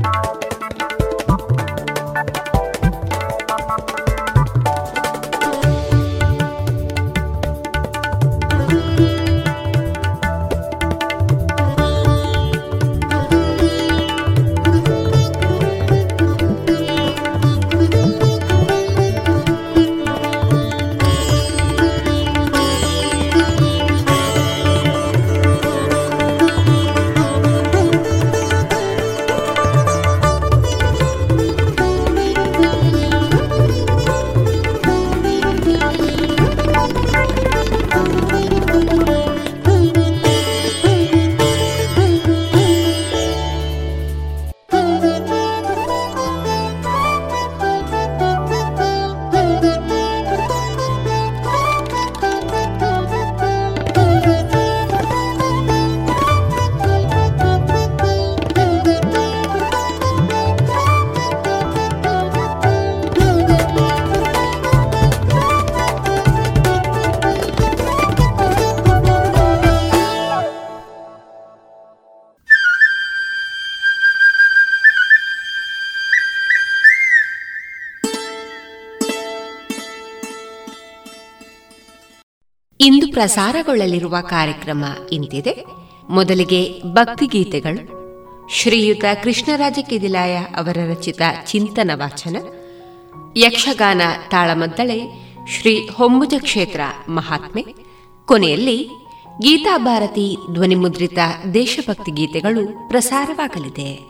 ಇಂದು ಪ್ರಸಾರಗೊಳ್ಳಲಿರುವ ಕಾರ್ಯಕ್ರಮ ಇಂತಿದೆ. ಮೊದಲಿಗೆ ಭಕ್ತಿಗೀತೆಗಳು. ಶ್ರೀಯುತ ಕೃಷ್ಣರಾಜ ಕಿದಿಲಾಯ ಅವರ ರಚಿತ ಚಿಂತನ ವಾಚನ. ಯಕ್ಷಗಾನ ತಾಳಮದ್ದಳೆ ಶ್ರೀ ಹೊಂಬುಜ ಕ್ಷೇತ್ರ ಮಹಾತ್ಮೆ. ಕೊನೆಯಲ್ಲಿ ಗೀತಾಭಾರತಿ ಧ್ವನಿಮುದ್ರಿತ ದೇಶಭಕ್ತಿ ಗೀತೆಗಳು ಪ್ರಸಾರವಾಗಲಿದೆ.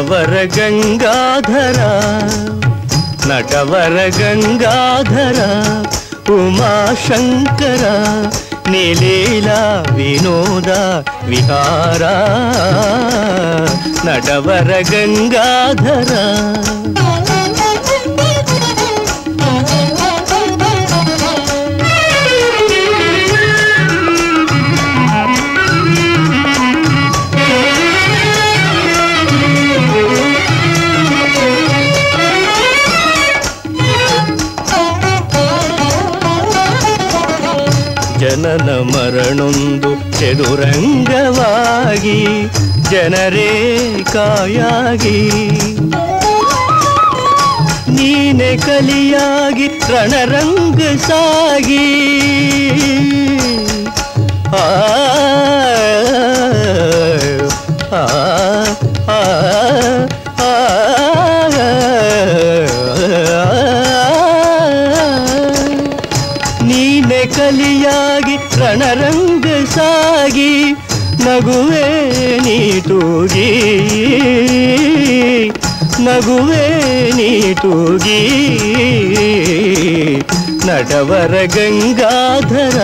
ನಟವರ ಗಂಗಾಧರ ನಟವರ ಗಂಗಾಧರ ಉಮಾಶಂಕರ ನಿಲೀಲ ವಿನೋದ ವಿಹಾರ ನಟವರ ಗಂಗಾಧರ ಜನನ ಮರಣೊಂದು ಚದುರಂಗವಾಗಿ ಜನರೇ ಕಾಯಾಗಿ ನೀನೆ ಕಲಿಯಾಗಿ ರಣರಂಗ ಸಾಗಿ ಆ ಆ ನೀನೆ ಕಲಿಯಾಗಿ ರಣರಂಗ ಸಾಗಿ ನಗುವೆ ನೀಟೂಗಿ ನಗುವೆ ನೀಟೂಗಿ ನಡವರ ಗಂಗಾಧರ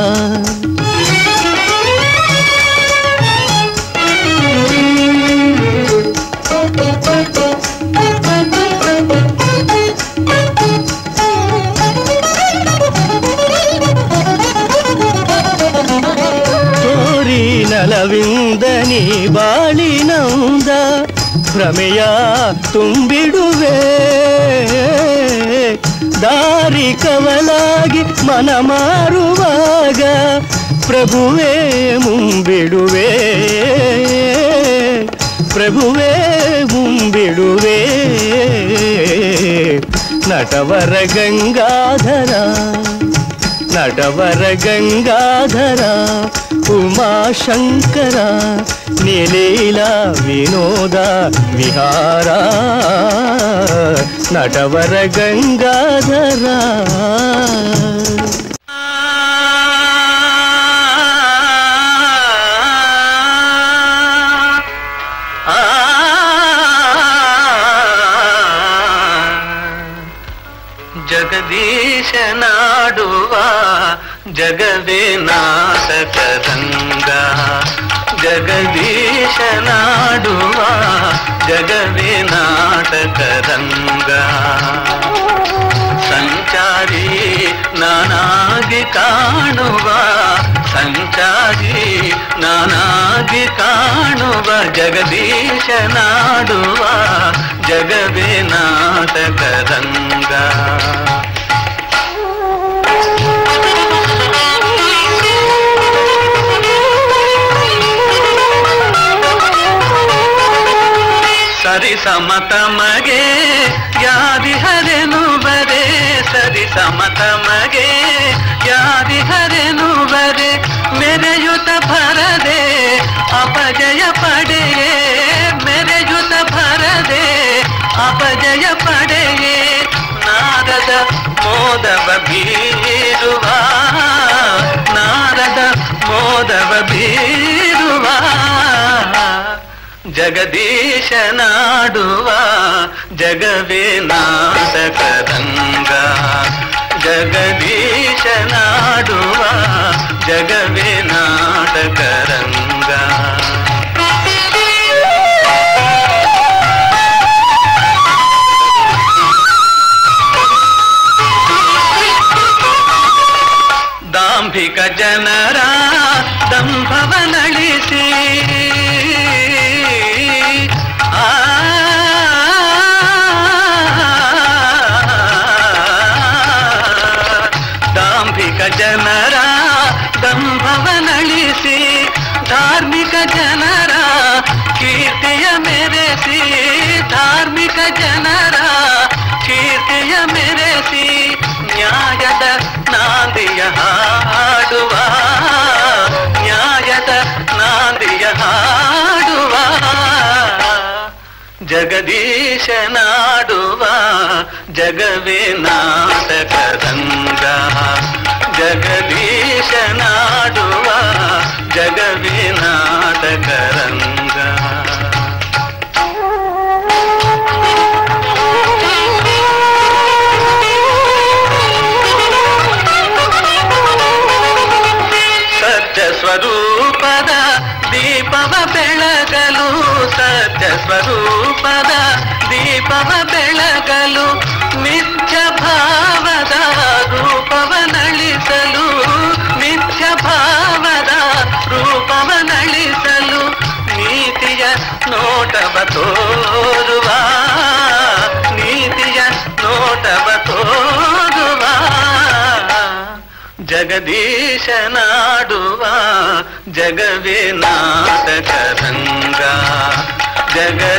ನಲವಿಂದ ನೀ ಬಾಳಿನಂದ ಭ್ರಮೆಯ ತುಂಬಿಡುವೆ. ದಾರಿ ಕವಲಾಗಿ ಮನ ಮಾರುವಾಗ ಪ್ರಭುವೇ ಮುಂಬಿಡುವೆ. ಪ್ರಭುವೇ ಮುಂಬಿಡುವೆ. ನಟವರ ಗಂಗಾಧರ ನಟವರ ಗಂಗಾಧರ. ಉಮಾಶಂಕರ ನಿಲೀಲ ವಿನೋದ ವಿಹಾರ ನಟವರ ಗಂಗಾಧರ. ಜಗದೀಶನಾಡುವ ಜಗವೇ ನಾಟಕರಂಗ ಜಗದೀಶನಾಡುವ ಜಗವೇ ನಾಟಕರಂಗ ಸಂಚಾರಿ ನಾನಾಗಿ ಕಾಣುವ, ಸಂಚಾರಿ ನಾನಾಗಿ ಕಾಣುವ, ಜಗದೀಶ ನಾಡುವ ಜಗವೇ ನಾಟಕರಂಗ ಸರಿ ಸಮತಮಗೆ ಯಾದಿ ಹರೆನು ಬರೆ. ಸರಿ ಸಮತಮಗೆ ಯಾದಿ ಹರೆನು ಬರೆ. ಮೆರೆಯುತ ಭರದೆ ಜಗದೀಶನಾಡುವ ಜಗವೇ ನಾಟಕರಂಗ ಜಗದೀಶನಾಡುವ ಜಗವೇ ನಾಟಕರಂಗ ದಾಂಭಿಕ ಜನರ ಜಗದೀಶನಾಡುವ ಜಗವೇ ನಾಟಕರಂಗ ಜಗದೀಶನಾಡುವ ಜಗವೇ ನಾಟಕರಂಗ ಸತ್ಯ ತೋರುವ ನೀತಿಯ ನೋಟವ ತೋರುವ ಜಗದೀಶನಾಡುವ ಜಗವೇ ನಾಟಕರಂಗ ಜಗದೀಶನಾಡುವ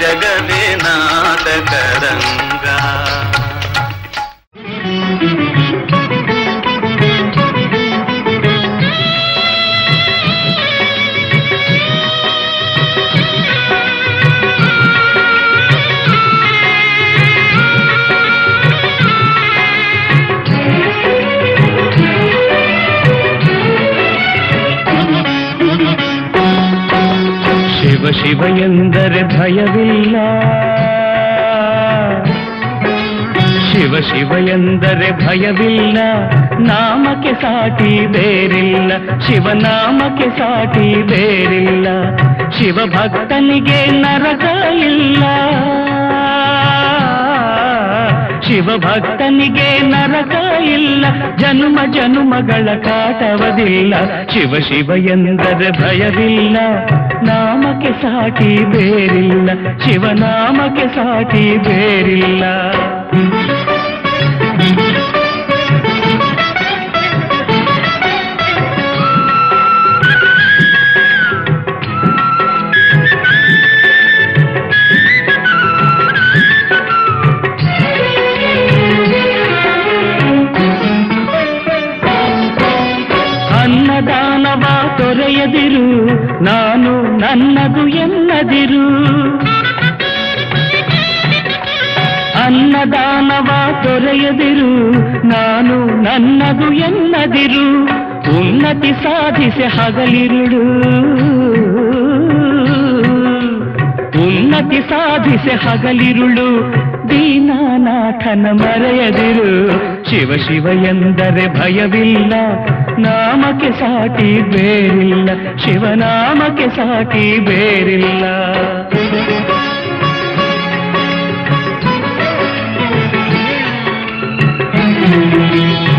ಜಗವೇ ನಾಟಕರಂಗ ಶಿವ ಎಂದರೆ ಭಯವಿಲ್ಲ. ಶಿವ ಶಿವ ಎಂದರೆ ಭಯವಿಲ್ಲ. ನಾಮಕ್ಕೆ ಸಾಟಿ ಬೇರಿಲ್ಲ. ಶಿವನಾಮಕ್ಕೆ ಸಾಟಿ ಬೇರಿಲ್ಲ. ಶಿವ ಭಕ್ತನಿಗೆ ನರಕ ಇಲ್ಲ ಶಿವ ಭಕ್ತನಿಗೆ ನರಕ ಇಲ್ಲ, ಜನ್ಮ ಜನುಮಗಳ ಕಾಟವದಿಲ್ಲ, ಶಿವ ಶಿವ ಎಂದರೆ ಭಯವಿಲ್ಲ, ನಾಮಕ್ಕೆ ಸಾಟಿ ಬೇರಿಲ್ಲ ಶಿವನಾಮಕ್ಕೆ ಸಾಟಿ ಬೇರಿಲ್ಲ. ನಾನು ನನ್ನದು ಎನ್ನದಿರು. ಅನ್ನದಾನವ ತೊರೆಯದಿರು ನಾನು ನನ್ನದು ಎನ್ನದಿರು. ಉನ್ನತಿ ಸಾಧಿಸಿ ಹಗಲಿರುಳು. ಉನ್ನತಿ ಸಾಧಿಸಿ ಹಗಲಿರುಳು. ದೀನಾನಾಥನ ಮರೆಯದಿರು. ಶಿವ ಶಿವ ಎಂದರೆ ಭಯವಿಲ್ಲ. ನಾಮಕ್ಕೆ ಸಾಟಿ ಬೇರಿಲ್ಲ ಶಿವನಾಮಕ್ಕೆ ಸಾಟಿ ಬೇರಿಲ್ಲ. ಭೋಗ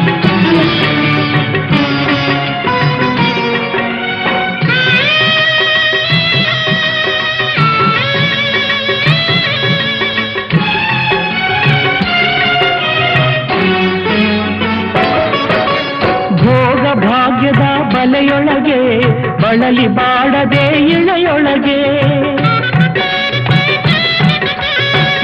ಬಳಲಿ ಬಾಡದೆ ಇಳೆಯೊಳಗೆ.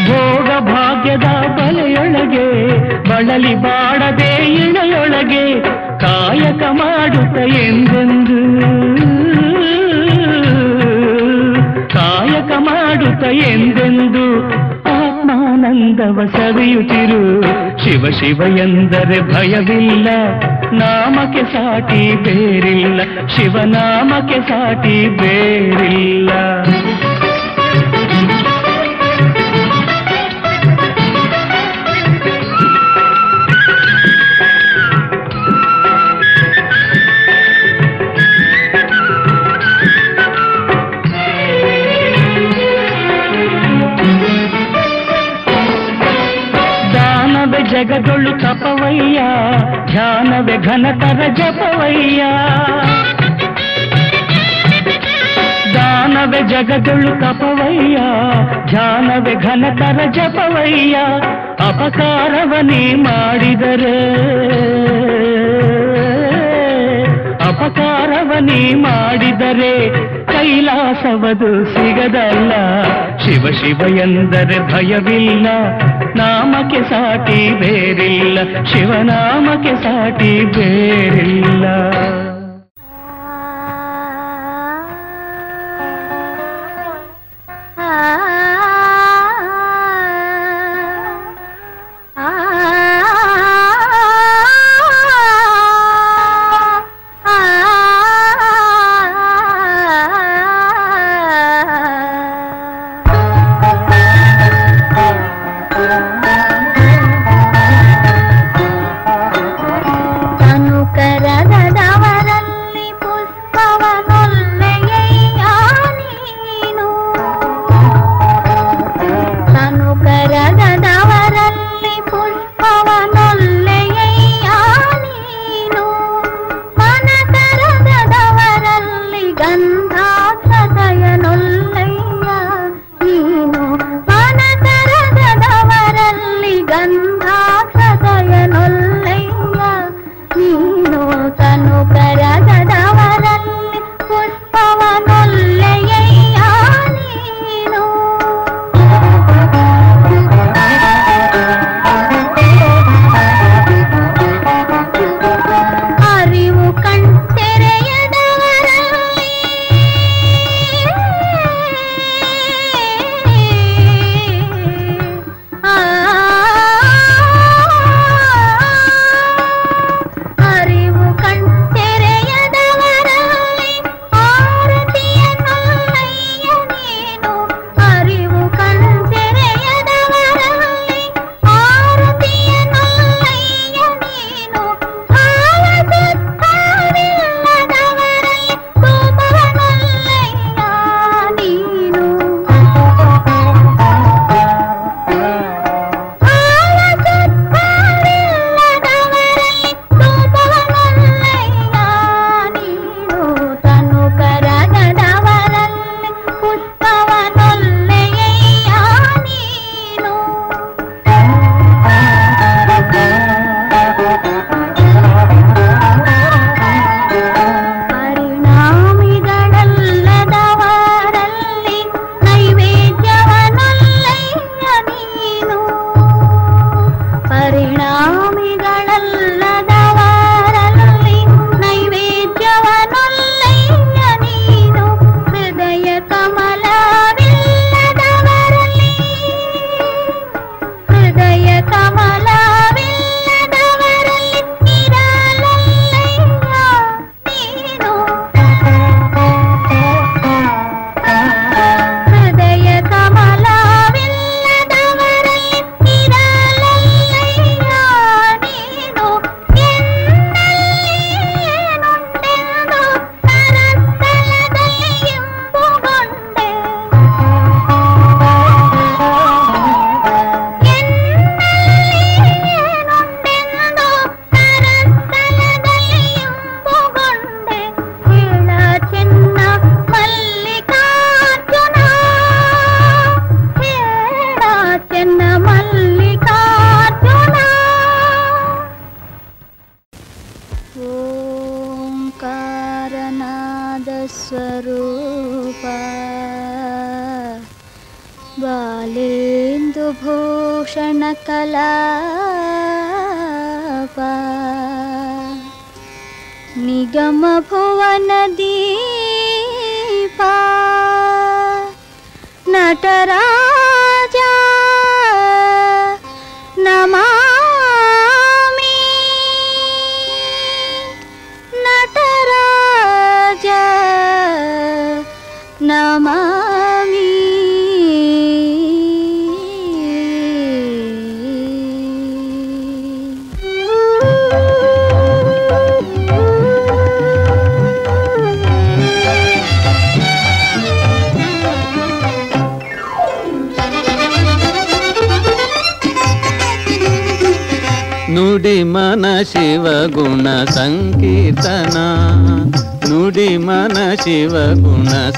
ಭೋಗ ಭಾಗ್ಯದ ಬಲೆಯೊಳಗೆ, ಬಳಲಿ ಬಾಡದೆ ಇಳೆಯೊಳಗೆ ಕಾಯಕ ಮಾಡುತ್ತ ಎಂದೆಂದು. ಕಾಯಕ ಮಾಡುತ್ತ ಎಂದೆಂದು. ಆತ್ಮಾನಂದವ ಸವಿಯುತ್ತಿರು ಶಿವ ಶಿವ ಎಂದರೆ ಭಯವಿಲ್ಲ ನಾಮಕ್ಕೆ ಸಾಟಿ ಬೇರಿಲ್ಲ ಶಿವನಾಮಕ್ಕೆ ಸಾಟಿ ಬೇರಿಲ್ಲ. ಜಗದೊಳು ತಪವಯ್ಯ ಧ್ಯಾನವೇ ಘನತರ ಜಪವಯ್ಯ ದಾನವೇ ಜಗದೊಳು ತಪವಯ್ಯ ಧ್ಯಾನವೇ ಘನತರ ಜಪವಯ್ಯ ಅಪಕಾರವನೇ ಮಾಡಿದರೆ ಅಪಕಾರವನೇ ಮಾಡಿದರೆ ಕೈಲಾಸವದು ಸಿಗದಲ್ಲ. ಶಿವ ಶಿವ ಎಂದರೆ ಭಯವಿಲ್ಲ ನಾಮಕ್ಕೆ ಸಾಟಿ ಬೇರಿಲ್ಲ ಶಿವನಾಮಕ್ಕೆ ಸಾಟಿ ಬೇರಿಲ್ಲ.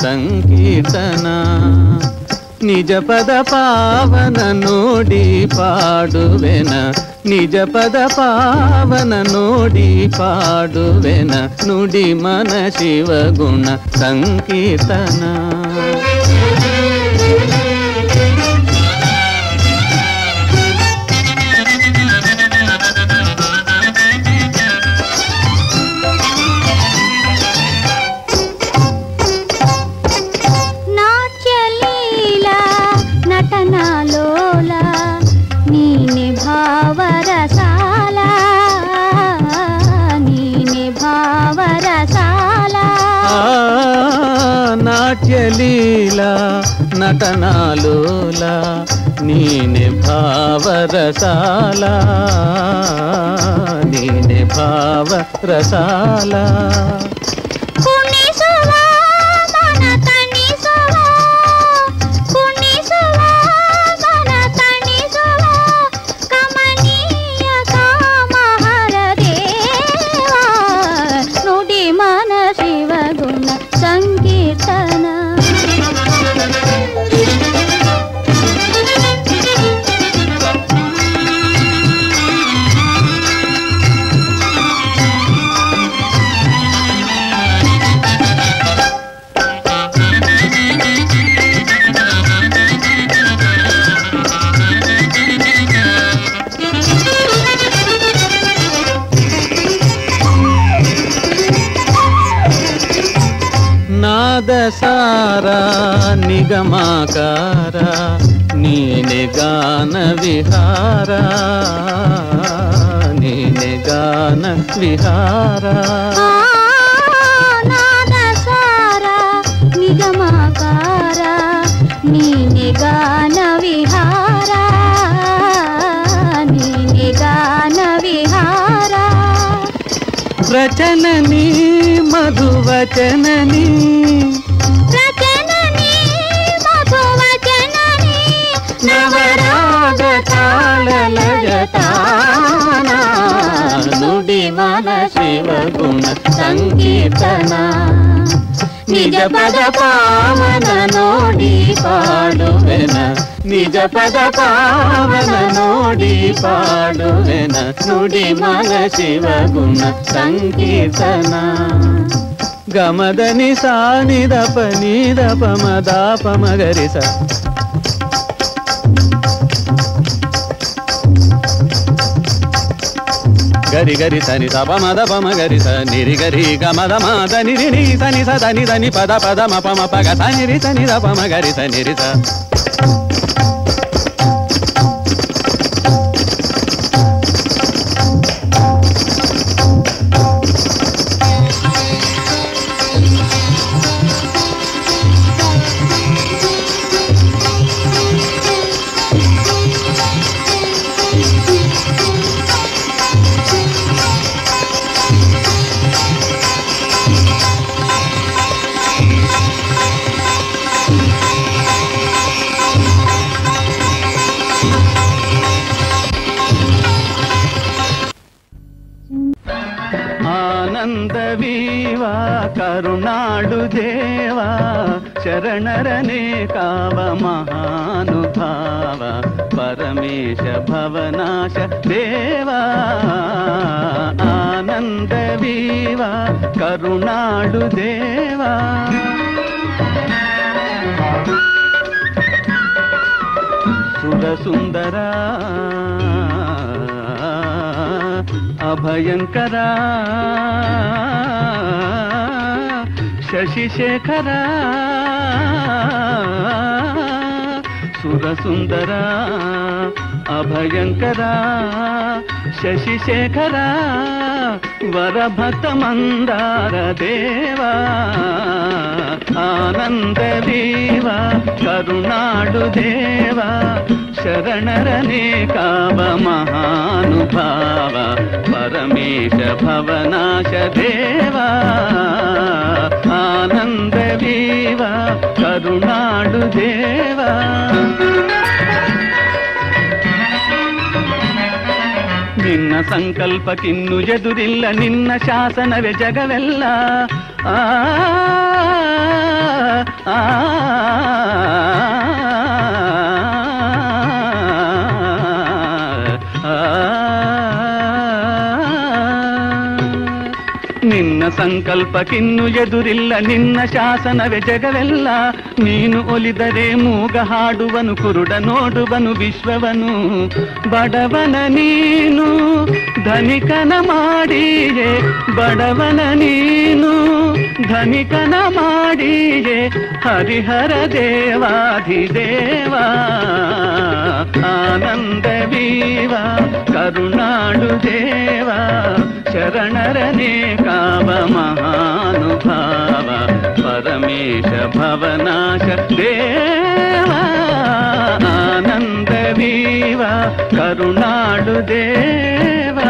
ಸಂಕೀರ್ತನ. ನಿಜ ಪದ ಪಾವನ ನೋಡಿ ಪಾಡುವೆನ. ನಿಜ ಪದ ಪಾವನ ನೋಡಿ ಪಾಡುವೆನ. ನುಡಿ ಮನ ಶಿವ ಗುಣ ಸಂಕೀರ್ತನ. రసాల నేనే భావ రసాలా ಮನ ಶಿವ ಗುಣ ಸಂಕೀರ್ತನ ನಿಜ ಪದ ಪಾವನ ನೋಡಿ ಪಾಡುವೆನ ನಿಜ ಪದ ಪಾವನ ನೋಡಿ ಪಾಡುವೆನ ನುಡಿ ಮನ ಶಿವ ಗುಣ ಸಂಕೀರ್ತನ ಗಮದನಿ ಸಾನಿದ ಪನಿದ ಪಮದ ಪಮಗರಿಸ ಗರಿ ಗರಿ ಸನಿ ಸ ಪಮ ದ ಪಮ ಗರಿ ಸ ನಿರಿ ಗರಿ ಗ ಮದ ಮ ದ ನಿರಿ ನಿ ಸನಿ ಸ ದ ನಿ ದ ನಿ ಪದ ಪದ ಮ ಪ ಅಭಯಂಕರ ಶಶಿಶೇಖರ ಸುರ ಸುಂದರ ಅಭಯಂಕರ ಶಶಿಶೇಖರ ವರಭಕ್ತ ಮಂದಾರ ದೇವ ಆನಂದ ದೇವ ಕರುಣಾಡು ದೇವ ಶರಣರನೇ ಕಾವ ಮಹಾನುಭಾವ ಪರಮೇಶ ಭವನಾಶ ದೇವ ಆನಂದ ದೇವ ಕರುಣಾಡು ನಿನ್ನ ಸಂಕಲ್ಪಕ್ಕಿನ್ನು ಎದುರಿಲ್ಲ ನಿನ್ನ ಶಾಸನವೇ ಜಗವೆಲ್ಲ. ಆ. ಸಂಕಲ್ಪಕ್ಕಿನ್ನು ಎದುರಿಲ್ಲ. ನಿನ್ನ ಶಾಸನವೇ ಜಗವೆಲ್ಲ. ನೀನು ಒಲಿದರೆ ಮೂಗ ಹಾಡುವನು, ಕುರುಡ ನೋಡುವನು, ವಿಶ್ವವನು. ಬಡವನ ನೀನು, ಧನಿಕನ ಮಾಡಿಯೇ. ಬಡವನ ನೀನು, ಧನಿಕನ ಮಾಡಿಯೇ. ಹರಿಹರ ದೇವಾಧಿದೇವ. ఆనంద వీవా కరుణాడు దేవా? శరణరణే కావ మహానుభావ పరమేశ భవనాశ దేవా? ఆనందవీవా కరుణాడు దేవా?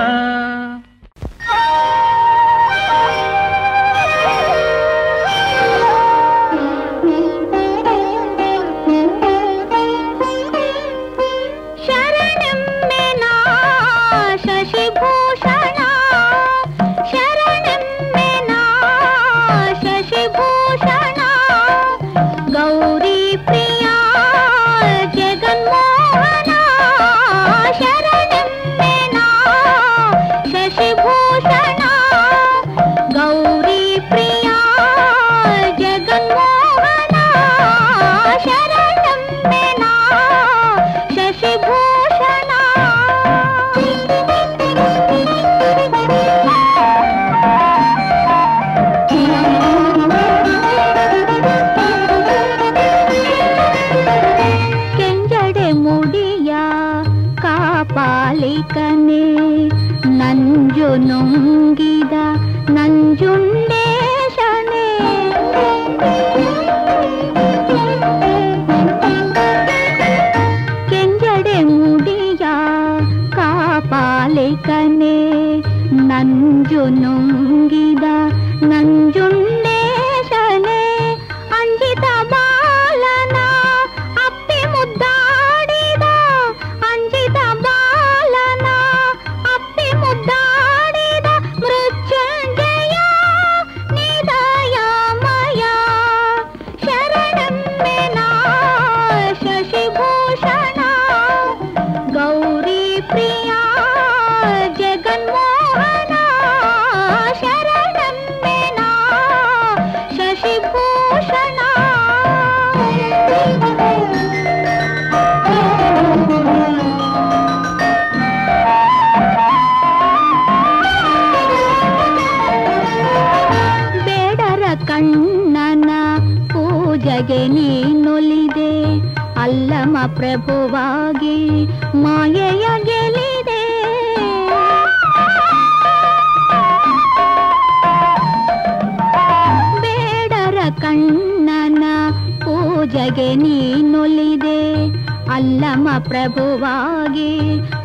ಪ್ರಭುವಾಗಿ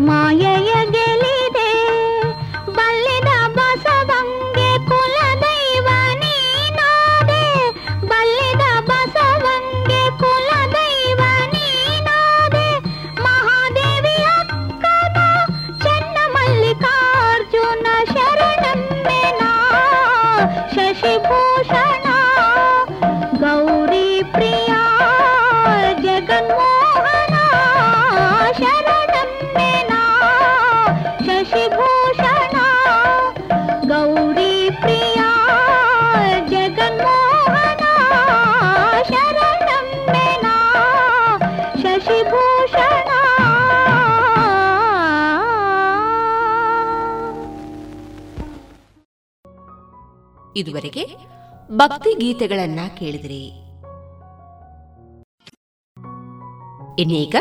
ಮಾಯೆಯ ಗೆಲಿದೆ ಬಲ್ಲಿದ ಬಸವಂಗೆ ಕುಲದೈವ ನೀನಾದೆ ಬಲ್ಲಿದ ಬಸವಂಗೆ ಕುಲದೈವ ನೀನಾದೆ ಮಹಾದೇವಿ ಅಕ್ಕನ ಚೆನ್ನ ಮಲ್ಲಿಕಾರ್ಜುನ ಶರಣಮ್ಮೆನ ಶಶಿಭೂಷಣ ಇದುವರೆಗೆ ಭಕ್ತಿ ಗೀತೆಗಳನ್ನ ಕೇಳಿದ್ರಿ. ಇನ್ನೀಗ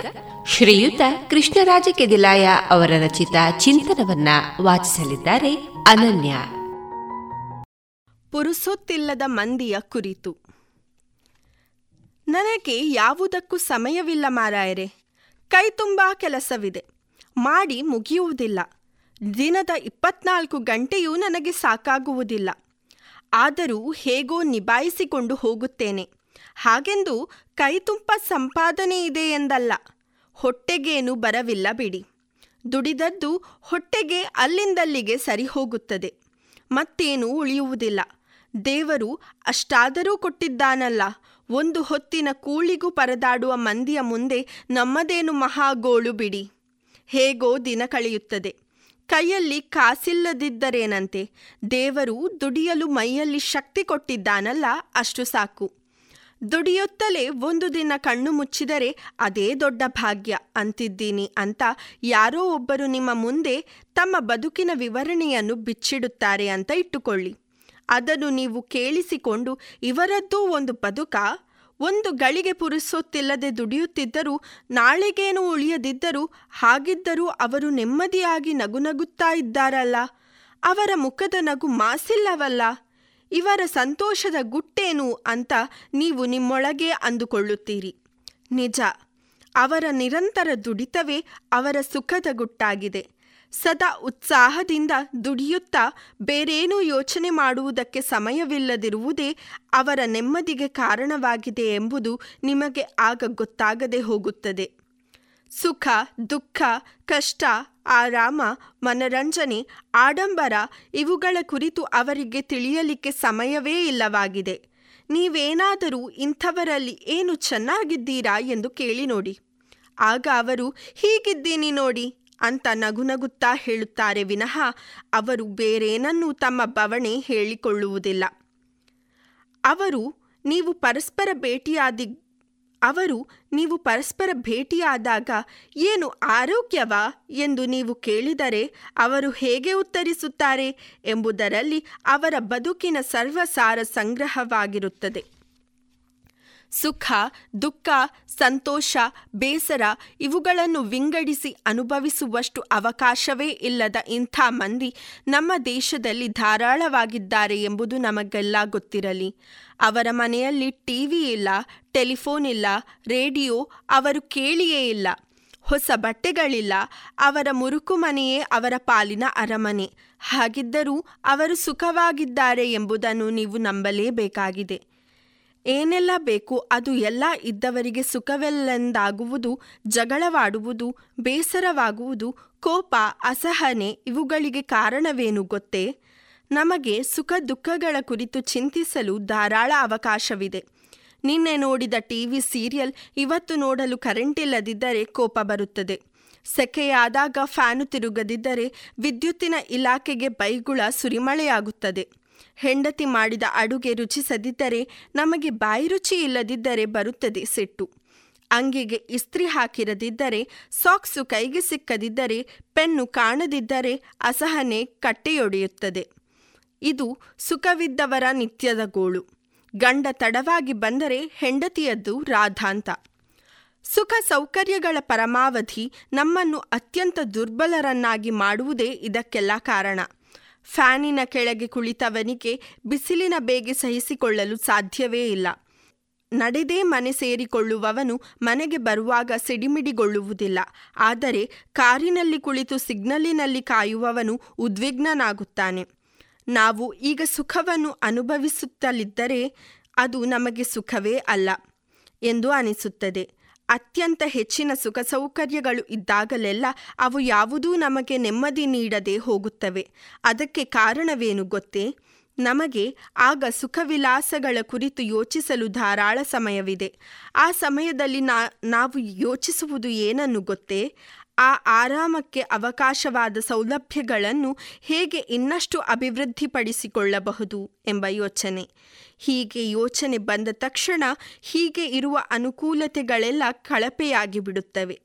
ಶ್ರೀಯುತ ಕೃಷ್ಣರಾಜ ಕೆದಿಲಾಯ ಅವರ ರಚಿತ ಚಿಂತನವನ್ನ ವಾಚಿಸಲಿದ್ದಾರೆ ಅನನ್ಯ. ಪುರುಸೊತ್ತಿಲ್ಲದ ಮಂದಿಯ ಕುರಿತು. ನನಗೆ ಯಾವುದಕ್ಕೂ ಸಮಯವಿಲ್ಲ ಮಾರಾಯರೆ, ಕೈ ತುಂಬಾ ಕೆಲಸವಿದೆ, ಮಾಡಿ ಮುಗಿಯುವುದಿಲ್ಲ, ದಿನದ ಇಪ್ಪತ್ನಾಲ್ಕು ಗಂಟೆಯೂ ನನಗೆ ಸಾಕಾಗುವುದಿಲ್ಲ. ಆದರೂ ಹೇಗೋ ನಿಭಾಯಿಸಿಕೊಂಡು ಹೋಗುತ್ತೇನೆ. ಹಾಗೆಂದು ಕೈತುಂಪ ಸಂಪಾದನೆ ಇದೆ ಎಂದಲ್ಲ, ಹೊಟ್ಟೆಗೇನು ಬರವಿಲ್ಲ ಬಿಡಿ. ದುಡಿದದ್ದು ಹೊಟ್ಟೆಗೆ ಅಲ್ಲಿಂದಲ್ಲಿಗೆ ಸರಿ ಹೋಗುತ್ತದೆ ಮತ್ತೇನೂ ಉಳಿಯುವುದಿಲ್ಲ. ದೇವರು ಅಷ್ಟಾದರೂ ಕೊಟ್ಟಿದ್ದಾನಲ್ಲ, ಒಂದು ಹೊತ್ತಿನ ಕೂಳಿಗೂ ಪರದಾಡುವ ಮಂದಿಯ ಮುಂದೆ ನಮ್ಮದೇನು ಮಹಾಗೋಳು ಬಿಡಿ. ಹೇಗೋ ದಿನ ಕಳೆಯುತ್ತದೆ. ಕೈಯಲ್ಲಿ ಕಾಸಿಲ್ಲದಿದ್ದರೇನಂತೆ? ದೇವರು ದುಡಿಯಲು ಮೈಯಲ್ಲಿ ಶಕ್ತಿ ಕೊಟ್ಟಿದ್ದಾನಲ್ಲ, ಅಷ್ಟು ಸಾಕು. ದುಡಿಯುತ್ತಲೇ ಒಂದು ದಿನ ಕಣ್ಣು ಮುಚ್ಚಿದರೆ ಅದೇ ದೊಡ್ಡ ಭಾಗ್ಯ. ಅಂತಿದ್ದೀನಿ ಅಂತ ಯಾರೋ ಒಬ್ಬರು ನಿಮ್ಮ ಮುಂದೆ ತಮ್ಮ ಬದುಕಿನ ವಿವರಣೆಯನ್ನು ಬಿಚ್ಚಿಡುತ್ತಾರೆ ಅಂತ ಇಟ್ಟುಕೊಳ್ಳಿ. ಅದನ್ನು ನೀವು ಕೇಳಿಸಿಕೊಂಡು ಇವರದ್ದೂ ಒಂದು ಬದುಕ? ಒಂದು ಗಳಿಗೆ ಪುರುಸೊತ್ತಿಲ್ಲದೆ ದುಡಿಯುತ್ತಿದ್ದರೂ, ನಾಳೆಗೇನು ಉಳಿಯದಿದ್ದರೂ, ಹಾಗಿದ್ದರೂ ಅವರು ನೆಮ್ಮದಿಯಾಗಿ ನಗುನಗುತ್ತಾ ಇದ್ದಾರಲ್ಲ. ಅವರ ಮುಖದ ನಗು ಮಾಸಿಲ್ಲವಲ್ಲ. ಇವರ ಸಂತೋಷದ ಗುಟ್ಟೇನು ಅಂತ ನೀವು ನಿಮ್ಮೊಳಗೆ ಅಂದುಕೊಳ್ಳುತ್ತೀರಿ. ನಿಜ, ಅವರ ನಿರಂತರ ದುಡಿತವೇ ಅವರ ಸುಖದ ಗುಟ್ಟಾಗಿದೆ. ಸದಾ ಉತ್ಸಾಹದಿಂದ ದುಡಿಯುತ್ತಾ ಬೇರೇನೂ ಯೋಚನೆ ಮಾಡುವುದಕ್ಕೆ ಸಮಯವಿಲ್ಲದಿರುವುದೇ ಅವರ ನೆಮ್ಮದಿಗೆ ಕಾರಣವಾಗಿದೆ ಎಂಬುದು ನಿಮಗೆ ಆಗ ಗೊತ್ತಾಗದೆ ಹೋಗುತ್ತದೆ. ಸುಖ, ದುಃಖ, ಕಷ್ಟ, ಆರಾಮ, ಮನರಂಜನೆ, ಆಡಂಬರ ಇವುಗಳ ಕುರಿತು ಅವರಿಗೆ ತಿಳಿಯಲಿಕ್ಕೆ ಸಮಯವೇ ಇಲ್ಲವಾಗಿದೆ. ನೀವೇನಾದರೂ ಇಂಥವರಲ್ಲಿ ಏನು ಚೆನ್ನಾಗಿದ್ದೀರಾ ಎಂದು ಕೇಳಿ ನೋಡಿ. ಆಗ ಅವರು, ಹೀಗಿದ್ದೀನಿ ನೋಡಿ ಅಂತ ನಗುನಗುತ್ತಾ ಹೇಳುತ್ತಾರೆ ವಿನಃ ಅವರು ಬೇರೇನನ್ನೂ ತಮ್ಮ ಬವಣೆ ಹೇಳಿಕೊಳ್ಳುವುದಿಲ್ಲ. ಅವರು ನೀವು ಪರಸ್ಪರ ಭೇಟಿಯಾದಿ, ಅವರು ನೀವು ಪರಸ್ಪರ ಭೇಟಿಯಾದಾಗ ಏನು ಆರೋಗ್ಯವಾ ಎಂದು ನೀವು ಕೇಳಿದರೆ ಅವರು ಹೇಗೆ ಉತ್ತರಿಸುತ್ತಾರೆ ಎಂಬುದರಲ್ಲಿ ಅವರ ಬದುಕಿನ ಸರ್ವಸಾರ ಸಂಗ್ರಹವಾಗಿರುತ್ತದೆ. ಸುಖ, ದುಃಖ, ಸಂತೋಷ, ಬೇಸರ ಇವುಗಳನ್ನು ವಿಂಗಡಿಸಿ ಅನುಭವಿಸುವಷ್ಟು ಅವಕಾಶವೇ ಇಲ್ಲದ ಇಂಥ ಮಂದಿ ನಮ್ಮ ದೇಶದಲ್ಲಿ ಧಾರಾಳವಾಗಿದ್ದಾರೆ ಎಂಬುದು ನಮಗೆಲ್ಲ ಗೊತ್ತಿರಲಿ. ಅವರ ಮನೆಯಲ್ಲಿ ಟಿವಿ ಇಲ್ಲ, ಟೆಲಿಫೋನ್ ಇಲ್ಲ, ರೇಡಿಯೋ ಅವರು ಕೇಳಿಯೇ ಇಲ್ಲ. ಹೊಸ ಬಟ್ಟೆಗಳಿಲ್ಲ, ಅವರ ಮುರುಕು ಮನೆಯೇ ಅವರ ಪಾಲಿನ ಅರಮನೆ. ಹಾಗಿದ್ದರೂ ಅವರು ಸುಖವಾಗಿದ್ದಾರೆ ಎಂಬುದನ್ನು ನೀವು ನಂಬಲೇಬೇಕಾಗಿದೆ. ಏನೆಲ್ಲ ಬೇಕು ಅದು ಎಲ್ಲ ಇದ್ದವರಿಗೆ ಸುಖವೆಲ್ಲೆಂದಾಗುವುದು, ಜಗಳವಾಡುವುದು, ಬೇಸರವಾಗುವುದು, ಕೋಪ, ಅಸಹನೆ ಇವುಗಳಿಗೆ ಕಾರಣವೇನು ಗೊತ್ತೇ? ನಮಗೆ ಸುಖ ದುಃಖಗಳ ಕುರಿತು ಚಿಂತಿಸಲು ಧಾರಾಳ ಅವಕಾಶವಿದೆ. ನಿನ್ನೆ ನೋಡಿದ ಟಿವಿ ಸೀರಿಯಲ್ ಇವತ್ತು ನೋಡಲು ಕರೆಂಟ್ ಇಲ್ಲದಿದ್ದರೆ ಕೋಪ ಬರುತ್ತದೆ. ಸೆಕೆಯಾದಾಗ ಫ್ಯಾನು ತಿರುಗದಿದ್ದರೆ ವಿದ್ಯುತ್ತಿನ ಇಲಾಖೆಗೆ ಬೈಗುಳ ಸುರಿಮಳೆಯಾಗುತ್ತದೆ. ಹೆಂಡತಿ ಮಾಡಿದ ಅಡುಗೆ ರುಚಿಸದಿದ್ದರೆ ನಮಗೆ ಬಾಯಿ ರುಚಿ ಇಲ್ಲದಿದ್ದರೆ ಬರುತ್ತದೆ ಸಿಟ್ಟು. ಅಂಗಿಗೆ ಇಸ್ತ್ರಿ ಹಾಕಿರದಿದ್ದರೆ, ಸಾಕ್ಸು ಕೈಗೆ ಸಿಕ್ಕದಿದ್ದರೆ, ಪೆನ್ನು ಕಾಣದಿದ್ದರೆ ಅಸಹನೆ ಕಟ್ಟೆಯೊಡೆಯುತ್ತದೆ. ಇದು ಸುಖವಿದ್ದವರ ನಿತ್ಯದ ಗೋಳು. ಗಂಡ ತಡವಾಗಿ ಬಂದರೆ ಹೆಂಡತಿಯದ್ದು ರಾಧಾಂತ. ಸುಖ ಸೌಕರ್ಯಗಳ ಪರಮಾವಧಿ ನಮ್ಮನ್ನು ಅತ್ಯಂತ ದುರ್ಬಲರನ್ನಾಗಿ ಮಾಡುವುದೇ ಇದಕ್ಕೆಲ್ಲ ಕಾರಣ. ಫ್ಯಾನಿನ ಕೆಳಗೆ ಕುಳಿತವನಿಗೆ ಬಿಸಿಲಿನ ಬೇಗೆ ಸಹಿಸಿಕೊಳ್ಳಲು ಸಾಧ್ಯವೇ ಇಲ್ಲ. ನಡೆದೇ ಮನೆ ಸೇರಿಕೊಳ್ಳುವವನು ಮನೆಗೆ ಬರುವಾಗ ಸಿಡಿಮಿಡಿಗೊಳ್ಳುವುದಿಲ್ಲ. ಆದರೆ ಕಾರಿನಲ್ಲಿ ಕುಳಿತು ಸಿಗ್ನಲಿನಲ್ಲಿ ಕಾಯುವವನು ಉದ್ವಿಗ್ನನಾಗುತ್ತಾನೆ. ನಾವು ಈಗ ಸುಖವನ್ನು ಅನುಭವಿಸುತ್ತಲಿದ್ದರೆ ಅದು ನಮಗೆ ಸುಖವೇ ಅಲ್ಲ ಎಂದು ಅನಿಸುತ್ತದೆ. ಅತ್ಯಂತ ಹೆಚ್ಚಿನ ಸುಖ ಸೌಕರ್ಯಗಳು ಇದ್ದಾಗಲೆಲ್ಲ ಅವು ಯಾವುದೂ ನಮಗೆ ನೆಮ್ಮದಿ ನೀಡದೆ ಹೋಗುತ್ತವೆ. ಅದಕ್ಕೆ ಕಾರಣವೇನು ಗೊತ್ತೇ? ನಮಗೆ ಆಗ ಸುಖವಿಲಾಸಗಳ ಕುರಿತು ಯೋಚಿಸಲು ಧಾರಾಳ ಸಮಯವಿದೆ. ಆ ಸಮಯದಲ್ಲಿ ನಾ, ನಾವು ಯೋಚಿಸುವುದು ಏನನ್ನು ಗೊತ್ತೇ? ಆ ಆರಾಮಕ್ಕೆ ಅವಕಾಶವಾದ ಸೌಲಭ್ಯಗಳನ್ನು ಹೇಗೆ ಇನ್ನಷ್ಟು ಅಭಿವೃದ್ಧಿಪಡಿಸಿಕೊಳ್ಳಬಹುದು ಎಂಬ ಯೋಚನೆ. ಹೀಗೆ ಯೋಚನೆ ಬಂದ ತಕ್ಷಣ ಹೀಗೆ ಇರುವ ಅನುಕೂಲತೆಗಳೆಲ್ಲ ಕಳಪೆಯಾಗಿ ಬಿಡುತ್ತವೆ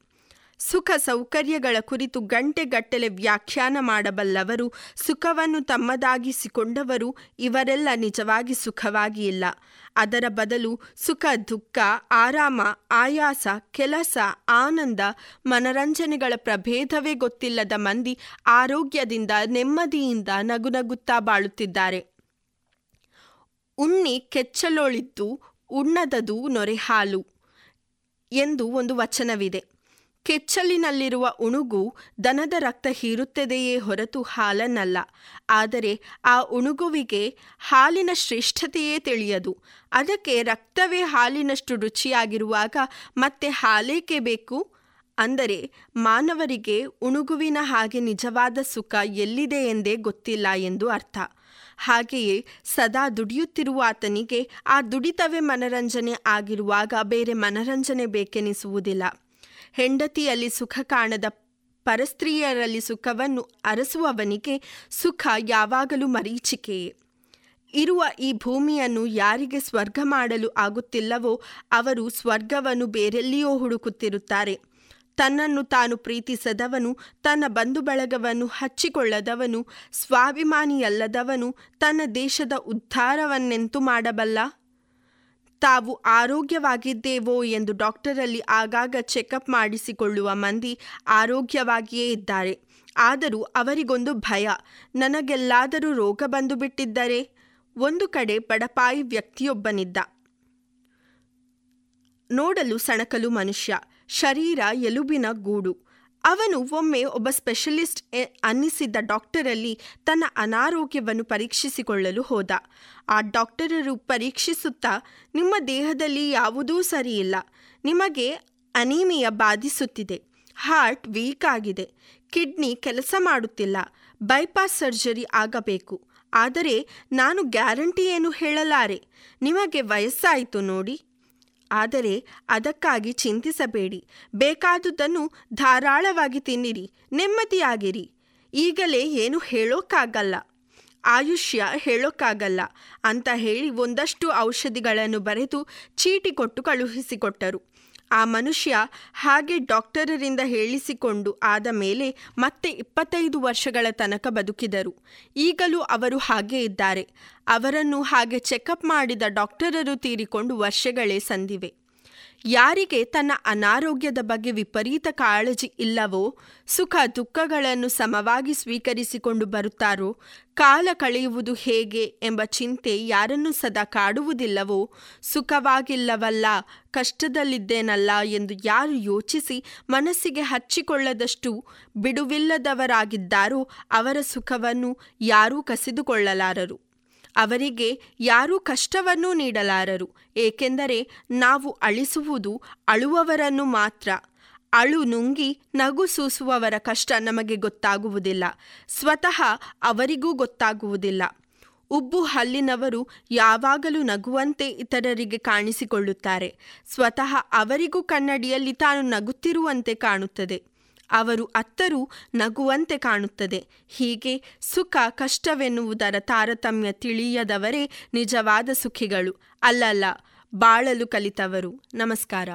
ಸುಖ ಸೌಕರ್ಯಗಳ ಕುರಿತು ಗಂಟೆಗಟ್ಟಲೆ ವ್ಯಾಖ್ಯಾನ ಮಾಡಬಲ್ಲವರು, ಸುಖವನ್ನು ತಮ್ಮದಾಗಿಸಿಕೊಂಡವರು ಇವರೆಲ್ಲ ನಿಜವಾಗಿ ಸುಖವಾಗಿ ಇಲ್ಲ ಅದರ ಬದಲು ಸುಖ, ದುಃಖ, ಆರಾಮ, ಆಯಾಸ, ಕೆಲಸ, ಆನಂದ, ಮನರಂಜನೆಗಳ ಪ್ರಭೇದವೇ ಗೊತ್ತಿಲ್ಲದ ಮಂದಿ ಆರೋಗ್ಯದಿಂದ, ನೆಮ್ಮದಿಯಿಂದ ನಗುನಗುತ್ತಾ ಬಾಳುತ್ತಿದ್ದಾರೆ. ಉಣ್ಣಿ ಕೆಚ್ಚಲೋಳಿದ್ದು ಉಣ್ಣದದು ನೊರೆಹಾಲು ಎಂದು ಒಂದು ವಚನವಿದೆ. ಕೆಚ್ಚಲಿನಲ್ಲಿರುವ ಉಣುಗು ದನದ ರಕ್ತ ಹೀರುತ್ತದೆಯೇ ಹೊರತು ಹಾಲನ್ನಲ್ಲ. ಆದರೆ ಆ ಉಣುಗುವಿಗೆ ಹಾಲಿನ ಶ್ರೇಷ್ಠತೆಯೇ ತಿಳಿಯದು. ಅದಕ್ಕೆ ರಕ್ತವೇ ಹಾಲಿನಷ್ಟು ರುಚಿಯಾಗಿರುವಾಗ ಮತ್ತೆ ಹಾಲೇಕೆ ಬೇಕು? ಅಂದರೆ ಮಾನವರಿಗೆ ಉಣುಗುವಿನ ಹಾಗೆ ನಿಜವಾದ ಸುಖ ಎಲ್ಲಿದೆ ಎಂದೇ ಗೊತ್ತಿಲ್ಲ ಎಂದು ಅರ್ಥ. ಹಾಗೆಯೇ ಸದಾ ದುಡಿಯುತ್ತಿರುವ ಆತನಿಗೆ ಆ ದುಡಿತವೇ ಮನರಂಜನೆ ಆಗಿರುವಾಗ ಬೇರೆ ಮನರಂಜನೆ ಬೇಕೆನಿಸುವುದಿಲ್ಲ. ಹೆಂಡತಿಯಲ್ಲಿ ಸುಖ ಕಾಣದ ಪರಸ್ತ್ರೀಯರಲ್ಲಿ ಸುಖವನ್ನು ಅರಸುವವನಿಗೆ ಸುಖ ಯಾವಾಗಲೂ ಮರೀಚಿಕೆಯೇ ಇರುವ ಈ ಭೂಮಿಯನ್ನು ಯಾರಿಗೆ ಸ್ವರ್ಗ ಮಾಡಲು ಆಗುತ್ತಿಲ್ಲವೋ ಅವರು ಸ್ವರ್ಗವನ್ನು ಬೇರೆಲ್ಲಿಯೋ ಹುಡುಕುತ್ತಿರುತ್ತಾರೆ. ತನ್ನನ್ನು ತಾನು ಪ್ರೀತಿಸದವನು, ತನ್ನ ಬಂಧು ಬಳಗವನ್ನು ಹಚ್ಚಿಕೊಳ್ಳದವನು, ಸ್ವಾಭಿಮಾನಿಯಲ್ಲದವನು, ತನ್ನ ದೇಶದ ಉದ್ಧಾರವನ್ನೆಂತು ಮಾಡಬಲ್ಲ? ತಾವು ಆರೋಗ್ಯವಾಗಿದ್ದೇವೋ ಎಂದು ಡಾಕ್ಟರಲ್ಲಿ ಆಗಾಗ ಚೆಕಪ್ ಮಾಡಿಸಿಕೊಳ್ಳುವ ಮಂದಿ ಆರೋಗ್ಯವಾಗಿಯೇ ಇದ್ದಾರೆ. ಆದರೂ ಅವರಿಗೊಂದು ಭಯ. ನನಗೆಲ್ಲಾದರೂ ರೋಗ ಬಂದು ಬಿಟ್ಟಿದ್ದರೆ ಒಂದು ಕಡೆ ಬಡಪಾಯಿ ವ್ಯಕ್ತಿಯೊಬ್ಬನಿದ್ದ. ನೋಡಲು ಸಣಕಲು ಮನುಷ್ಯ. ಶರೀರ ಎಲುಬಿನ ಗೂಡು. ಅವನು ಒಮ್ಮೆ ಒಬ್ಬ ಸ್ಪೆಷಲಿಸ್ಟ್ ಅನ್ನಿಸಿದ್ದ ಡಾಕ್ಟರಲ್ಲಿ ತನ್ನ ಅನಾರೋಗ್ಯವನ್ನು ಪರೀಕ್ಷಿಸಿಕೊಳ್ಳಲು ಹೋದ. ಆ ಡಾಕ್ಟರರು ಪರೀಕ್ಷಿಸುತ್ತಾ, ನಿಮ್ಮ ದೇಹದಲ್ಲಿ ಯಾವುದೂ ಸರಿಯಿಲ್ಲ, ನಿಮಗೆ ಅನೀಮಿಯ ಬಾಧಿಸುತ್ತಿದೆ ಹಾರ್ಟ್ ವೀಕ್ ಆಗಿದೆ ಕಿಡ್ನಿ ಕೆಲಸ ಮಾಡುತ್ತಿಲ್ಲ ಬೈಪಾಸ್ ಸರ್ಜರಿ ಆಗಬೇಕು, ಆದರೆ ನಾನು ಗ್ಯಾರಂಟಿ ಏನು ಹೇಳಲಾರೆ? ನಿಮಗೆ ವಯಸ್ಸಾಯಿತು ನೋಡಿ. ಆದರೆ ಅದಕ್ಕಾಗಿ ಚಿಂತಿಸಬೇಡಿ. ಬೇಕಾದುದನ್ನು ಧಾರಾಳವಾಗಿ ತಿನ್ನಿರಿ, ನೆಮ್ಮದಿಯಾಗಿರಿ. ಈಗಲೇ ಏನು ಹೇಳೋಕ್ಕಾಗಲ್ಲ. ಆಯುಷ್ಯ ಹೇಳೋಕ್ಕಾಗಲ್ಲ ಅಂತ ಹೇಳಿ ಒಂದಷ್ಟು ಔಷಧಿಗಳನ್ನು ಬರೆದು ಚೀಟಿ ಕೊಟ್ಟು ಕಳುಹಿಸಿಕೊಟ್ಟರು. ಆ ಮನುಷ್ಯ ಹಾಗೆ ಡಾಕ್ಟರರಿಂದ ಹೇಳಿಸಿಕೊಂಡು ಆದ ಮೇಲೆ ಮತ್ತೆ ಇಪ್ಪತ್ತೈದು ವರ್ಷಗಳ ತನಕ ಬದುಕಿದರು. ಈಗಲೂ ಅವರು ಹಾಗೆ ಇದ್ದಾರೆ. ಅವರನ್ನು ಹಾಗೆ ಚೆಕಪ್ ಮಾಡಿದ ಡಾಕ್ಟರರು ತೀರಿಕೊಂಡು ವರ್ಷಗಳೇ ಸಂದಿವೆ. ಯಾರಿಗೆ ತನ್ನ ಅನಾರೋಗ್ಯದ ಬಗ್ಗೆ ವಿಪರೀತ ಕಾಳಜಿ ಇಲ್ಲವೋ, ಸುಖ ದುಃಖಗಳನ್ನು ಸಮವಾಗಿ ಸ್ವೀಕರಿಸಿಕೊಂಡು ಬರುತ್ತಾರೋ, ಕಾಲ ಕಳೆಯುವುದು ಹೇಗೆ ಎಂಬ ಚಿಂತೆ ಯಾರನ್ನು ಸದಾ ಕಾಡುವುದಿಲ್ಲವೋ, ಸುಖವಾಗಿಲ್ಲವಲ್ಲ, ಕಷ್ಟದಲ್ಲಿದ್ದೇನಲ್ಲ ಎಂದು ಯಾರು ಯೋಚಿಸಿ ಮನಸ್ಸಿಗೆ ಹಚ್ಚಿಕೊಳ್ಳದಷ್ಟು ಬಿಡುವಿಲ್ಲದವರಾಗಿದ್ದಾರೋ ಅವರ ಸುಖವನ್ನು ಯಾರೂ ಕಸಿದುಕೊಳ್ಳಲಾರರು. ಅವರಿಗೆ ಯಾರೂ ಕಷ್ಟವನ್ನೂ ನೀಡಲಾರರು, ಏಕೆಂದರೆ ನಾವು ಅಳಿಸುವುದು ಅಳುವವರನ್ನು ಮಾತ್ರ. ಅಳು ನುಂಗಿ ನಗು ಸೂಸುವವರ ಕಷ್ಟ ನಮಗೆ ಗೊತ್ತಾಗುವುದಿಲ್ಲ, ಸ್ವತಃ ಅವರಿಗೂ ಗೊತ್ತಾಗುವುದಿಲ್ಲ. ಉಬ್ಬು ಹಲ್ಲಿನವರು ಯಾವಾಗಲೂ ನಗುವಂತೆ ಇತರರಿಗೆ ಕಾಣಿಸಿಕೊಳ್ಳುತ್ತಾರೆ, ಸ್ವತಃ ಅವರಿಗೂ ಕನ್ನಡಿಯಲ್ಲಿ ತಾನು ನಗುತ್ತಿರುವಂತೆ ಕಾಣುತ್ತದೆ. ಅವರು ಅತ್ತರೂ ನಗುವಂತೆ ಕಾಣುತ್ತದೆ. ಹೀಗೆ ಸುಖ ಕಷ್ಟವೆನ್ನುವುದರ ತಾರತಮ್ಯ ತಿಳಿಯದವರೇ ನಿಜವಾದ ಸುಖಿಗಳು. ಅಲ್ಲಲ್ಲ, ಬಾಳಲು ಕಲಿತವರು. ನಮಸ್ಕಾರ.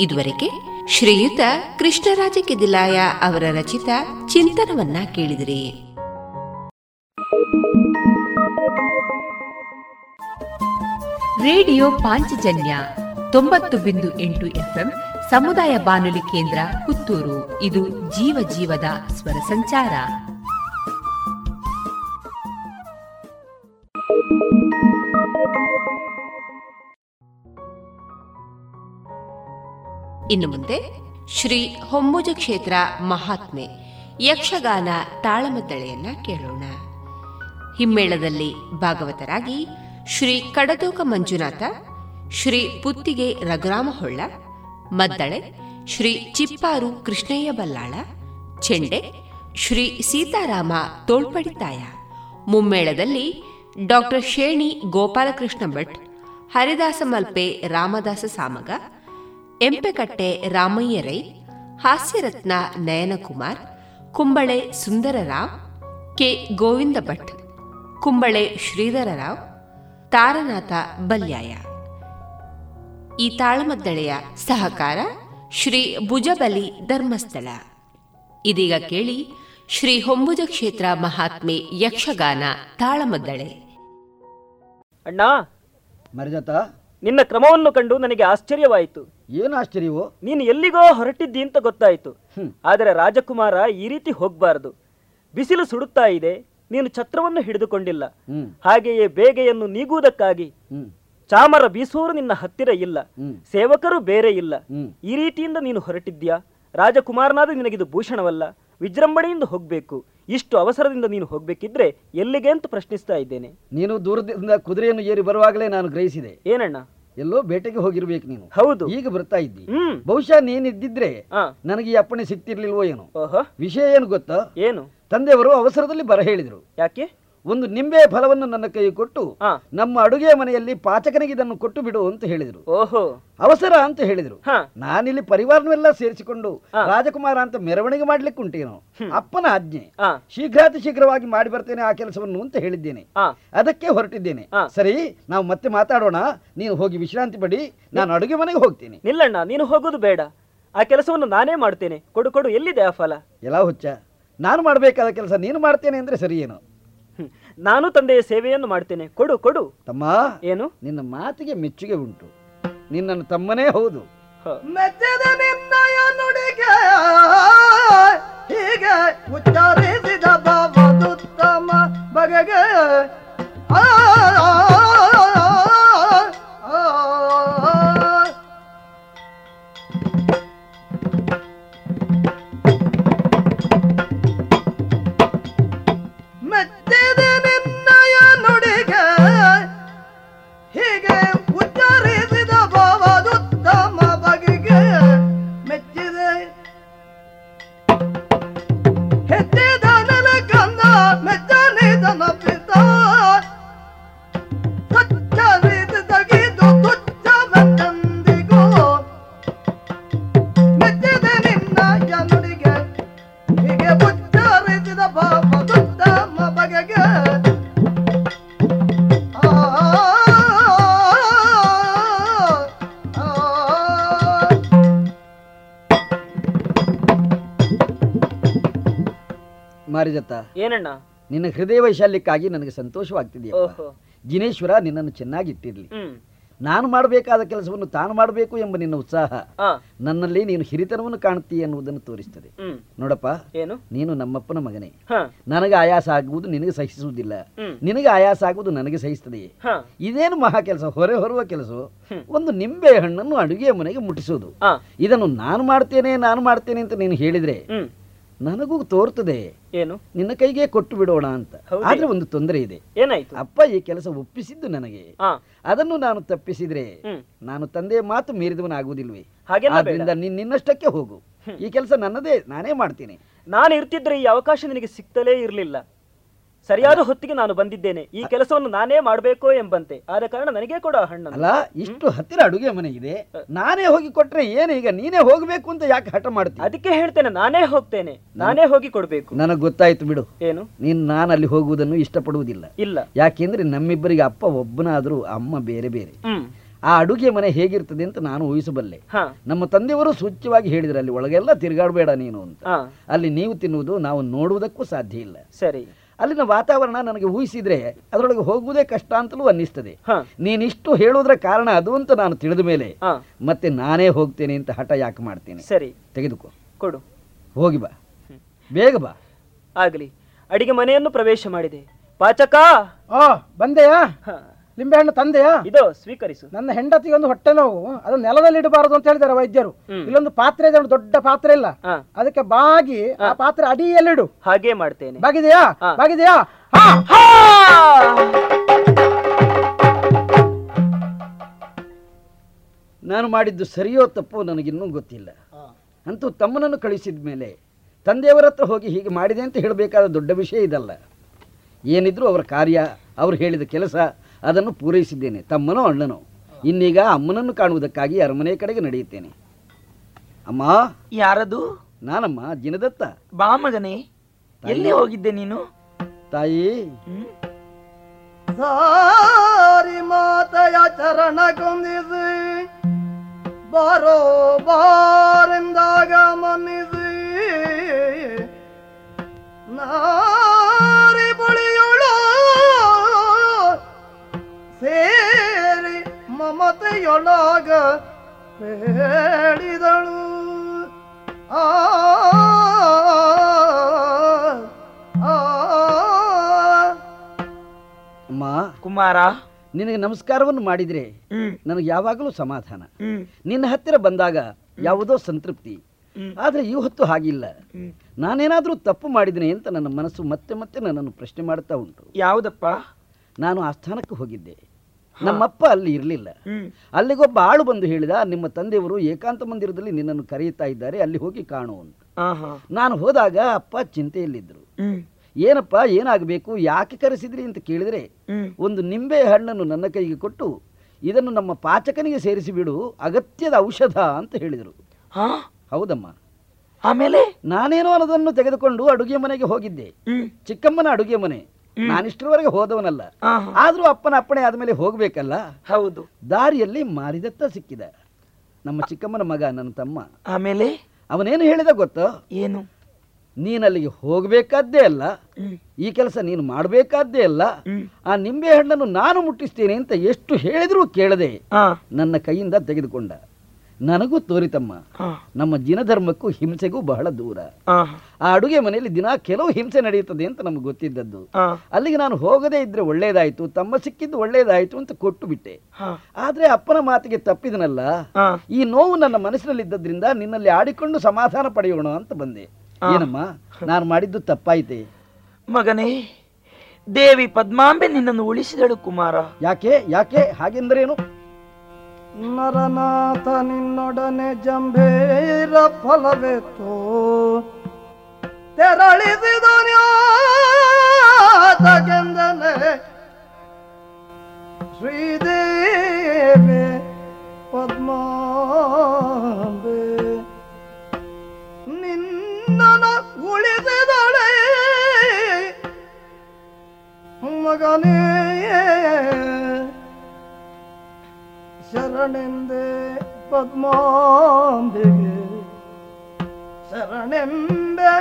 ಇದುವರೆಗೆ ಶ್ರೀಯುತ ಕೃಷ್ಣರಾಜ ಕೆದಿಲಾಯ ಅವರ ರಚಿತ ಚಿಂತನವನ್ನ ಕೇಳಿದಿರಿ. ರೇಡಿಯೋ ಪಾಂಚಜನ್ಯ ತೊಂಬತ್ತು ಬಿಂದು ಎಂಟು ಎಫ್ಎಂ ಸಮುದಾಯ ಬಾನುಲಿ ಕೇಂದ್ರ ಪುತ್ತೂರು. ಇದು ಜೀವ ಜೀವದ ಸ್ವರ ಸಂಚಾರ. ಇನ್ನು ಮುಂದೆ ಶ್ರೀ ಹೊಮ್ಮುಜ ಕ್ಷೇತ್ರ ಮಹಾತ್ಮೆ ಯಕ್ಷಗಾನ ತಾಳಮದ್ದಳೆಯನ್ನ ಕೇಳೋಣ. ಹಿಮ್ಮೇಳದಲ್ಲಿ ಭಾಗವತರಾಗಿ ಶ್ರೀ ಕಡದೋಕ ಮಂಜುನಾಥ, ಶ್ರೀ ಪುತ್ತಿಗೆ ರಘುರಾಮ ಹೊಳ್ಳ ಮದ್ದಳೆ, ಶ್ರೀ ಚಿಪ್ಪಾರು ಕೃಷ್ಣಯ್ಯ ಬಲ್ಲಾಳ, ಚೆಂಡೆ, ಶ್ರೀ ಸೀತಾರಾಮ ತೋಳ್ಪಡಿತಾಯ. ಮುಮ್ಮೇಳದಲ್ಲಿ ಡಾಕ್ಟರ್ ಶೇಣಿ ಗೋಪಾಲಕೃಷ್ಣ ಭಟ್, ಹರಿದಾಸ ಮಲ್ಪೆ ರಾಮದಾಸ ಸಾಮಗ, ಎಂಪೆಕಟ್ಟೆ ರಾಮಯ್ಯರೈ ಹಾಸ್ಯರತ್ನ ನಯನಕುಮಾರ್, ಕುಂಬಳೆ ಸುಂದರರಾವ್, ಕೆ. ಗೋವಿಂದ ಭಟ್, ಕುಂಬಳೆ ಶ್ರೀಧರರಾವ್, ತಾರನಾಥ ಬಲ್ಯಾಯ. ಈ ತಾಳಮದ್ದಳೆಯ ಸಹಕಾರ ಶ್ರೀ ಭುಜಬಲಿ ಧರ್ಮಸ್ಥಳ. ಇದೀಗ ಕೇಳಿ ಶ್ರೀ ಹೊಂಬುಜ ಕ್ಷೇತ್ರ ಮಹಾತ್ಮೆ ಯಕ್ಷಗಾನ ತಾಳಮದ್ದಳೆ. ಅಣ್ಣ ಮರಜತ ನಿನ್ನ ಕ್ರಮವನ್ನು ಕಂಡು ನನಗೆ ಆಶ್ಚರ್ಯವಾಯಿತು. ಏನು ಆಶ್ಚರ್ಯವೋ? ನೀನು ಎಲ್ಲಿಗೋ ಹೊರಟಿದ್ದಿ ಅಂತ ಗೊತ್ತಾಯಿತು. ಆದರೆ ರಾಜಕುಮಾರ ಈ ರೀತಿ ಹೋಗಬಾರದು. ಬಿಸಿಲು ಸುಡುತ್ತಾ ಇದೆ ನೀನು ಛತ್ರವನ್ನು ಹಿಡಿದುಕೊಂಡಿಲ್ಲ. ಹಾಗೆಯೇ ಬೇಗೆಯನ್ನು ನೀಗುವುದಕ್ಕಾಗಿ. ಹ್ಮ್. ಚಾಮರ ಬೀಸೋರು ನಿನ್ನ ಹತ್ತಿರ ಇಲ್ಲ. ಸೇವಕರು ಬೇರೆ ಇಲ್ಲ. ಈ ರೀತಿಯಿಂದ ನೀನು ಹೊರಟಿದ್ಯಾ ರಾಜಕುಮಾರನಾದ ನಿನಗಿದು ಭೂಷಣವಲ್ಲ. ವಿಜೃಂಭಣೆಯಿಂದ ಹೋಗ್ಬೇಕು. ಇಷ್ಟು ಅವಸರದಿಂದ ನೀನು ಹೋಗ್ಬೇಕಿದ್ರೆ ಎಲ್ಲಿಗೆ ಅಂತ ಪ್ರಶ್ನಿಸ್ತಾ ಇದ್ದೇನೆ. ನೀನು ದೂರದಿಂದ ಕುದುರೆಯನ್ನು ಏರಿ ಬರುವಾಗಲೇ ನಾನು ಗ್ರಹಿಸಿದೆ. ಏನಣ್ಣ? ಎಲ್ಲೋ ಬೇಟೆಗೆ ಹೋಗಿರ್ಬೇಕು ನೀನು. ಹೌದು. ಈಗ ಬರ್ತಾ ಇದ್ದಿ. ಹ್ಮ್. ಬಹುಶಃ ನೀನಿದ್ದಿದ್ರೆ. ನನಗೆ ಈ ಅಪ್ಪಣೆ ಸಿಗ್ತಿರ್ಲಿಲ್ವೋ ಏನೋ. ವಿಷಯ ಏನು ಗೊತ್ತಾ? ಏನು? ತಂದೆಯವರು ಅವಸರದಲ್ಲಿ ಬರ ಹೇಳಿದ್ರು. ಯಾಕೆ? ಒಂದು ನಿಂಬೆ ಫಲವನ್ನು ನನ್ನ ಕೈ ಕೊಟ್ಟು ನಮ್ಮ ಅಡುಗೆ ಮನೆಯಲ್ಲಿ ಪಾಚಕನಿಗೆ ಇದನ್ನು ಕೊಟ್ಟು ಬಿಡು ಅಂತ ಹೇಳಿದರು. ಓಹೋ. ಅವಸರ ಅಂತ ಹೇಳಿದರು. ನಾನಿಲ್ಲಿ ಪರಿವಾರನೆಲ್ಲ ಸೇರಿಸಿಕೊಂಡು ರಾಜಕುಮಾರ ಅಂತ ಮೆರವಣಿಗೆ ಮಾಡ್ಲಿಕ್ಕೆ ಉಂಟೇನು? ಅಪ್ಪನ ಆಜ್ಞೆ. ಶೀಘ್ರಾತಿ ಶೀಘ್ರವಾಗಿ ಮಾಡಿ ಬರ್ತೇನೆ ಆ ಕೆಲಸವನ್ನು ಅಂತ ಹೇಳಿದ್ದೇನೆ. ಅದಕ್ಕೆ ಹೊರಟಿದ್ದೇನೆ. ಸರಿ ನಾವು ಮತ್ತೆ ಮಾತಾಡೋಣ. ನೀನು ಹೋಗಿ ವಿಶ್ರಾಂತಿ ಪಡಿ. ನಾನು ಅಡುಗೆ ಮನೆಗೆ ಹೋಗ್ತೀನಿ. ನಿಲ್ಲಣ್ಣ ನೀನು ಹೋಗೋದು ಬೇಡ. ಆ ಕೆಲಸವನ್ನು ನಾನೇ ಮಾಡ್ತೇನೆ. ಕೊಡು ಕೊಡು ಎಲ್ಲಿದೆ ಆ ಫಲ? ಎಲ್ಲ ಹುಚ್ಚ. ನಾನು ಮಾಡಬೇಕಾದ ಕೆಲಸ ನೀನು ಮಾಡ್ತೇನೆ ಅಂದ್ರೆ ಸರಿ ಏನು. ನಾನು ತಂದೆಯ ಸೇವೆಯನ್ನು ಮಾಡ್ತೇನೆ. ಕೊಡು ಕೊಡು. ತಮ್ಮ ಏನು? ನಿನ್ನ ಮಾತಿಗೆ ಮೆಚ್ಚುಗೆ ಉಂಟು. ನಿನ್ನನ್ನು ತಮ್ಮನೇ ಹೌದು. ಮೆಚ್ಚದ ನಿನ್ನಯ ನುಡಿಗೆ ಹೀಗೆ ಉಚ್ಚಾರಿಸಿದ ಭಾವದುತ್ತಮ ಬಗೆಗೆ. ಆ, ಮಾರಿದತ್ತ. ಏನಣ್ಣ? ನಿನ್ನ ಹೃದಯ ವೈಶಾಲ್ಯಕ್ಕಾಗಿ ನನಗೆ ಸಂತೋಷವಾಗ್ತಿದೆಯಾ ಓಹೋ. ಜಿನೇಶ್ವರ ನಿನ್ನನ್ನು ಚೆನ್ನಾಗಿ ಇಟ್ಟಿರ್ಲಿ ನಾನು ಮಾಡಬೇಕಾದ ಕೆಲಸವನ್ನು ತಾನು ಮಾಡಬೇಕು ಎಂಬ ನಿನ್ನ ಉತ್ಸಾಹ. ನನ್ನಲ್ಲಿ ನೀನು ಹಿರಿತನವನ್ನು ಕಾಣ್ತೀಯ ಎನ್ನುವುದನ್ನು ತೋರಿಸ್ತದೆ. ನೋಡಪ್ಪ ಏನು? ನೀನು ನಮ್ಮಪ್ಪನ ಮಗನೇ. ನನಗೆ ಆಯಾಸ ಆಗುವುದು ನಿನಗೆ ಸಹಿಸುವುದಿಲ್ಲ. ನಿನಗೆ ಆಯಾಸ ಆಗುವುದು ನನಗೆ ಸಹಿಸ್ತದೆಯೇ? ಇದೇನು ಮಹಾ ಕೆಲಸ ಹೊರೆ ಹೊರುವ ಕೆಲಸ? ಒಂದು ನಿಂಬೆ ಹಣ್ಣನ್ನು ಅಡುಗೆಯ ಮನೆಗೆ ಮುಟ್ಟಿಸುವುದು ಇದನ್ನು ನಾನು ಮಾಡ್ತೇನೆ ನಾನು ಮಾಡ್ತೇನೆ ಅಂತ ನೀನು ಹೇಳಿದ್ರೆ ನನಗೂ ತೋರ್ತದೆ. ಏನು? ನಿನ್ನ ಕೈಗೆ ಕೊಟ್ಟು ಬಿಡೋಣ ಅಂತ? ಆದ್ರೆ ಒಂದು ತೊಂದರೆ ಇದೆ. ಏನಾಯ್ತು? ಅಪ್ಪ ಈ ಕೆಲಸ ಒಪ್ಪಿಸಿದ್ದು ನನಗೆ. ಅದನ್ನು ನಾನು ತಪ್ಪಿಸಿದ್ರೆ ನಾನು ತಂದೆಯ ಮಾತು ಮೀರಿದವನಾಗುವುದಿಲ್ವೇ? ಆಗುದಿಲ್ವೇ ಹಾಗೆ ಆದ್ರಿಂದ ನೀನ್ ನಿನ್ನಷ್ಟಕ್ಕೆ ಹೋಗು. ಈ ಕೆಲಸ ನನ್ನದೇ ನಾನೇ ಮಾಡ್ತೀನಿ. ನಾನು ಇರ್ತಿದ್ರೆ ಈ ಅವಕಾಶ ನಿನಗೆ ಸಿಗ್ತಲೇ ಇರಲಿಲ್ಲ. ಸರಿಯಾದ ಹೊತ್ತಿಗೆ ನಾನು ಬಂದಿದ್ದೇನೆ. ಈ ಕೆಲಸವನ್ನು ನಾನೇ ಮಾಡಬೇಕು ಎಂಬಂತೆ. ಆದ ಕಾರಣ ನನಗೆ ಕೂಡ ಹಣ್ಣು ಅಲ್ಲ ಇಷ್ಟು ಹತ್ತಿರ ಅಡುಗೆ ಮನೆ ಇದೆ. ನಾನೇ ಹೋಗಿ ಕೊಟ್ರೆ ಏನು ಈಗ? ನೀನೇ ಹೋಗ್ಬೇಕು ಅಂತ ಯಾಕೆ ಹಠ ಮಾಡ್ತೀನಿ ಅದಕ್ಕೆ ಹೇಳ್ತೇನೆ ನಾನೇ ಹೋಗ್ತೇನೆ. ನಾನೇ ಹೋಗಿ ಕೊಡ್ಬೇಕು. ನನಗೆ ಗೊತ್ತಾಯ್ತು ಬಿಡು. ಏನು? ನೀನು ನಾನು ಅಲ್ಲಿ ಹೋಗುವುದನ್ನು ಇಷ್ಟಪಡುವುದಿಲ್ಲ. ಇಲ್ಲ. ಯಾಕೆಂದ್ರೆ ನಮ್ಮಿಬ್ಬರಿಗೆ ಅಪ್ಪ ಒಬ್ಬನಾದರೂ ಅಮ್ಮ ಬೇರೆ ಬೇರೆ. ಆ ಅಡುಗೆ ಮನೆ ಹೇಗಿರ್ತದೆ ಅಂತ ನಾನು ಊಹಿಸಬಲ್ಲೆ. ನಮ್ಮ ತಂದೆಯವರು ಸೂಚ್ಯವಾಗಿ ಹೇಳಿದ್ರು ಅಲ್ಲಿ ಒಳಗೆಲ್ಲ ತಿರುಗಾಡಬೇಡ ನೀನು ಅಂತ. ಅಲ್ಲಿ ನೀವು ತಿನ್ನುವುದು ನಾವು ನೋಡುವುದಕ್ಕೂ ಸಾಧ್ಯ ಇಲ್ಲ. ಸರಿ. ಅಲ್ಲಿನ ವಾತಾವರಣ ನನಗೆ ಊಹಿಸಿದ್ರೆ ಅದರೊಳಗೆ ಹೋಗುವುದೇ ಕಷ್ಟ ಅಂತಲೂ ಅನ್ನಿಸ್ತದೆ. ಹ. ನೀನಿಷ್ಟು ಹೇಳೋದ್ರ ಕಾರಣ ಅದು ಅಂತ ನಾನು ತಿಳಿದ ಮೇಲೆ ಮತ್ತೆ ನಾನೇ ಹೋಗ್ತೇನೆ ಅಂತ ಹಠ ಯಾಕೆ ಮಾಡ್ತೇನೆ? ಸರಿ. ತೆಗೆದುಕೋ. ಕೊಡು. ಹೋಗಿ ಬಾ. ಬೇಗ ಬಾ. ಆಗಲಿ. ಅಡಿಗೆ ಮನೆಯನ್ನು ಪ್ರವೇಶ ಮಾಡಿದೆ. ಪಾಚಕ! ಆ ಬಂದೆಯಾ? ಹ, ಲಿಂಬೆಹಣ್ಣು ತಂದೆಯಾ? ಇದು ಸ್ವೀಕರಿಸು. ನನ್ನ ಹೆಂಡತಿಗೆ ಒಂದು ಹೊಟ್ಟೆ ನೋವು. ಅದು ನೆಲದಲ್ಲಿ ಇಡಬಾರದು ಅಂತ ಹೇಳಿದ್ದಾರೆ ವೈದ್ಯರು. ಇಲ್ಲೊಂದು ಪಾತ್ರೆ ಇದೆ ದೊಡ್ಡ ಪಾತ್ರೆ ಇಲ್ಲ. ಅದಕ್ಕೆ ಬಾಗಿ ಆ ಪಾತ್ರೆ ಅಡಿಯಲ್ಲಿಡು. ಹಾಗೆ ಮಾಡ್ತೇನೆ. ಬಾಗಿದೆಯಾ. ಬಾಗಿದೆಯಾ? ನಾನು ಮಾಡಿದ್ದು ಸರಿಯೋ ತಪ್ಪು ನನಗಿನ್ನೂ ಗೊತ್ತಿಲ್ಲ. ಅಂತೂ ತಮ್ಮನನ್ನು ಕಳಿಸಿದ ಮೇಲೆ ತಂದೆಯವರ ಹತ್ರ ಹೋಗಿ ಹೀಗೆ ಮಾಡಿದೆ ಅಂತ ಹೇಳಬೇಕಾದ ದೊಡ್ಡ ವಿಷಯ ಇದಲ್ಲ. ಏನಿದ್ರು ಅವರ ಕಾರ್ಯ ಅವ್ರು ಹೇಳಿದ ಕೆಲಸ ಅದನ್ನು ಪೂರೈಸಿದ್ದೇನೆ ತಮ್ಮನೋ ಅಣ್ಣನೋ. ಇನ್ನೀಗ ಅಮ್ಮನನ್ನು ಕಾಣುವುದಕ್ಕಾಗಿ ಅರಮನೆ ಕಡೆಗೆ ನಡೆಯುತ್ತೇನೆ. ಅಮ್ಮ ಯಾರದು? ನಾನಮ್ಮ ಜಿನದತ್ತ. ಬಾ ಮಗನೇ ಎಲ್ಲಿ ಹೋಗಿದ್ದೆ ನೀನು? ತಾಯಿ. ಸಾರಿ ಮಾತೆಯ ಚರಣ ಕುಂದಿಸಿ ಬಾರೋ ಬಾರ ಮಮತೆಯೊಳಗ ಹೇಳಿದಳು. ಆ ಆ ಅಮ್ಮ ಕುಮಾರ. ನಿನಗೆ ನಮಸ್ಕಾರವನ್ನು ಮಾಡಿದ್ರೆ ನನಗೆ ಯಾವಾಗಲೂ ಸಮಾಧಾನ. ನಿನ್ನ ಹತ್ತಿರ ಬಂದಾಗ ಯಾವುದೋ ಸಂತೃಪ್ತಿ. ಆದ್ರೆ ಈ ಹೊತ್ತು ಹಾಗಿಲ್ಲ. ನಾನೇನಾದ್ರೂ ತಪ್ಪು ಮಾಡಿದ್ದೀನಿ ಅಂತ ನನ್ನ ಮನಸ್ಸು ಮತ್ತೆ ಮತ್ತೆ ನನ್ನನ್ನು ಪ್ರಶ್ನೆ ಮಾಡ್ತಾ ಉಂಟು. ಯಾವುದಪ್ಪ? ನಾನು ಆ ಸ್ಥಾನಕ್ಕೆ ಹೋಗಿದ್ದೆ. ನಮ್ಮಪ್ಪ ಅಲ್ಲಿ ಇರಲಿಲ್ಲ. ಅಲ್ಲಿಗೊಬ್ಬ ಆಳು ಬಂದು ಹೇಳಿದ ನಿಮ್ಮ ತಂದೆಯವರು ಏಕಾಂತ ಮಂದಿರದಲ್ಲಿ ನಿನ್ನನ್ನು ಕರೆಯುತ್ತಾ ಇದ್ದಾರೆ ಅಲ್ಲಿ ಹೋಗಿ ಕಾಣು ಅಂತ. ನಾನು ಹೋದಾಗ ಅಪ್ಪ ಚಿಂತೆಯಲ್ಲಿದ್ದರು ಏನಪ್ಪ ಏನಾಗಬೇಕು ಯಾಕೆ ಕರೆಸಿದ್ರಿ ಅಂತ ಕೇಳಿದರೆ ಒಂದು ನಿಂಬೆ ಹಣ್ಣನ್ನು ನನ್ನ ಕೈಗೆ ಕೊಟ್ಟು ಇದನ್ನು ನಮ್ಮ ಪಾಚಕನಿಗೆ ಸೇರಿಸಿ ಬಿಡು ಅಗತ್ಯದ ಔಷಧ ಅಂತ ಹೇಳಿದರು. ಹೌದಮ್ಮ. ಆಮೇಲೆ? ನಾನೇನೋ ಅನ್ನೋದನ್ನು ತೆಗೆದುಕೊಂಡು ಅಡುಗೆ ಮನೆಗೆ ಹೋಗಿದ್ದೆ. ಚಿಕ್ಕಮ್ಮನ ಅಡುಗೆ ಮನೆ. ನಾನಿಷ್ಟರವರೆಗೆ ಹೋದವನಲ್ಲ. ಆದ್ರೂ ಅಪ್ಪನ ಅಪ್ಪಣೆ ಆದ್ಮೇಲೆ ಹೋಗ್ಬೇಕಲ್ಲ? ಹೌದು. ದಾರಿಯಲ್ಲಿ ಮಾರಿದತ್ತ ಸಿಕ್ಕಿದ. ನಮ್ಮ ಚಿಕ್ಕಮ್ಮನ ಮಗ ನನ್ನ ತಮ್ಮ. ಆಮೇಲೆ? ಅವನೇನು ಹೇಳಿದ ಗೊತ್ತೋ? ಏನು? ನೀನಲ್ಲಿಗೆ ಹೋಗ್ಬೇಕಾದ್ದೇ ಅಲ್ಲ. ಈ ಕೆಲಸ ನೀನು ಮಾಡಬೇಕಾದ್ದೇ ಅಲ್ಲ. ಆ ನಿಂಬೆ ಹಣ್ಣನ್ನು ನಾನು ಮುಟ್ಟಿಸ್ತೇನೆ ಅಂತ ಎಷ್ಟು ಹೇಳಿದ್ರೂ ಕೇಳದೆ ನನ್ನ ಕೈಯಿಂದ ತೆಗೆದುಕೊಂಡ. ನನಗೂ ತೋರಿತಮ್ಮ. ನಮ್ಮ ಜಿನಧರ್ಮಕ್ಕೂ ಹಿಂಸೆಗೂ ಬಹಳ ದೂರ. ಆ ಅಡುಗೆ ಮನೆಯಲ್ಲಿ ದಿನ ಕೆಲವು ಹಿಂಸೆ ನಡೆಯುತ್ತದೆ ಅಂತ ನಮ್ಗೆ ಗೊತ್ತಿದ್ದದ್ದು. ಅಲ್ಲಿಗೆ ನಾನು ಹೋಗದೇ ಇದ್ರೆ ಒಳ್ಳೇದಾಯ್ತು ತಮ್ಮ ಸಿಕ್ಕಿದ್ದು ಒಳ್ಳೇದಾಯ್ತು ಅಂತ ಕೊಟ್ಟು ಬಿಟ್ಟೆ. ಆದ್ರೆ ಅಪ್ಪನ ಮಾತಿಗೆ ತಪ್ಪಿದನಲ್ಲ ಈ ನೋವು ನನ್ನ ಮನಸ್ಸಿನಲ್ಲಿದ್ದದ್ರಿಂದ ನಿನ್ನಲ್ಲಿ ಆಡಿಕೊಂಡು ಸಮಾಧಾನ ಪಡೆಯೋಣ ಅಂತ ಬಂದೆ. ಏನಮ್ಮ ನಾನು ಮಾಡಿದ್ದು ತಪ್ಪಾಯ್ತೆ? ಮಗನೇ ದೇವಿ ಪದ್ಮಾಂಬೆ ನಿನ್ನನ್ನು ಉಳಿಸಿದಳು ಕುಮಾರ. ಯಾಕೆ ಯಾಕೆ ಹಾಗೆಂದರೇನು? ನರನಾಥ ನಿನ್ನೊಡನೆ ಜಂಭೀರ ಫಲವೆತ್ತು. ತೆರಳಿಸಿದನ್ಯಾತಗೆಂದನೆ ಶ್ರೀದೇವಿ ಪದ್ಮಾಂಬೆ. ನಿನ್ನ ಉಳಿಸಿದಳೆ. ಮಗನೇ. ಶರಣೆಂದೆ ಪದ್ಮಾಂಬೆಗೆ ಶರಣೆಂಬೆ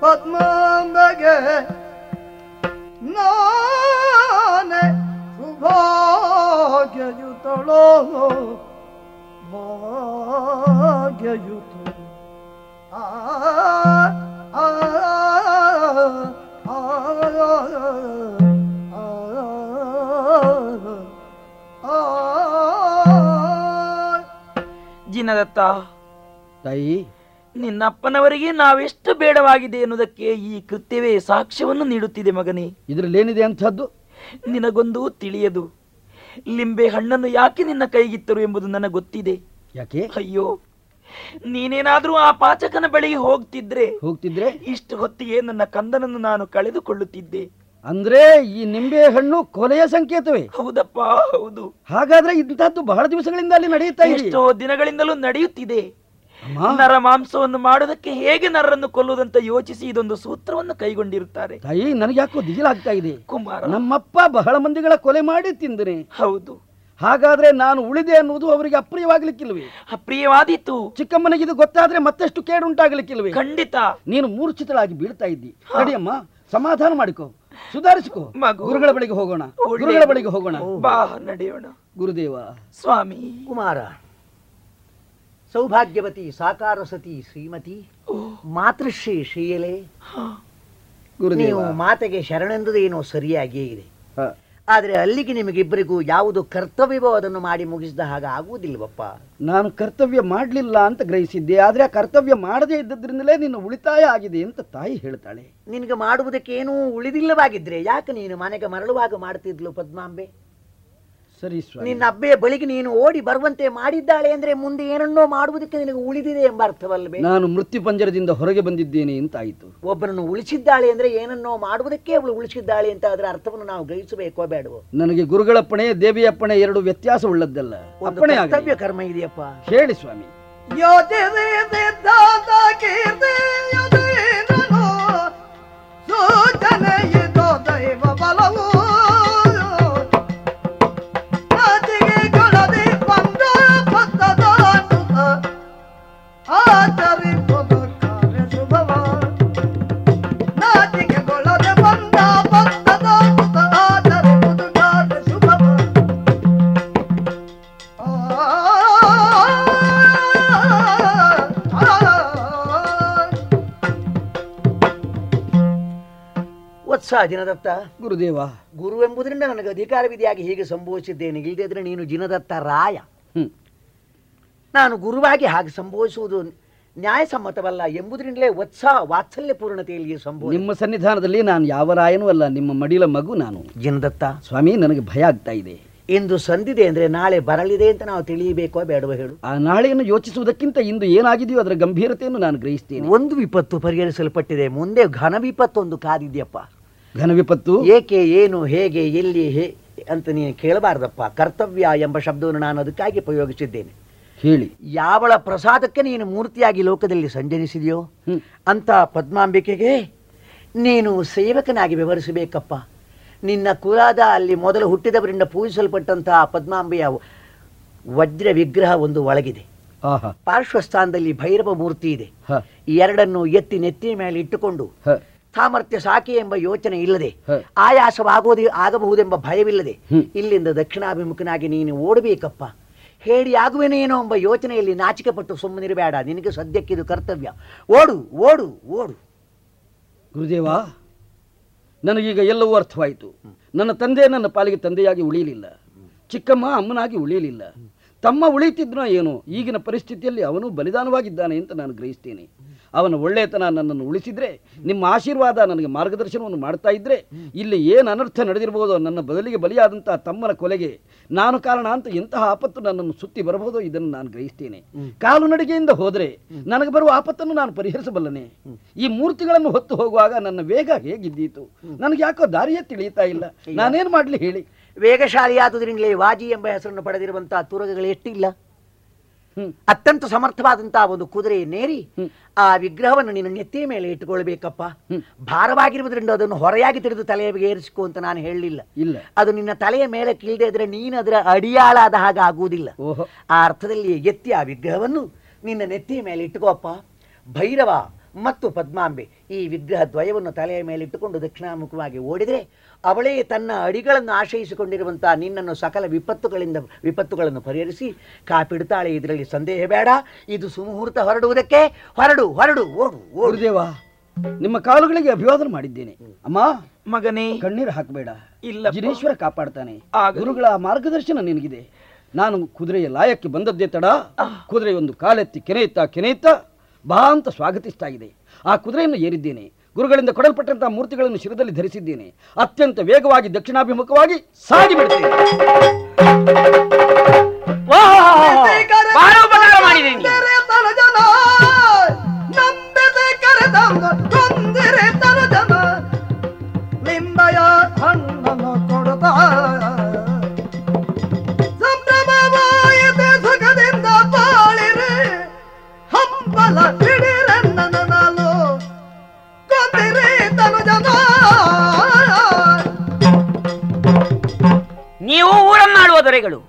ಪದ್ಮಾಂಬೆಗೆ ನಾನೆ ಸುಭಾಗ್ಯಯುತಳೋ ಭಾಗ್ಯಯುತ ಆ ಆ ಆ ಜಿನದತ್ತ ತಾಯಿ. ನಿನ್ನಪ್ಪನವರಿಗೆ ನಾವೆಷ್ಟು ಬೇಡವಾಗಿದೆ ಎನ್ನುವುದಕ್ಕೆ ಈ ಕೃತ್ಯವೇ ಸಾಕ್ಷ್ಯವನ್ನು ನೀಡುತ್ತಿದೆ ಮಗನೇ. ಇದರಲ್ಲಿ ಏನಿದೆ ಅಂಥದ್ದು? ನಿನಗೊಂದು ತಿಳಿಯದು. ಲಿಂಬೆ ಹಣ್ಣನ್ನು ಯಾಕೆ ನಿನ್ನ ಕೈಗಿತ್ತರು ಎಂಬುದು ನನಗೆ ಗೊತ್ತಿದೆ. ಯಾಕೆ? ಅಯ್ಯೋ ನೀನೇನಾದ್ರೂ ಆ ಪಾಚಕನ ಬಳಿಗೆ ಹೋಗ್ತಿದ್ರೆ ಹೋಗ್ತಿದ್ರೆ? ಇಷ್ಟು ಹೊತ್ತಿಗೆ ನನ್ನ ಕಂದನನ್ನು ನಾನು ಕಳೆದುಕೊಳ್ಳುತ್ತಿದ್ದೆ. ಅಂದ್ರೆ ಈ ನಿಂಬೆ ಹಣ್ಣು ಕೊಲೆಯ ಸಂಕೇತವೇ? ಹೌದಪ್ಪ ಹೌದು. ಹಾಗಾದ್ರೆ ಇಂತಹದ್ದು ಬಹಳ ದಿವಸಗಳಿಂದ ಅಲ್ಲಿ ನಡೆಯುತ್ತಾ ಇದೆ. ಎಷ್ಟೋ ದಿನಗಳಿಂದಲೂ ನಡೆಯುತ್ತಿದೆ. ನರ ಮಾಂಸವನ್ನು ಮಾಡುವುದಕ್ಕೆ ಹೇಗೆ ನರರನ್ನು ಕೊಲ್ಲುವುದಂತ ಯೋಚಿಸಿ ಇದೊಂದು ಸೂತ್ರವನ್ನು ಕೈಗೊಂಡಿರುತ್ತಾರೆ. ತಾಯಿ ನನಗೆ ಯಾಕೋ ದಿಗಿಲಾಗ್ತಾ ಇದೆ. ಕುಮಾರ. ನಮ್ಮಪ್ಪ ಬಹಳ ಮಂದಿಗಳ ಕೊಲೆ ಮಾಡಿ ತಿಂದನೆ ಹೌದು. ಹಾಗಾದ್ರೆ ನಾನು ಉಳಿದೆ ಅನ್ನುವುದು ಅವರಿಗೆ ಅಪ್ರಿಯವಾಗಲಿಕ್ಕಿಲ್ವೇ ಅಪ್ರಿಯವಾದೀತು. ಚಿಕ್ಕಮ್ಮನಿಗೆ ಇದು ಗೊತ್ತಾದ್ರೆ ಮತ್ತಷ್ಟು ಕೇಡುಂಟಾಗ್ಲಿಕ್ಕಿಲ್ವೇ ಖಂಡಿತ. ನೀನು ಮೂರ್ಛಿತಳಾಗಿ ಬೀಳ್ತಾ ಇದ್ದಿ. ನಡಿಯಮ್ಮ ಸಮಾಧಾನ ಮಾಡಿಕೋ. ಸುಧಾರಿಸಿಕೋ. ಗುರುಗಳ ಬಳಿಗೆ ಹೋಗೋಣ. ಗುರುಗಳ ಬಳಿಗೆ ಹೋಗೋಣ. ಬಾ ನಡೆಯೋಣ. ಗುರುದೇವ. ಸ್ವಾಮಿ. ಕುಮಾರ ಸೌಭಾಗ್ಯವತಿ ಸಾಕಾರ ಸತಿ ಶ್ರೀಮತಿ ಮಾತೃಶ್ರೀ ಶ್ರೀಯಲೆ. ಗುರುದೇವ. ನೀವು ಮಾತೆಗೆ ಶರಣೆಂದದೇನೋ ಸರಿಯಾಗಿಯೇ ಇದೆ. ಆದರೆ ಅಲ್ಲಿಗೆ ನಿಮಗಿಬ್ಬರಿಗೂ ಯಾವುದು ಕರ್ತವ್ಯವೋ ಅದನ್ನು ಮಾಡಿ ಮುಗಿಸಿದ ಹಾಗೆ ಆಗುವುದಿಲ್ವಪ್ಪ ನಾನು ಕರ್ತವ್ಯ ಮಾಡಲಿಲ್ಲ ಅಂತ ಗ್ರಹಿಸಿದ್ದೆ ಆದರೆ ಆ ಕರ್ತವ್ಯ ಮಾಡದೇ ಇದ್ದದ್ರಿಂದಲೇ ನಿನ್ನ ಉಳಿತಾಯ ಆಗಿದೆ ಅಂತ ತಾಯಿ ಹೇಳ್ತಾಳೆ. ನಿನಗೆ ಮಾಡುವುದಕ್ಕೇನೂ ಉಳಿದಿಲ್ಲವಾಗಿದ್ರೆ ಯಾಕೆ ನೀನು ಮನೆಗೆ ಮರಳುವಾಗ ಮಾಡ್ತಿದ್ಲು ಪದ್ಮಾಂಬೆ? ಸರಿ ಸ್ವಾಮಿ. ನಿನ್ನ ಅಬ್ಬೆಯ ಬಳಿಗೆ ನೀನು ಓಡಿ ಬರುವಂತೆ ಮಾಡಿದ್ದಾಳೆ ಅಂದ್ರೆ ಮುಂದೆ ಏನನ್ನೋ ಮಾಡುವುದಕ್ಕೆ ನಿನಗೆ ಉಳಿದಿದೆ ಎಂಬ ಅರ್ಥವಲ್ಲವೇ ನಾನು ಮೃತ್ಯು ಪಂಜರದಿಂದ ಹೊರಗೆ ಬಂದಿದ್ದೇನೆ ಅಂತ ಆಯಿತು ಒಬ್ಬನನ್ನು ಉಳಿಸಿದ್ದಾಳೆ ಅಂದ್ರೆ ಏನನ್ನೋ ಮಾಡುವುದಕ್ಕೆ ಅವಳು ಉಳಿಸಿದ್ದಾಳೆ ಅಂತ ಅದರ ಅರ್ಥವನ್ನು ನಾವು ಗ್ರಹಿಸಬೇಕೋ ಬೇಡವೋ? ನನಗೆ ಗುರುಗಳಪ್ಪಣೆ ದೇವಿಯಪ್ಪಣೆ ಎರಡು ವ್ಯತ್ಯಾಸ ಉಳ್ಳದ್ದಲ್ಲ ಅಪ್ಪಣೆ. ಕರ್ತವ್ಯ ಕರ್ಮ ಇದೆಯಪ್ಪ. ಹೇಳಿ ಸ್ವಾಮಿ. ಯೋಚಿಸಿ ವತ್ಸ ಜಿನದತ್ತ ಗುರುದೇವ. ಗುರು ಎಂಬುದರಿಂದ ನನಗೆ ಅಧಿಕಾರ ವಿಧಿಯಾಗಿ ಹೀಗೆ ಸಂಭವಿಸಿದ್ದೇನೆ. ಇಲ್ಲದಿದ್ರೆ ನೀನು ಜಿನದತ್ತ ರಾಯ. ನಾನು ಗುರುವಾಗಿ ಹಾಗೆ ಸಂಭವಿಸುವುದು ನ್ಯಾಯಸಮ್ಮತವಲ್ಲ ಎಂಬುದರಿಂದಲೇ ಉತ್ಸಾಹ ವಾತ್ಸಲ್ಯ ಪೂರ್ಣತೆಯಲ್ಲಿ ಸಂಭವ ನಿಮ್ಮ ಸನ್ನಿಧಾನದಲ್ಲಿ ನಾನು ಯಾವ ರಾಯನೂ ಅಲ್ಲ ನಿಮ್ಮ ಮಡಿಲ ಮಗು ನಾನು. ಜಿನದತ್ತ ಸ್ವಾಮಿ ನನಗೆ ಭಯ ಆಗ್ತಾ ಇದೆ. ಇಂದು ಸಂದಿದೆ ಅಂದ್ರೆ ನಾಳೆ ಬರಲಿದೆ ಅಂತ ನಾವು ತಿಳಿಯಬೇಕೋ ಬೇಡವೋ ಹೇಳು. ಆ ನಾಳೆಯನ್ನು ಯೋಚಿಸುವುದಕ್ಕಿಂತ ಇಂದು ಏನಾಗಿದೆಯೋ ಅದರ ಗಂಭೀರತೆಯನ್ನು ನಾನು ಗ್ರಹಿಸ್ತೇನೆ. ಒಂದು ವಿಪತ್ತು ಪರಿಹರಿಸಲ್ಪಟ್ಟಿದೆ. ಮುಂದೆ ಘನ ವಿಪತ್ತೊಂದು ಕಾದಿದೆಯಪ್ಪ. ಘನ ವಿಪತ್ತು? ಏಕೆ ಏನು ಹೇಗೆ ಎಲ್ಲಿ ಹೇ ಅಂತ ನೀನು ಕೇಳಬಾರ್ದಪ್ಪ. ಕರ್ತವ್ಯ ಎಂಬ ಶಬ್ದವನ್ನು ನಾನು ಅದಕ್ಕಾಗಿ ಉಪಯೋಗಿಸಿದ್ದೇನೆ. ಹೇಳಿ. ಯಾವಳ ಪ್ರಸಾದಕ್ಕೆ ನೀನು ಮೂರ್ತಿಯಾಗಿ ಲೋಕದಲ್ಲಿ ಸಂಜನಿಸಿದೆಯೋ ಅಂತ ಪದ್ಮಾಂಬಿಕೆಗೆ ನೀನು ಸೇವಕನಾಗಿ ವಿವರಿಸಬೇಕಪ್ಪ ನಿನ್ನ ಕುಲಾದ ಅಲ್ಲಿ ಮೊದಲು ಹುಟ್ಟಿದವರಿಂದ ಪೂಜಿಸಲ್ಪಟ್ಟಂತಹ ಪದ್ಮಾಂಬೆಯ ವಜ್ರ ವಿಗ್ರಹ ಒಂದು ಒಳಗಿದೆ. ಪಾರ್ಶ್ವಸ್ಥಾನದಲ್ಲಿ ಭೈರವ ಮೂರ್ತಿ ಇದೆ. ಈ ಎರಡನ್ನು ಎತ್ತಿ ನೆತ್ತಿನ ಮೇಲೆ ಇಟ್ಟುಕೊಂಡು ಸಾಮರ್ಥ್ಯ ಸಾಕಿ ಎಂಬ ಯೋಚನೆ ಇಲ್ಲದೆ ಆಯಾಸವಾಗುವುದು ಆಯಾಸವಾಗೋದು ಆಗಬಹುದೆಂಬ ಭಯವಿಲ್ಲದೆ ಇಲ್ಲಿಂದ ದಕ್ಷಿಣಾಭಿಮುಖನಾಗಿ ನೀನು ಓಡಬೇಕಪ್ಪ. ಹೇಳಿ ಆಗುವೆನೇನೋ ಎಂಬ ಯೋಚನೆಯಲ್ಲಿ ನಾಚಿಕೆ ಪಟ್ಟು ಸುಮ್ಮನಿರಬೇಡ ನಿನಗೆ ಸದ್ಯಕ್ಕೆ ಇದು ಕರ್ತವ್ಯ. ಓಡು ಓಡು ಓಡು. ಗುರುದೇವ ನನಗೀಗ ಎಲ್ಲವೂ ಅರ್ಥವಾಯಿತು. ನನ್ನ ತಂದೆ ನನ್ನ ಪಾಲಿಗೆ ತಂದೆಯಾಗಿ ಉಳಿಯಲಿಲ್ಲ. ಚಿಕ್ಕಮ್ಮ ಅಮ್ಮನಾಗಿ ಉಳಿಯಲಿಲ್ಲ. ತಮ್ಮ ಉಳಿತಿದ್ನೋ ಏನೋ ಈಗಿನ ಪರಿಸ್ಥಿತಿಯಲ್ಲಿ ಅವನು ಬಲಿದಾನವಾಗಿದ್ದಾನೆ ಅಂತ ನಾನು ಗ್ರಹಿಸ್ತೇನೆ. ಅವನ ಒಳ್ಳೆಯತನ ನನ್ನನ್ನು ಉಳಿಸಿದ್ರೆ ನಿಮ್ಮ ಆಶೀರ್ವಾದ ನನಗೆ ಮಾರ್ಗದರ್ಶನವನ್ನು ಮಾಡ್ತಾ ಇದ್ರೆ ಇಲ್ಲಿ ಏನು ಅನರ್ಥ ನಡೆದಿರಬಹುದೋ ನನ್ನ ಬದಲಿಗೆ ಬಲಿಯಾದಂತಹ ತಮ್ಮನ ಕೊಲೆಗೆ ನಾನು ಕಾರಣ ಅಂತ ಎಂತಹ ಆಪತ್ತು ನನ್ನನ್ನು ಸುತ್ತಿ ಬರಬಹುದು ಇದನ್ನು ನಾನು ಗ್ರಹಿಸ್ತೇನೆ. ಕಾಲುನಡಿಗೆಯಿಂದ ಹೋದರೆ ನನಗೆ ಬರುವ ಆಪತ್ತನ್ನು ನಾನು ಪರಿಹರಿಸಬಲ್ಲನೆ. ಈ ಮೂರ್ತಿಗಳನ್ನು ಹೊತ್ತು ಹೋಗುವಾಗ ನನ್ನ ವೇಗ ಹೇಗಿದ್ದೀತು? ನನಗೆ ಯಾಕೋ ದಾರಿಯೇ ತಿಳಿಯುತ್ತಾ ಇಲ್ಲ. ನಾನೇನು ಮಾಡಲಿ ಹೇಳಿ. ವೇಗಶಾಲಿಯಾದುದರಿಂದಲೇ ವಾಜಿ ಎಂಬ ಹೆಸರನ್ನು ಪಡೆದಿರುವಂತಹ ತುರಗಗಳು ಎಷ್ಟಿಲ್ಲ. ಅತ್ಯಂತ ಸಮರ್ಥವಾದಂತಹ ಒಂದು ಕುದುರೆಯನ್ನೇರಿ ನೇರಿ ಆ ವಿಗ್ರಹವನ್ನು ನಿನ್ನ ನೆತ್ತಿಯ ಮೇಲೆ ಇಟ್ಟುಕೊಳ್ಬೇಕಪ್ಪ. ಭಾರವಾಗಿರುವುದರಿಂದ ಅದನ್ನು ಹೊರೆಯಾಗಿ ತಿಳಿದು ತಲೆಯ ಬಗ್ಗೆ ಏರಿಸಿಕೊ ಅಂತ ನಾನು ಹೇಳಲಿಲ್ಲ ಇಲ್ಲ. ಅದು ನಿನ್ನ ತಲೆಯ ಮೇಲೆ ಕೀಳದೆ ಇದ್ರೆ ನೀನು ಅದರ ಅಡಿಯಾಳಾದ ಹಾಗೆ ಆಗುವುದಿಲ್ಲ. ಆ ಅರ್ಥದಲ್ಲಿ ಎತ್ತಿ ಆ ವಿಗ್ರಹವನ್ನು ನಿನ್ನ ನೆತ್ತಿಯ ಮೇಲೆ ಇಟ್ಟುಕೋಪ್ಪ. ಭೈರವ ಮತ್ತು ಪದ್ಮಾಂಬೆ ಈ ವಿಗ್ರಹ ದ್ವಯವನ್ನು ತಲೆಯ ಮೇಲೆ ಇಟ್ಟುಕೊಂಡು ದಕ್ಷಿಣಾಮುಖವಾಗಿ ಓಡಿದರೆ ಅವಳೇ ತನ್ನ ಅಡಿಗಳನ್ನು ಆಶ್ರಯಿಸಿಕೊಂಡಿರುವಂತಹ ನಿನ್ನನ್ನು ಸಕಲ ವಿಪತ್ತುಗಳಿಂದ ವಿಪತ್ತುಗಳನ್ನು ಪರಿಹರಿಸಿ ಕಾಪಿಡ್ತಾಳೆ ಇದರಲ್ಲಿ ಸಂದೇಹ ಬೇಡ. ಇದು ಸುಮುಹೂರ್ತ ಹೊರಡುವುದಕ್ಕೆ. ಹೊರಡು ಹೊರಡು ಓಡು ಓಡುದೇವ ಗುರುದೇವ ನಿಮ್ಮ ಕಾಲುಗಳಿಗೆ ಅಭಿವಾದನ ಮಾಡಿದ್ದೇನೆ. ಅಮ್ಮ ಮಗನೇ ಕಣ್ಣೀರು ಹಾಕಬೇಡ. ಇಲ್ಲ ಜಿನೇಶ್ವರ ಕಾಪಾಡ್ತಾನೆ. ಆ ಗುರುಗಳ ಮಾರ್ಗದರ್ಶನ ನಿನಗಿದೆ. ನಾನು ಕುದುರೆಯ ಲಾಯಕ್ಕೆ ಬಂದದ್ದೇ ತಡ. ಕುದುರೆ ಒಂದು ಕಾಲೆತ್ತಿ ಕೆನೆಯುತ್ತಾ ಕೆನೆಯುತ್ತಾ ಬಾ ಅಂತ ಸ್ವಾಗತಿಸ್ತಾ ಇದೆ. ಆ ಕುದುರೆಯನ್ನು ಏರಿದ್ದೇನೆ. ಗುರುಗಳಿಂದ ಕೊಡಲ್ಪಟ್ಟಂತಹ ಮೂರ್ತಿಗಳನ್ನು ಶಿರದಲ್ಲಿ ಧರಿಸಿದ್ದೇನೆ. ಅತ್ಯಂತ ವೇಗವಾಗಿ ದಕ್ಷಿಣಾಭಿಮುಖವಾಗಿ ಸಾಗಿ ಬಿಡ್ತೇನೆ. ಬಹಳ ದೊರೆಗಳು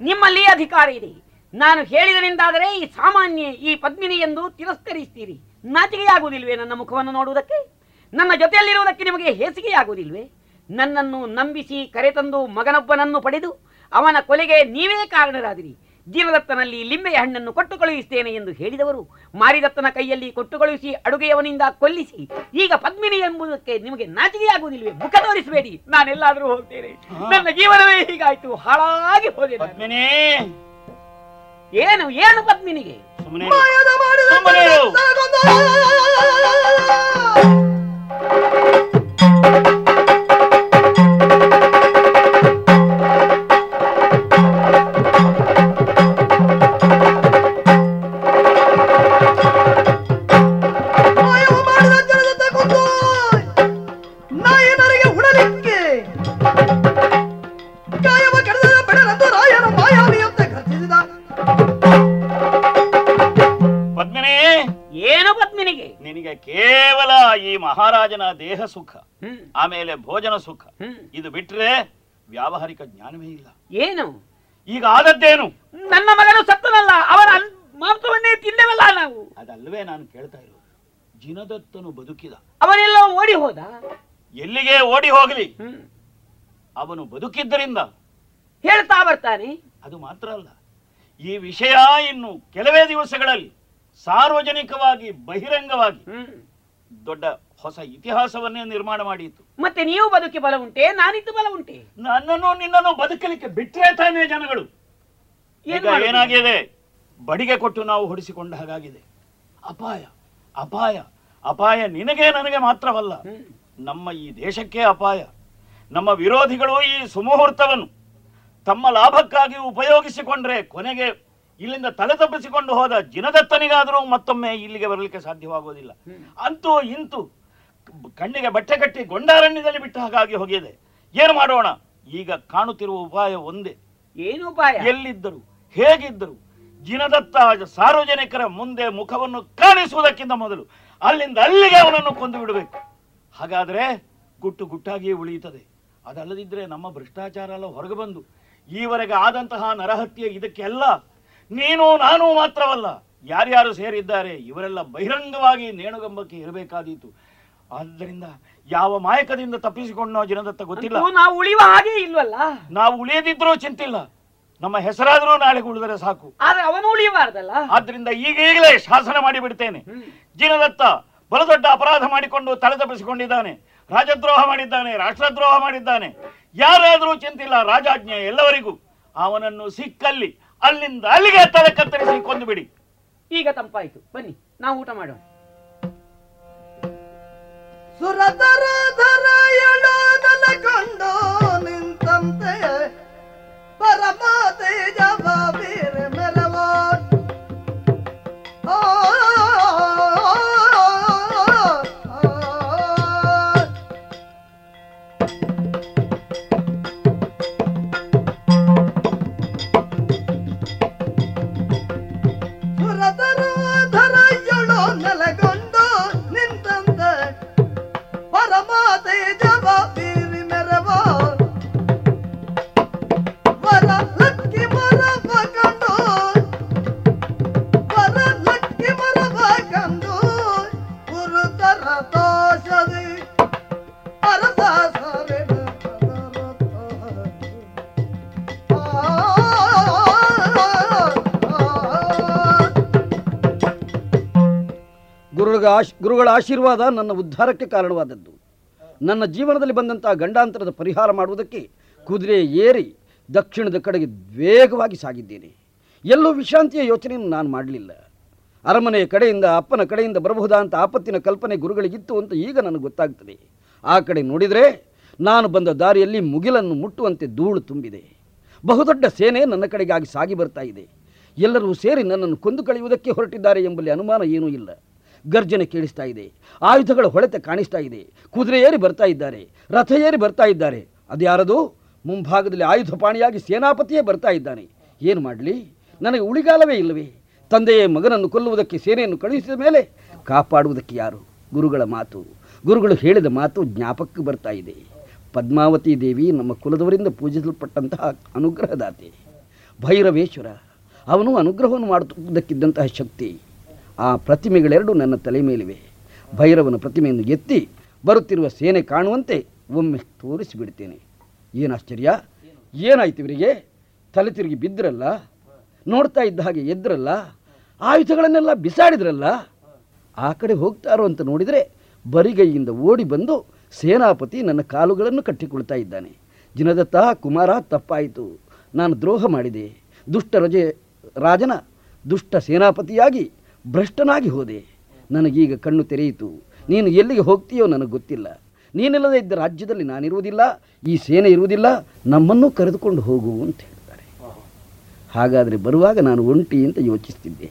ನಿಮ್ಮಲ್ಲಿ ಅಧಿಕಾರ ಇದೆ. ನಾನು ಹೇಳಿದನೆಂದಾದರೆ ಈ ಸಾಮಾನ್ಯ ಈ ಪದ್ಮಿನಿ ಎಂದು ತಿರಸ್ಕರಿಸ್ತೀರಿ. ನಾಚಿಕೆಯಾಗುವುದಿಲ್ವೇ ನನ್ನ ಮುಖವನ್ನು ನೋಡುವುದಕ್ಕೆ? ನನ್ನ ಜೊತೆಯಲ್ಲಿರುವುದಕ್ಕೆ ನಿಮಗೆ ಹೇಸಿಗೆಯಾಗುವುದಿಲ್ವೇ ನನ್ನನ್ನು ನಂಬಿಸಿ ಕರೆತಂದು ಮಗನೊಬ್ಬನನ್ನು ಪಡೆದು ಅವನ ಕೊಲೆಗೆ ನೀವೇ ಕಾರಣರಾದಿರಿ. ಜೀವದತ್ತನಲ್ಲಿ ಲಿಂಬೆಯ ಹಣ್ಣನ್ನು ಕೊಟ್ಟು ಕಳುಹಿಸ್ತೇನೆ ಎಂದು ಹೇಳಿದವರು ಮಾರಿದತ್ತನ ಕೈಯಲ್ಲಿ ಕೊಟ್ಟು ಕಳುಹಿಸಿ ಅಡುಗೆಯವನಿಂದ ಕೊಲ್ಲಿಸಿ ಈಗ ಪದ್ಮಿನಿ ಎಂಬುದಕ್ಕೆ ನಿಮಗೆ ನಾಚಿಕೆಯಾಗುವುದಿಲ್ವೇ ಮುಖ ತೋರಿಸಬೇಡಿ ನಾನೆಲ್ಲಾದರೂ ಹೋಗ್ತೇನೆ. ನನ್ನ ಜೀವನವೇ ಹೀಗಾಯ್ತು ಹಾಳಾಗಿ ಹೋದೆ. ಏನು ಏನು ಪದ್ಮಿನಿಗೆ? ಮಾಯದ ದೇಹ ಸುಖ ಆಮೇಲೆ ಭೋಜನ ಸುಖ. ಇದು ಬಿಟ್ರೆ ವ್ಯಾವಹಾರಿಕ ಜ್ಞಾನವೇ ಇಲ್ಲ. ಏನು? ಈಗ ಆದದ್ದೇನು? ನನ್ನ ಮಗನು ಸತ್ತನಲ್ಲ ಅವರ ಮಾಂಸವನ್ನೇ ತಿಂದೆವಲ್ಲ ನಾವು. ಅದಲ್ವೇ ನಾನು ಕೇಳ್ತಾ ಇರೋದು. ಜಿನದತ್ತನು ಬದುಕಿದ. ಅವನೆಲ್ಲ ಓಡಿ ಹೋದ? ಎಲ್ಲಿಗೆ ಓಡಿ ಹೋಗಲಿ? ಅವನು ಬದುಕಿದ್ದರಿಂದ. ಹೇಳ್ತಾ ಬರ್ತಾನೆ. ಅದು ಮಾತ್ರ ಅಲ್ಲ. ಈ ವಿಷಯ ಇನ್ನು ಕೆಲವೇ ದಿವಸಗಳಲ್ಲಿ ಸಾರ್ವಜನಿಕವಾಗಿ ಬಹಿರಂಗವಾಗಿ ದೊಡ್ಡ ಹೊಸ ಇತಿಹಾಸವನ್ನೇ ನಿರ್ಮಾಣ ಮಾಡಿತ್ತು. ಮತ್ತೆ ನೀವು ಬದುಕಿ ಬಲ ಉಂಟೆ ನಾನಿದ್ದು ಬಲ ಉಂಟೆ? ನನ್ನನ್ನು ನಿನ್ನನ್ನು ಬದುಕಲಿಕ್ಕೆ ಬಿಟ್ಟರೆ ತಾನೇ ಜನಗಳು. ಈಗ ಏನಾಗಿದೆ? ಬಡಿಗೆ ಕೊಟ್ಟು ನಾವು ಹೊಡಿಸಿಕೊಂಡ ಹಾಗಾಗಿದೆ. ಅಪಾಯ ಅಪಾಯ ಅಪಾಯ ನಿನಗೆ ನನಗೆ ಮಾತ್ರವಲ್ಲ. ನಮ್ಮ ಈ ದೇಶಕ್ಕೆ ಅಪಾಯ. ನಮ್ಮ ವಿರೋಧಿಗಳು ಈ ಸುಮುಹೂರ್ತವನ್ನು ತಮ್ಮ ಲಾಭಕ್ಕಾಗಿ ಉಪಯೋಗಿಸಿಕೊಂಡ್ರೆ ಕೊನೆಗೆ ಇಲ್ಲಿಂದ ತಲೆ ತಪ್ಪಿಸಿಕೊಂಡು ಹೋದ ಜಿನದತ್ತನಿಗಾದರೂ ಮತ್ತೊಮ್ಮೆ ಇಲ್ಲಿಗೆ ಬರಲಿಕ್ಕೆ ಸಾಧ್ಯವಾಗೋದಿಲ್ಲ. ಅಂತೂ ಇಂತೂ ಕಣ್ಣಿಗೆ ಬಟ್ಟೆ ಕಟ್ಟಿ ಗೊಂಡಾರಣ್ಯದಲ್ಲಿ ಬಿಟ್ಟ ಹಾಗಾಗಿ ಹೋಗಿದೆ. ಏನು ಮಾಡೋಣ? ಈಗ ಕಾಣುತ್ತಿರುವ ಉಪಾಯ ಒಂದೇ. ಏನು ಉಪಾಯ? ಎಲ್ಲಿದ್ದರು ಹೇಗಿದ್ದರು ಜಿನದತ್ತ ಸಾರ್ವಜನಿಕರ ಮುಂದೆ ಮುಖವನ್ನು ಕಾಣಿಸುವುದಕ್ಕಿಂತ ಮೊದಲು ಅಲ್ಲಿಂದ ಅಲ್ಲಿಗೆ ಅವನನ್ನು ಕೊಂದು ಬಿಡಬೇಕು. ಹಾಗಾದ್ರೆ ಗುಟ್ಟು ಗುಟ್ಟಾಗಿಯೇ ಉಳಿಯುತ್ತದೆ. ಅದಲ್ಲದಿದ್ದರೆ ನಮ್ಮ ಭ್ರಷ್ಟಾಚಾರ ಎಲ್ಲ ಹೊರಗೆ ಬಂದು ಈವರೆಗೆ ಆದಂತಹ ನರಹತ್ಯೆ ಇದಕ್ಕೆಲ್ಲ ನೀನು ನಾನು ಮಾತ್ರವಲ್ಲ ಯಾರ್ಯಾರು ಸೇರಿದ್ದಾರೆ ಇವರೆಲ್ಲ ಬಹಿರಂಗವಾಗಿ ನೇಣುಗಂಬಕ್ಕೆ ಇರಬೇಕಾದೀತು. ಆದ್ದರಿಂದ ಯಾವ ಮಾಯಕದಿಂದ ತಪ್ಪಿಸಿಕೊಂಡು ನಾವು ಜನದತ್ತ ಗೊತ್ತಿಲ್ಲ ನಾವು ಉಳಿಯುವ ಹಾಗೆ ಇಲ್ವಲ್ಲ? ನಾವು ಉಳಿಯದಿದ್ರೂ ಚಿಂತಿಲ್ಲ. ನಮ್ಮ ಹೆಸರಾದರೂ ನಾಳೆಗೆ ಉಳಿದರೆ ಸಾಕು. ಆದ್ರೆ ಅವನು ಉಳಿಯಬಾರ್ದಲ್ಲ? ಆದ್ರಿಂದ ಈಗೀಗಲೇ ಶಾಸನ ಮಾಡಿ ಬಿಡ್ತೇನೆ ಜಿನದತ್ತ ಬಲದೊಡ್ಡ ಅಪರಾಧ ಮಾಡಿಕೊಂಡು ತಲೆ ತಪ್ಪಿಸಿಕೊಂಡಿದ್ದಾನೆ ರಾಜದ್ರೋಹ ಮಾಡಿದ್ದಾನೆ ರಾಷ್ಟ್ರದ್ರೋಹ ಮಾಡಿದ್ದಾನೆ. ಯಾರಾದರೂ ಚಿಂತಿಲ್ಲ ರಾಜಾಜ್ಞೆ ಎಲ್ಲವರಿಗೂ. ಅವನನ್ನು ಸಿಕ್ಕಲ್ಲಿ ಅಲ್ಲಿಂದ ಅಲ್ಲಿಗೆ ತಲೆ ಕತ್ತರಿಸಿ ಕೊಂದು ಬಿಡಿ ಈಗ ತಂಪಾಯಿತು. ಬನ್ನಿ ನಾವು ಊಟ ಮಾಡೋಣ. ಸುರತರ ಧರೆಯಳೋದಲ ಕಂಡು ನಿಂತಂತೆ ಪರಮ ತೇಜವ ವೀರ ಮೆರವ ಆ, ಗುರುಗಳ ಆಶ್, ಗುರುಗಳ ಆಶೀರ್ವಾದ ನನ್ನ ಉದ್ಧಾರಕ್ಕೆ ಕಾರಣವಾದದ್ದು. ನನ್ನ ಜೀವನದಲ್ಲಿ ಬಂದಂತಹ ಗಂಡಾಂತರದ ಪರಿಹಾರ ಮಾಡುವುದಕ್ಕೆ ಕುದುರೆ ಏರಿ ದಕ್ಷಿಣದ ಕಡೆಗೆ ವೇಗವಾಗಿ ಸಾಗಿದ್ದೇನೆ. ಎಲ್ಲೂ ವಿಶ್ರಾಂತಿಯ ಯೋಚನೆಯನ್ನು ನಾನು ಮಾಡಲಿಲ್ಲ. ಅರಮನೆಯ ಕಡೆಯಿಂದ ಅಪ್ಪನ ಕಡೆಯಿಂದ ಬರಬಹುದಾ ಅಂತ ಆಪತ್ತಿನ ಕಲ್ಪನೆ ಗುರುಗಳಿಗಿತ್ತು ಅಂತ ಈಗ ನನಗೆ ಗೊತ್ತಾಗ್ತದೆ. ಆ ಕಡೆ ನೋಡಿದರೆ ನಾನು ಬಂದ ದಾರಿಯಲ್ಲಿ ಮುಗಿಲನ್ನು ಮುಟ್ಟುವಂತೆ ಧೂಳು ತುಂಬಿದೆ. ಬಹುದೊಡ್ಡ ಸೇನೆ ನನ್ನ ಕಡೆಗಾಗಿ ಸಾಗಿ ಬರ್ತಾ ಇದೆ. ಎಲ್ಲರೂ ಸೇರಿ ನನ್ನನ್ನು ಕೊಂದು ಕಳೆಯುವುದಕ್ಕೆ ಹೊರಟಿದ್ದಾರೆ ಎಂಬಲ್ಲಿ ಅನುಮಾನ ಏನೂ ಇಲ್ಲ. ಗರ್ಜನೆ ಕೇಳಿಸ್ತಾ ಇದೆ. ಆಯುಧಗಳ ಹೊಳೆತ ಕಾಣಿಸ್ತಾ ಇದೆ. ಕುದುರೆ ಏರಿ ಬರ್ತಾ ಇದ್ದಾರೆ. ರಥ ಏರಿ ಬರ್ತಾ ಇದ್ದಾರೆ. ಅದ್ಯಾರದು? ಮುಂಭಾಗದಲ್ಲಿ ಆಯುಧ ಪಾಣಿಯಾಗಿ ಸೇನಾಪತಿಯೇ ಬರ್ತಾ ಇದ್ದಾನೆ. ಏನು ಮಾಡಲಿ? ನನಗೆ ಉಳಿಗಾಲವೇ ಇಲ್ಲವೇ? ತಂದೆಯೇ ಮಗನನ್ನು ಕೊಲ್ಲುವುದಕ್ಕೆ ಸೇನೆಯನ್ನು ಕಳುಹಿಸಿದ ಮೇಲೆ ಕಾಪಾಡುವುದಕ್ಕೆ ಯಾರು? ಗುರುಗಳ ಮಾತು. ಗುರುಗಳು ಹೇಳಿದ ಮಾತು ಜ್ಞಾಪಕಕ್ಕೆ ಬರ್ತಾ ಇದೆ. ಪದ್ಮಾವತಿ ದೇವಿ ನಮ್ಮ ಕುಲದವರಿಂದ ಪೂಜಿಸಲ್ಪಟ್ಟಂತಹ ಅನುಗ್ರಹದಾತೆ. ಭೈರವೇಶ್ವರ, ಅವನು ಅನುಗ್ರಹವನ್ನು ಮಾಡುವುದಕ್ಕಿದ್ದಂತಹ ಶಕ್ತಿ. ಆ ಪ್ರತಿಮೆಗಳೆರಡು ನನ್ನ ತಲೆ ಮೇಲಿವೆ. ಭೈರವನ ಪ್ರತಿಮೆಯನ್ನು ಎತ್ತಿ ಬರುತ್ತಿರುವ ಸೇನೆ ಕಾಣುವಂತೆ ಒಮ್ಮೆ ತೋರಿಸಿಬಿಡ್ತೇನೆ ಏನು ಆಶ್ಚರ್ಯ? ಏನಾಯ್ತು ಇವರಿಗೆ? ತಲೆ ತಿರುಗಿ ಬಿದ್ದರಲ್ಲ? ನೋಡ್ತಾ ಇದ್ದ ಹಾಗೆ ಎದ್ರಲ್ಲ ಆಯುಧಗಳನ್ನೆಲ್ಲ ಬಿಸಾಡಿದ್ರಲ್ಲ? ಆ ಕಡೆ ಹೋಗ್ತಾರೋ ಅಂತ ನೋಡಿದರೆ ಬರಿಗೈಯಿಂದ ಓಡಿ ಬಂದು ಸೇನಾಪತಿ ನನ್ನ ಕಾಲುಗಳನ್ನು ಕಟ್ಟಿಕೊಳ್ತಾ ಇದ್ದಾನೆ. ಜಿನದತ್ತ ಕುಮಾರ ತಪ್ಪಾಯಿತು. ನಾನು ದ್ರೋಹ ಮಾಡಿದೆ. ದುಷ್ಟ ರಜೆ ರಾಜನ ದುಷ್ಟ ಸೇನಾಪತಿಯಾಗಿ ಭ್ರಷ್ಟನಾಗಿ ಹೋದೆ. ನನಗೀಗ ಕಣ್ಣು ತೆರೆಯಿತು. ನೀನು ಎಲ್ಲಿಗೆ ಹೋಗ್ತೀಯೋ ನನಗೆ ಗೊತ್ತಿಲ್ಲ. ನೀನಿಲ್ಲದೆ ಇದ್ದ ರಾಜ್ಯದಲ್ಲಿ ನಾನಿರುವುದಿಲ್ಲ, ಈ ಸೇನೆ ಇರುವುದಿಲ್ಲ, ನಮ್ಮನ್ನು ಕರೆದುಕೊಂಡು ಹೋಗು ಅಂತ ಹೇಳ್ತಾರೆ. ಹಾಗಾದರೆ ಬರುವಾಗ ನಾನು ಒಂಟಿ ಅಂತ ಯೋಚಿಸ್ತಿದ್ದೆ.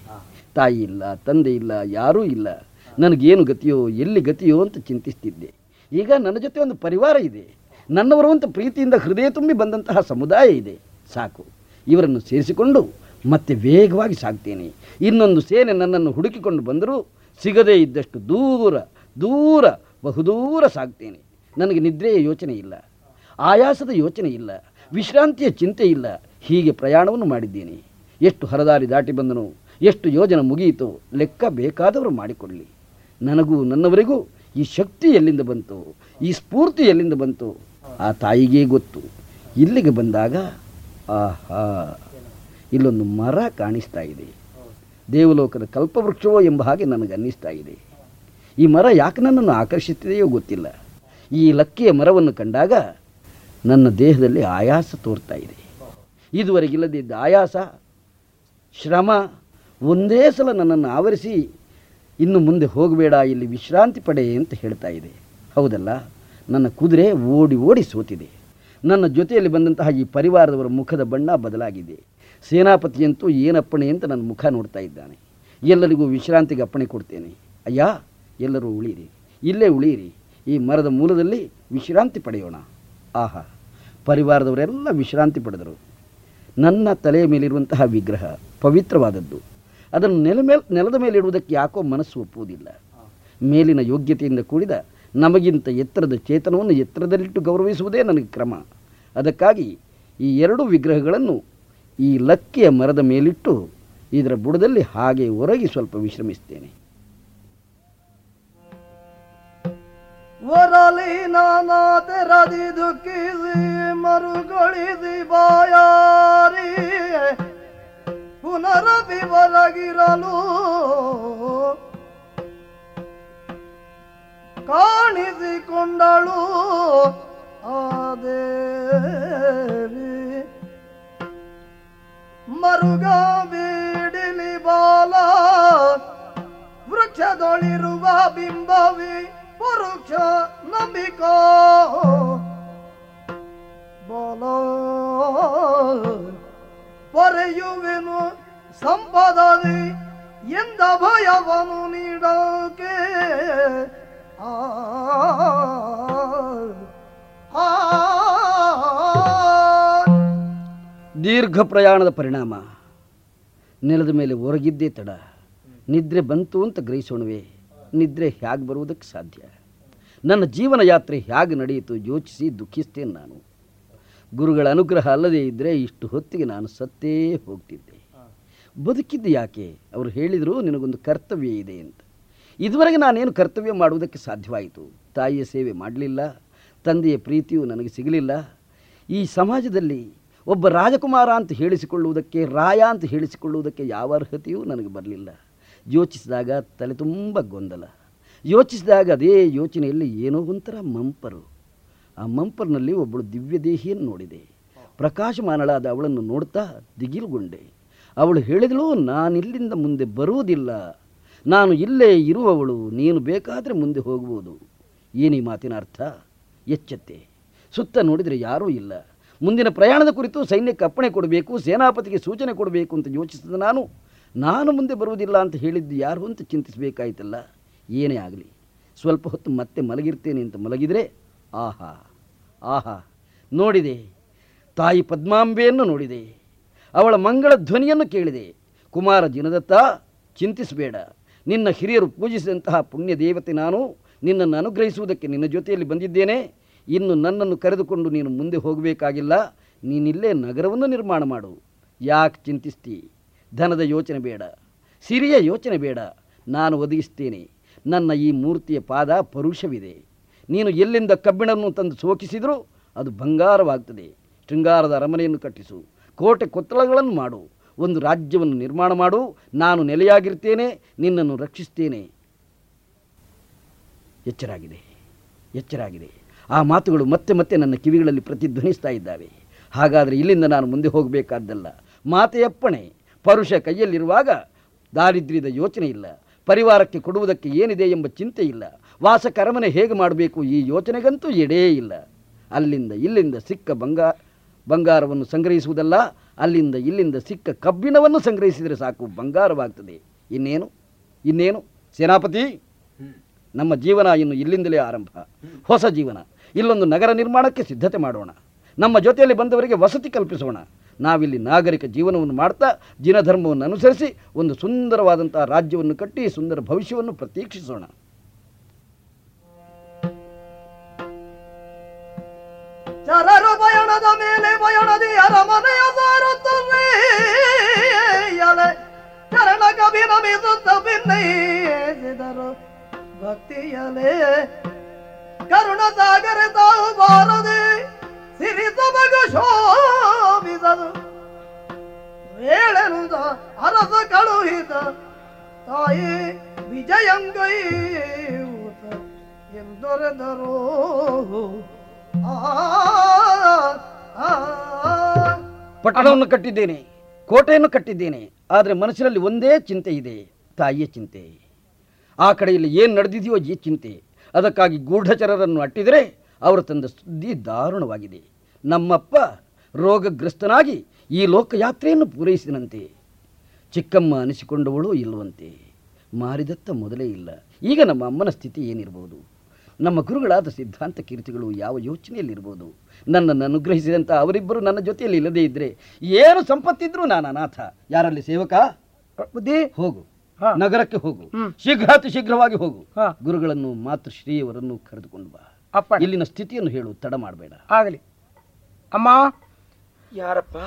ತಾಯಿ ಇಲ್ಲ, ತಂದೆ ಇಲ್ಲ, ಯಾರೂ ಇಲ್ಲ. ನನಗೇನು ಗತಿಯೋ, ಎಲ್ಲಿ ಗತಿಯೋ ಅಂತ ಚಿಂತಿಸ್ತಿದ್ದೆ. ಈಗ ನನ್ನ ಜೊತೆ ಒಂದು ಪರಿವಾರ ಇದೆ. ನನ್ನವರು ಅಂತ ಪ್ರೀತಿಯಿಂದ ಹೃದಯ ತುಂಬಿ ಬಂದಂತಹ ಸಮುದಾಯ ಇದೆ. ಸಾಕು. ಇವರನ್ನು ಸೇರಿಸಿಕೊಂಡು ಮತ್ತೆ ವೇಗವಾಗಿ ಸಾಗ್ತೀನಿ ಇನ್ನೊಂದು ಸೇನೆ ನನ್ನನ್ನು ಹುಡುಕಿಕೊಂಡು ಬಂದರೂ ಸಿಗದೇ ಇದ್ದಷ್ಟು ದೂರ ದೂರ, ಬಹುದೂರ ಸಾಗ್ತೀನಿ ನನಗೆ ನಿದ್ರೆಯ ಯೋಚನೆ ಇಲ್ಲ, ಆಯಾಸದ ಯೋಚನೆ ಇಲ್ಲ, ವಿಶ್ರಾಂತಿಯ ಚಿಂತೆ ಇಲ್ಲ. ಹೀಗೆ ಪ್ರಯಾಣವನ್ನು ಮಾಡಿದ್ದೀನಿ. ಎಷ್ಟು ಹರದಾರಿ ದಾಟಿ ಬಂದನು, ಎಷ್ಟು ಯೋಜನೆ ಮುಗಿಯಿತು, ಲೆಕ್ಕ ಬೇಕಾದವರು ಮಾಡಿಕೊಳ್ಳಿ ನನಗೂ ನನ್ನವರಿಗೂ ಈ ಶಕ್ತಿ ಎಲ್ಲಿಂದ ಬಂತು, ಈ ಸ್ಫೂರ್ತಿ ಎಲ್ಲಿಂದ ಬಂತು, ಆ ತಾಯಿಗೇ ಗೊತ್ತು. ಇಲ್ಲಿಗೆ ಬಂದಾಗ, ಆಹಾ. ಇಲ್ಲೊಂದು ಮರ ಕಾಣಿಸ್ತಾ ಇದೆ. ದೇವಲೋಕದ ಕಲ್ಪವೃಕ್ಷವೋ ಎಂಬ ಹಾಗೆ ನನಗೆ ಅನ್ನಿಸ್ತಾ ಇದೆ. ಈ ಮರ ಯಾಕೆ ನನ್ನನ್ನು ಆಕರ್ಷಿಸುತ್ತಿದೆಯೋ ಗೊತ್ತಿಲ್ಲ. ಈ ಲಕ್ಕಿಯ ಮರವನ್ನು ಕಂಡಾಗ ನನ್ನ ದೇಹದಲ್ಲಿ ಆಯಾಸ ತೋರ್ತಾ ಇದೆ. ಇದುವರೆಗಿಲ್ಲದಿದ್ದ ಆಯಾಸ, ಶ್ರಮ, ಒಂದೇ ಸಲ ನನ್ನನ್ನು ಆವರಿಸಿ ಇನ್ನು ಮುಂದೆ ಹೋಗಬೇಡ, ಇಲ್ಲಿ ವಿಶ್ರಾಂತಿ ಪಡೆ ಅಂತ ಹೇಳ್ತಾ ಇದೆ. ಹೌದಲ್ಲ? ನನ್ನ ಕುದುರೆ ಓಡಿ ಓಡಿ ಸೋತಿದೆ. ನನ್ನ ಜೊತೆಯಲ್ಲಿ ಬಂದಂತಹ ಈ ಪರಿವಾರದವರ ಮುಖದ ಬಣ್ಣ ಬದಲಾಗಿದೆ. ಸೇನಾಪತಿಯಂತೂ ಏನಪ್ಪಣೆ ಅಂತ ನನ್ನ ಮುಖ ನೋಡ್ತಾ ಇದ್ದಾನೆ. ಎಲ್ಲರಿಗೂ ವಿಶ್ರಾಂತಿಗೆ ಅಪ್ಪಣೆ ಕೊಡ್ತೇನೆ. ಅಯ್ಯ, ಎಲ್ಲರೂ ಉಳಿಯಿರಿ. ಇಲ್ಲೇ ಉಳಿಯಿರಿ. ಈ ಮರದ ಮೂಲದಲ್ಲಿ ವಿಶ್ರಾಂತಿ ಪಡೆಯೋಣ. ಆಹಾ, ಪರಿವಾರದವರೆಲ್ಲ ವಿಶ್ರಾಂತಿ ಪಡೆದರು. ನನ್ನ ತಲೆಯ ಮೇಲಿರುವಂತಹ ವಿಗ್ರಹ ಪವಿತ್ರವಾದದ್ದು. ಅದನ್ನು ನೆಲ ಮೇಲೆ, ನೆಲದ ಮೇಲೆ ಇಡುವುದಕ್ಕೆ ಯಾಕೋ ಮನಸ್ಸು ಒಪ್ಪುವುದಿಲ್ಲ. ಮೇಲಿನ ಯೋಗ್ಯತೆಯಿಂದ ಕೂಡಿದ ನಮಗಿಂತ ಎತ್ತರದ ಚೇತನವನ್ನು ಎತ್ತರದಲ್ಲಿಟ್ಟು ಗೌರವಿಸುವುದೇ ನನಗೆ ಕ್ರಮ. ಅದಕ್ಕಾಗಿ ಈ ಎರಡು ವಿಗ್ರಹಗಳನ್ನು ಈ ಲಕ್ಕಿಯ ಮರದ ಮೇಲಿಟ್ಟು ಇದರ ಬುಡದಲ್ಲಿ ಹಾಗೆ ಒರಗಿ ಸ್ವಲ್ಪ ವಿಶ್ರಮಿಸ್ತೇನೆ. ಒರಲಿ ನಾನಾ ತೆರದಿ ದುಃಖಿಸಿ ಮರುಗೊಳಿಸಿ ಬಾಯಾರಿ. ಪುನರಭಿವರಗಿರಲು ಕಾಣಿಸಿಕೊಂಡಳು ಆ ಮರುಗ ಬೀಡಿಲಿ ಬಾಲ ವೃಕ್ಷದೊಳಿರುವ ಬಿಂಬವಿ ಪುರುಕ್ಷ ನಂಬಿಕೋ ಬಾಲ ಪರೆಯುವೆನು ಸಂಪದದಿ ಎಂದ ಭಯವನು ನೀಡೋಕೆ ಆ ಆ ದೀರ್ಘ ಪ್ರಯಾಣದ ಪರಿಣಾಮ. ನೆಲದ ಮೇಲೆ ಹೊರಗಿದ್ದೇ ತಡ. ನಿದ್ರೆ ಬಂತು ಅಂತ ಗ್ರಹಿಸೋಣವೇ. ನಿದ್ರೆ ಹೇಗೆ ಬರುವುದಕ್ಕೆ ಸಾಧ್ಯ. ನನ್ನ ಜೀವನ ಯಾತ್ರೆ ಹೇಗೆ ನಡೆಯಿತು ಯೋಚಿಸಿ ದುಃಖಿಸ್ತೇನೆ ನಾನು. ಗುರುಗಳ ಅನುಗ್ರಹ ಅಲ್ಲದೇ ಇದ್ದರೆ ಇಷ್ಟು ಹೊತ್ತಿಗೆ ನಾನು ಸತ್ತೇ ಹೋಗ್ತಿದ್ದೆ. ಬದುಕಿದ್ದು ಯಾಕೆ? ಅವರು ಹೇಳಿದರು, ನಿನಗೊಂದು ಕರ್ತವ್ಯ ಇದೆ ಅಂತ. ಇದುವರೆಗೆ ನಾನೇನು ಕರ್ತವ್ಯ ಮಾಡುವುದಕ್ಕೆ ಸಾಧ್ಯವಾಯಿತು. ತಾಯಿಯ ಸೇವೆ ಮಾಡಲಿಲ್ಲ. ತಂದೆಯ ಪ್ರೀತಿಯು ನನಗೆ ಸಿಗಲಿಲ್ಲ. ಈ ಸಮಾಜದಲ್ಲಿ ಒಬ್ಬ ರಾಜಕುಮಾರ ಅಂತ ಹೇಳಿಸಿಕೊಳ್ಳುವುದಕ್ಕೆ, ರಾಯ ಅಂತ ಹೇಳಿಸಿಕೊಳ್ಳುವುದಕ್ಕೆ ಯಾವ ಅರ್ಹತೆಯೂ ನನಗೆ ಬರಲಿಲ್ಲ. ಯೋಚಿಸಿದಾಗ ತಲೆ ತುಂಬ ಗೊಂದಲ. ಯೋಚಿಸಿದಾಗ ಅದೇ ಯೋಚನೆಯಲ್ಲಿ ಏನೋ ಒಂಥರ ಮಂಪರು. ಆ ಮಂಪರ್ನಲ್ಲಿ ಒಬ್ಬಳು ದಿವ್ಯದೇಹಿಯನ್ನು ನೋಡಿದೆ. ಪ್ರಕಾಶಮಾನಳಾದ ಅವಳನ್ನು ನೋಡ್ತಾ ದಿಗಿಲುಗೊಂಡೆ. ಅವಳು ಹೇಳಿದಳು, ನಾನಿಲ್ಲಿಂದ ಮುಂದೆ ಬರುವುದಿಲ್ಲ. ನಾನು ಇಲ್ಲೇ ಇರುವವಳು, ನೀನು ಬೇಕಾದರೆ ಮುಂದೆ ಹೋಗ್ಬೋದು. ಏನೀ ಮಾತಿನ ಅರ್ಥ? ಎಚ್ಚೆತ್ತೆ. ಸುತ್ತ ನೋಡಿದರೆ ಯಾರೂ ಇಲ್ಲ. ಮುಂದಿನ ಪ್ರಯಾಣದ ಕುರಿತು ಸೈನ್ಯಕ್ಕೆ ಅಪ್ಪಣೆ ಕೊಡಬೇಕು, ಸೇನಾಪತಿಗೆ ಸೂಚನೆ ಕೊಡಬೇಕು ಅಂತ ಯೋಚಿಸಿದ ನಾನು ನಾನು ಮುಂದೆ ಬರುವುದಿಲ್ಲ ಅಂತ ಹೇಳಿದ್ದು ಯಾರು ಅಂತ ಚಿಂತಿಸಬೇಕಾಯ್ತಲ್ಲ. ಏನೇ ಆಗಲಿ, ಸ್ವಲ್ಪ ಹೊತ್ತು ಮತ್ತೆ ಮಲಗಿರ್ತೇನೆ ಅಂತ ಮಲಗಿದರೆ, ಆಹಾ ಆಹಾ, ನೋಡಿದೆ, ತಾಯಿ ಪದ್ಮಾಂಬೆಯನ್ನು ನೋಡಿದೆ, ಅವಳ ಮಂಗಳ ಧ್ವನಿಯನ್ನು ಕೇಳಿದೆ. ಕುಮಾರ ಜಿನದತ್ತ ಚಿಂತಿಸಬೇಡ, ನಿನ್ನ ಹಿರಿಯರು ಪೂಜಿಸಿದಂತಹ ಪುಣ್ಯ ದೇವತೆ ನಾನು, ನಿನ್ನನ್ನು ಅನುಗ್ರಹಿಸುವುದಕ್ಕೆ ನಿನ್ನ ಜೊತೆಯಲ್ಲಿ ಬಂದಿದ್ದೇನೆ. ಇನ್ನು ನನ್ನನ್ನು ಕರೆದುಕೊಂಡು ನೀನು ಮುಂದೆ ಹೋಗಬೇಕಾಗಿಲ್ಲ. ನೀನಿಲ್ಲೇ ನಗರವನ್ನು ನಿರ್ಮಾಣ ಮಾಡು. ಯಾಕೆ ಚಿಂತಿಸ್ತಿ? ಧನದ ಯೋಚನೆ ಬೇಡ. ಸಿರಿಯ ಯೋಚನೆ ಬೇಡ. ನಾನು ಒದಗಿಸ್ತೇನೆ. ನನ್ನ ಈ ಮೂರ್ತಿಯ ಪಾದ ಪರುಷವಿದೆ. ನೀನು ಎಲ್ಲಿಂದ ಕಬ್ಬಿಣವನ್ನು ತಂದು ಸೋಕಿಸಿದರೂ ಅದು ಬಂಗಾರವಾಗ್ತದೆ. ಶೃಂಗಾರದ ಅರಮನೆಯನ್ನು ಕಟ್ಟಿಸು. ಕೋಟೆ ಕೊತ್ತಲಗಳನ್ನು ಮಾಡು. ಒಂದು ರಾಜ್ಯವನ್ನು ನಿರ್ಮಾಣ ಮಾಡು. ನಾನು ನೆಲೆಯಾಗಿರ್ತೇನೆ. ನಿನ್ನನ್ನು ರಕ್ಷಿಸ್ತೇನೆ. ಎಚ್ಚರಾಗಿದೆ. ಎಚ್ಚರಾಗಿದೆ. ಆ ಮಾತುಗಳು ಮತ್ತೆ ಮತ್ತೆ ನನ್ನ ಕಿವಿಗಳಲ್ಲಿ ಪ್ರತಿಧ್ವನಿಸ್ತಾ ಇದ್ದಾವೆ. ಹಾಗಾದರೆ ಇಲ್ಲಿಂದ ನಾನು ಮುಂದೆ ಹೋಗಬೇಕಾದ್ದಲ್ಲ. ಮಾತೆಯಪ್ಪಣೆ ಪರುಷ ಕೈಯಲ್ಲಿರುವಾಗ ದಾರಿದ್ರ್ಯದ ಯೋಚನೆ ಇಲ್ಲ. ಪರಿವಾರಕ್ಕೆ ಕೊಡುವುದಕ್ಕೆ ಏನಿದೆ ಎಂಬ ಚಿಂತೆ ಇಲ್ಲ. ವಾಸ ಕರಮನೆ ಹೇಗೆ ಮಾಡಬೇಕು ಈ ಯೋಚನೆಗಂತೂ ಎಡೇ ಇಲ್ಲ. ಅಲ್ಲಿಂದ ಇಲ್ಲಿಂದ ಸಿಕ್ಕ ಬಂಗಾರ ಬಂಗಾರವನ್ನು ಸಂಗ್ರಹಿಸುವುದಲ್ಲ. ಅಲ್ಲಿಂದ ಇಲ್ಲಿಂದ ಸಿಕ್ಕ ಕಬ್ಬಿಣವನ್ನು ಸಂಗ್ರಹಿಸಿದರೆ ಸಾಕು ಬಂಗಾರವಾಗ್ತದೆ. ಇನ್ನೇನು? ಇನ್ನೇನು? ಸೇನಾಪತಿ ನಮ್ಮ ಜೀವನ ಇನ್ನು ಇಲ್ಲಿಂದಲೇ ಆರಂಭ. ಹೊಸ ಜೀವನ. ಇಲ್ಲೊಂದು ನಗರ ನಿರ್ಮಾಣಕ್ಕೆ ಸಿದ್ಧತೆ ಮಾಡೋಣ. ನಮ್ಮ ಜೊತೆಯಲ್ಲಿ ಬಂದವರಿಗೆ ವಸತಿ ಕಲ್ಪಿಸೋಣ. ನಾವಿಲ್ಲಿ ನಾಗರಿಕ ಜೀವನವನ್ನು ಮಾಡ್ತಾ ಜಿನಧರ್ಮವನ್ನು ಅನುಸರಿಸಿ ಒಂದು ಸುಂದರವಾದಂತಹ ರಾಜ್ಯವನ್ನು ಕಟ್ಟಿ ಸುಂದರ ಭವಿಷ್ಯವನ್ನು ಪ್ರತೀಕ್ಷಿಸೋಣ ಚರರು ಬಯಣದ ಮೇಲೆ ಬಯಣದಿ ಅರಮನೆಯ ಭಕ್ತಿಯಲೇ ಕರುಣ ಸಾಗರ ತಾವು ಬಾರದೆ ಸಿರಿ ಸೊಬಗ ಶೋಭಿಸದು. ವೇಳೆನುದ ಅರಸ ಕಳುಹಿತ, ತಾಯಿ ವಿಜಯಂಗೈ ಎಂದೊರೆದರು. ಪಟ್ಟಣವನ್ನು ಕಟ್ಟಿದ್ದೇನೆ, ಕೋಟೆಯನ್ನು ಕಟ್ಟಿದ್ದೇನೆ, ಆದರೆ ಮನಸ್ಸಿನಲ್ಲಿ ಒಂದೇ ಚಿಂತೆ ಇದೆ, ತಾಯಿಯ ಚಿಂತೆ. ಆ ಕಡೆಯಲ್ಲಿ ಏನು ನಡೆದಿದೆಯೋ ಈ ಚಿಂತೆ. ಅದಕ್ಕಾಗಿ ಗೂಢಚರರನ್ನು ಅಟ್ಟಿದರೆ ಅವರು ತಂದ ಸುದ್ದಿ ದಾರುಣವಾಗಿದೆ. ನಮ್ಮಪ್ಪ ರೋಗಗ್ರಸ್ತನಾಗಿ ಈ ಲೋಕಯಾತ್ರೆಯನ್ನು ಪೂರೈಸಿದಂತೆ. ಚಿಕ್ಕಮ್ಮ ಅನಿಸಿಕೊಂಡವಳು ಇಲ್ಲವಂತೆ. ಮಾರಿದತ್ತ ಮೊದಲೇ ಇಲ್ಲ. ಈಗ ನಮ್ಮ ಅಮ್ಮನ ಸ್ಥಿತಿ ಏನಿರ್ಬೋದು ನಮ್ಮ ಗುರುಗಳಾದ ಸಿದ್ಧಾಂತ ಕೀರ್ತಿಗಳು ಯಾವ ಯೋಚನೆಯಲ್ಲಿರ್ಬೋದು ನನ್ನನ್ನು ಅನುಗ್ರಹಿಸಿದಂಥ ಅವರಿಬ್ಬರು ನನ್ನ ಜೊತೆಯಲ್ಲಿ ಇಲ್ಲದೇ ಇದ್ದರೆ ಏನು ಸಂಪತ್ತಿದ್ರೂ ನಾನು ಅನಾಥ. ಯಾರಲ್ಲಿ ಸೇವಕ? ಬುದ್ಧಿ? ಹೋಗು. ನಗರಕ್ಕೆ ಹೋಗು. ಶೀಘ್ರಾತಿ ಶೀಘ್ರವಾಗಿ ಹೋಗು. ಗುರುಗಳನ್ನು ಮಾತೃ ಶ್ರೀಯವರನ್ನು ಕರೆದುಕೊಂಡು ಬಾ. ಅಪ್ಪ ಇಲ್ಲಿನ ಸ್ಥಿತಿಯನ್ನು ಹೇಳು ತಡ ಮಾಡಬೇಡ. ಆಗಲಿ. ಅಮ್ಮ. ಯಾರಪ್ಪ?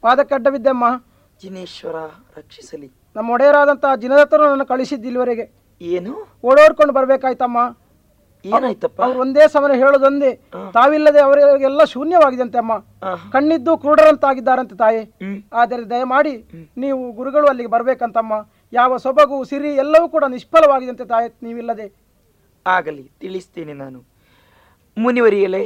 ಪಾದಕ್ಕೆ ಅಡ್ಡವಿದ್ದೆ ಅಮ್ಮ. ಜಿನೇಶ್ವರ ರಕ್ಷಿಸಲಿ. ನಮ್ಮ ಒಡೆಯರಾದಂತಹ ಜಿನದತ್ತರು ನನ್ನ ಕಳಿಸಿದ್ದು ಇಲ್ಲಿವರೆಗೆ ಏನು? ಓಡೋಡ್ಕೊಂಡು ಬರ್ಬೇಕಾಯ್ತಮ್ಮ. ಏನಾಯ್ತಪ್ಪ? ಅವ್ರು ಒಂದೇ ಸಮಯ ಹೇಳೋದೊಂದೇ. ತಾವಿಲ್ಲದೆ ಅವರಿಗೆಲ್ಲ ಶೂನ್ಯವಾಗಿದಂತೆ ಅಮ್ಮ. ಕಣ್ಣಿದ್ದು ಕ್ರೂಡರಂತಾಗಿದ್ದಾರಂತೆ ತಾಯಿ. ಆದರೆ ದಯಮಾಡಿ ನೀವು ಗುರುಗಳು ಅಲ್ಲಿಗೆ ಬರ್ಬೇಕಂತಮ್ಮ. ಯಾವ ಸೊಬಗು ಸಿರಿ ಎಲ್ಲವೂ ಕೂಡ ನಿಷ್ಫಲವಾಗಿದಂತೆ ತಾಯ ನೀವಿಲ್ಲದೆ. ಆಗಲಿ ತಿಳಿಸ್ತೇನೆ ನಾನು. ಮುನಿವರಿಯಲೇ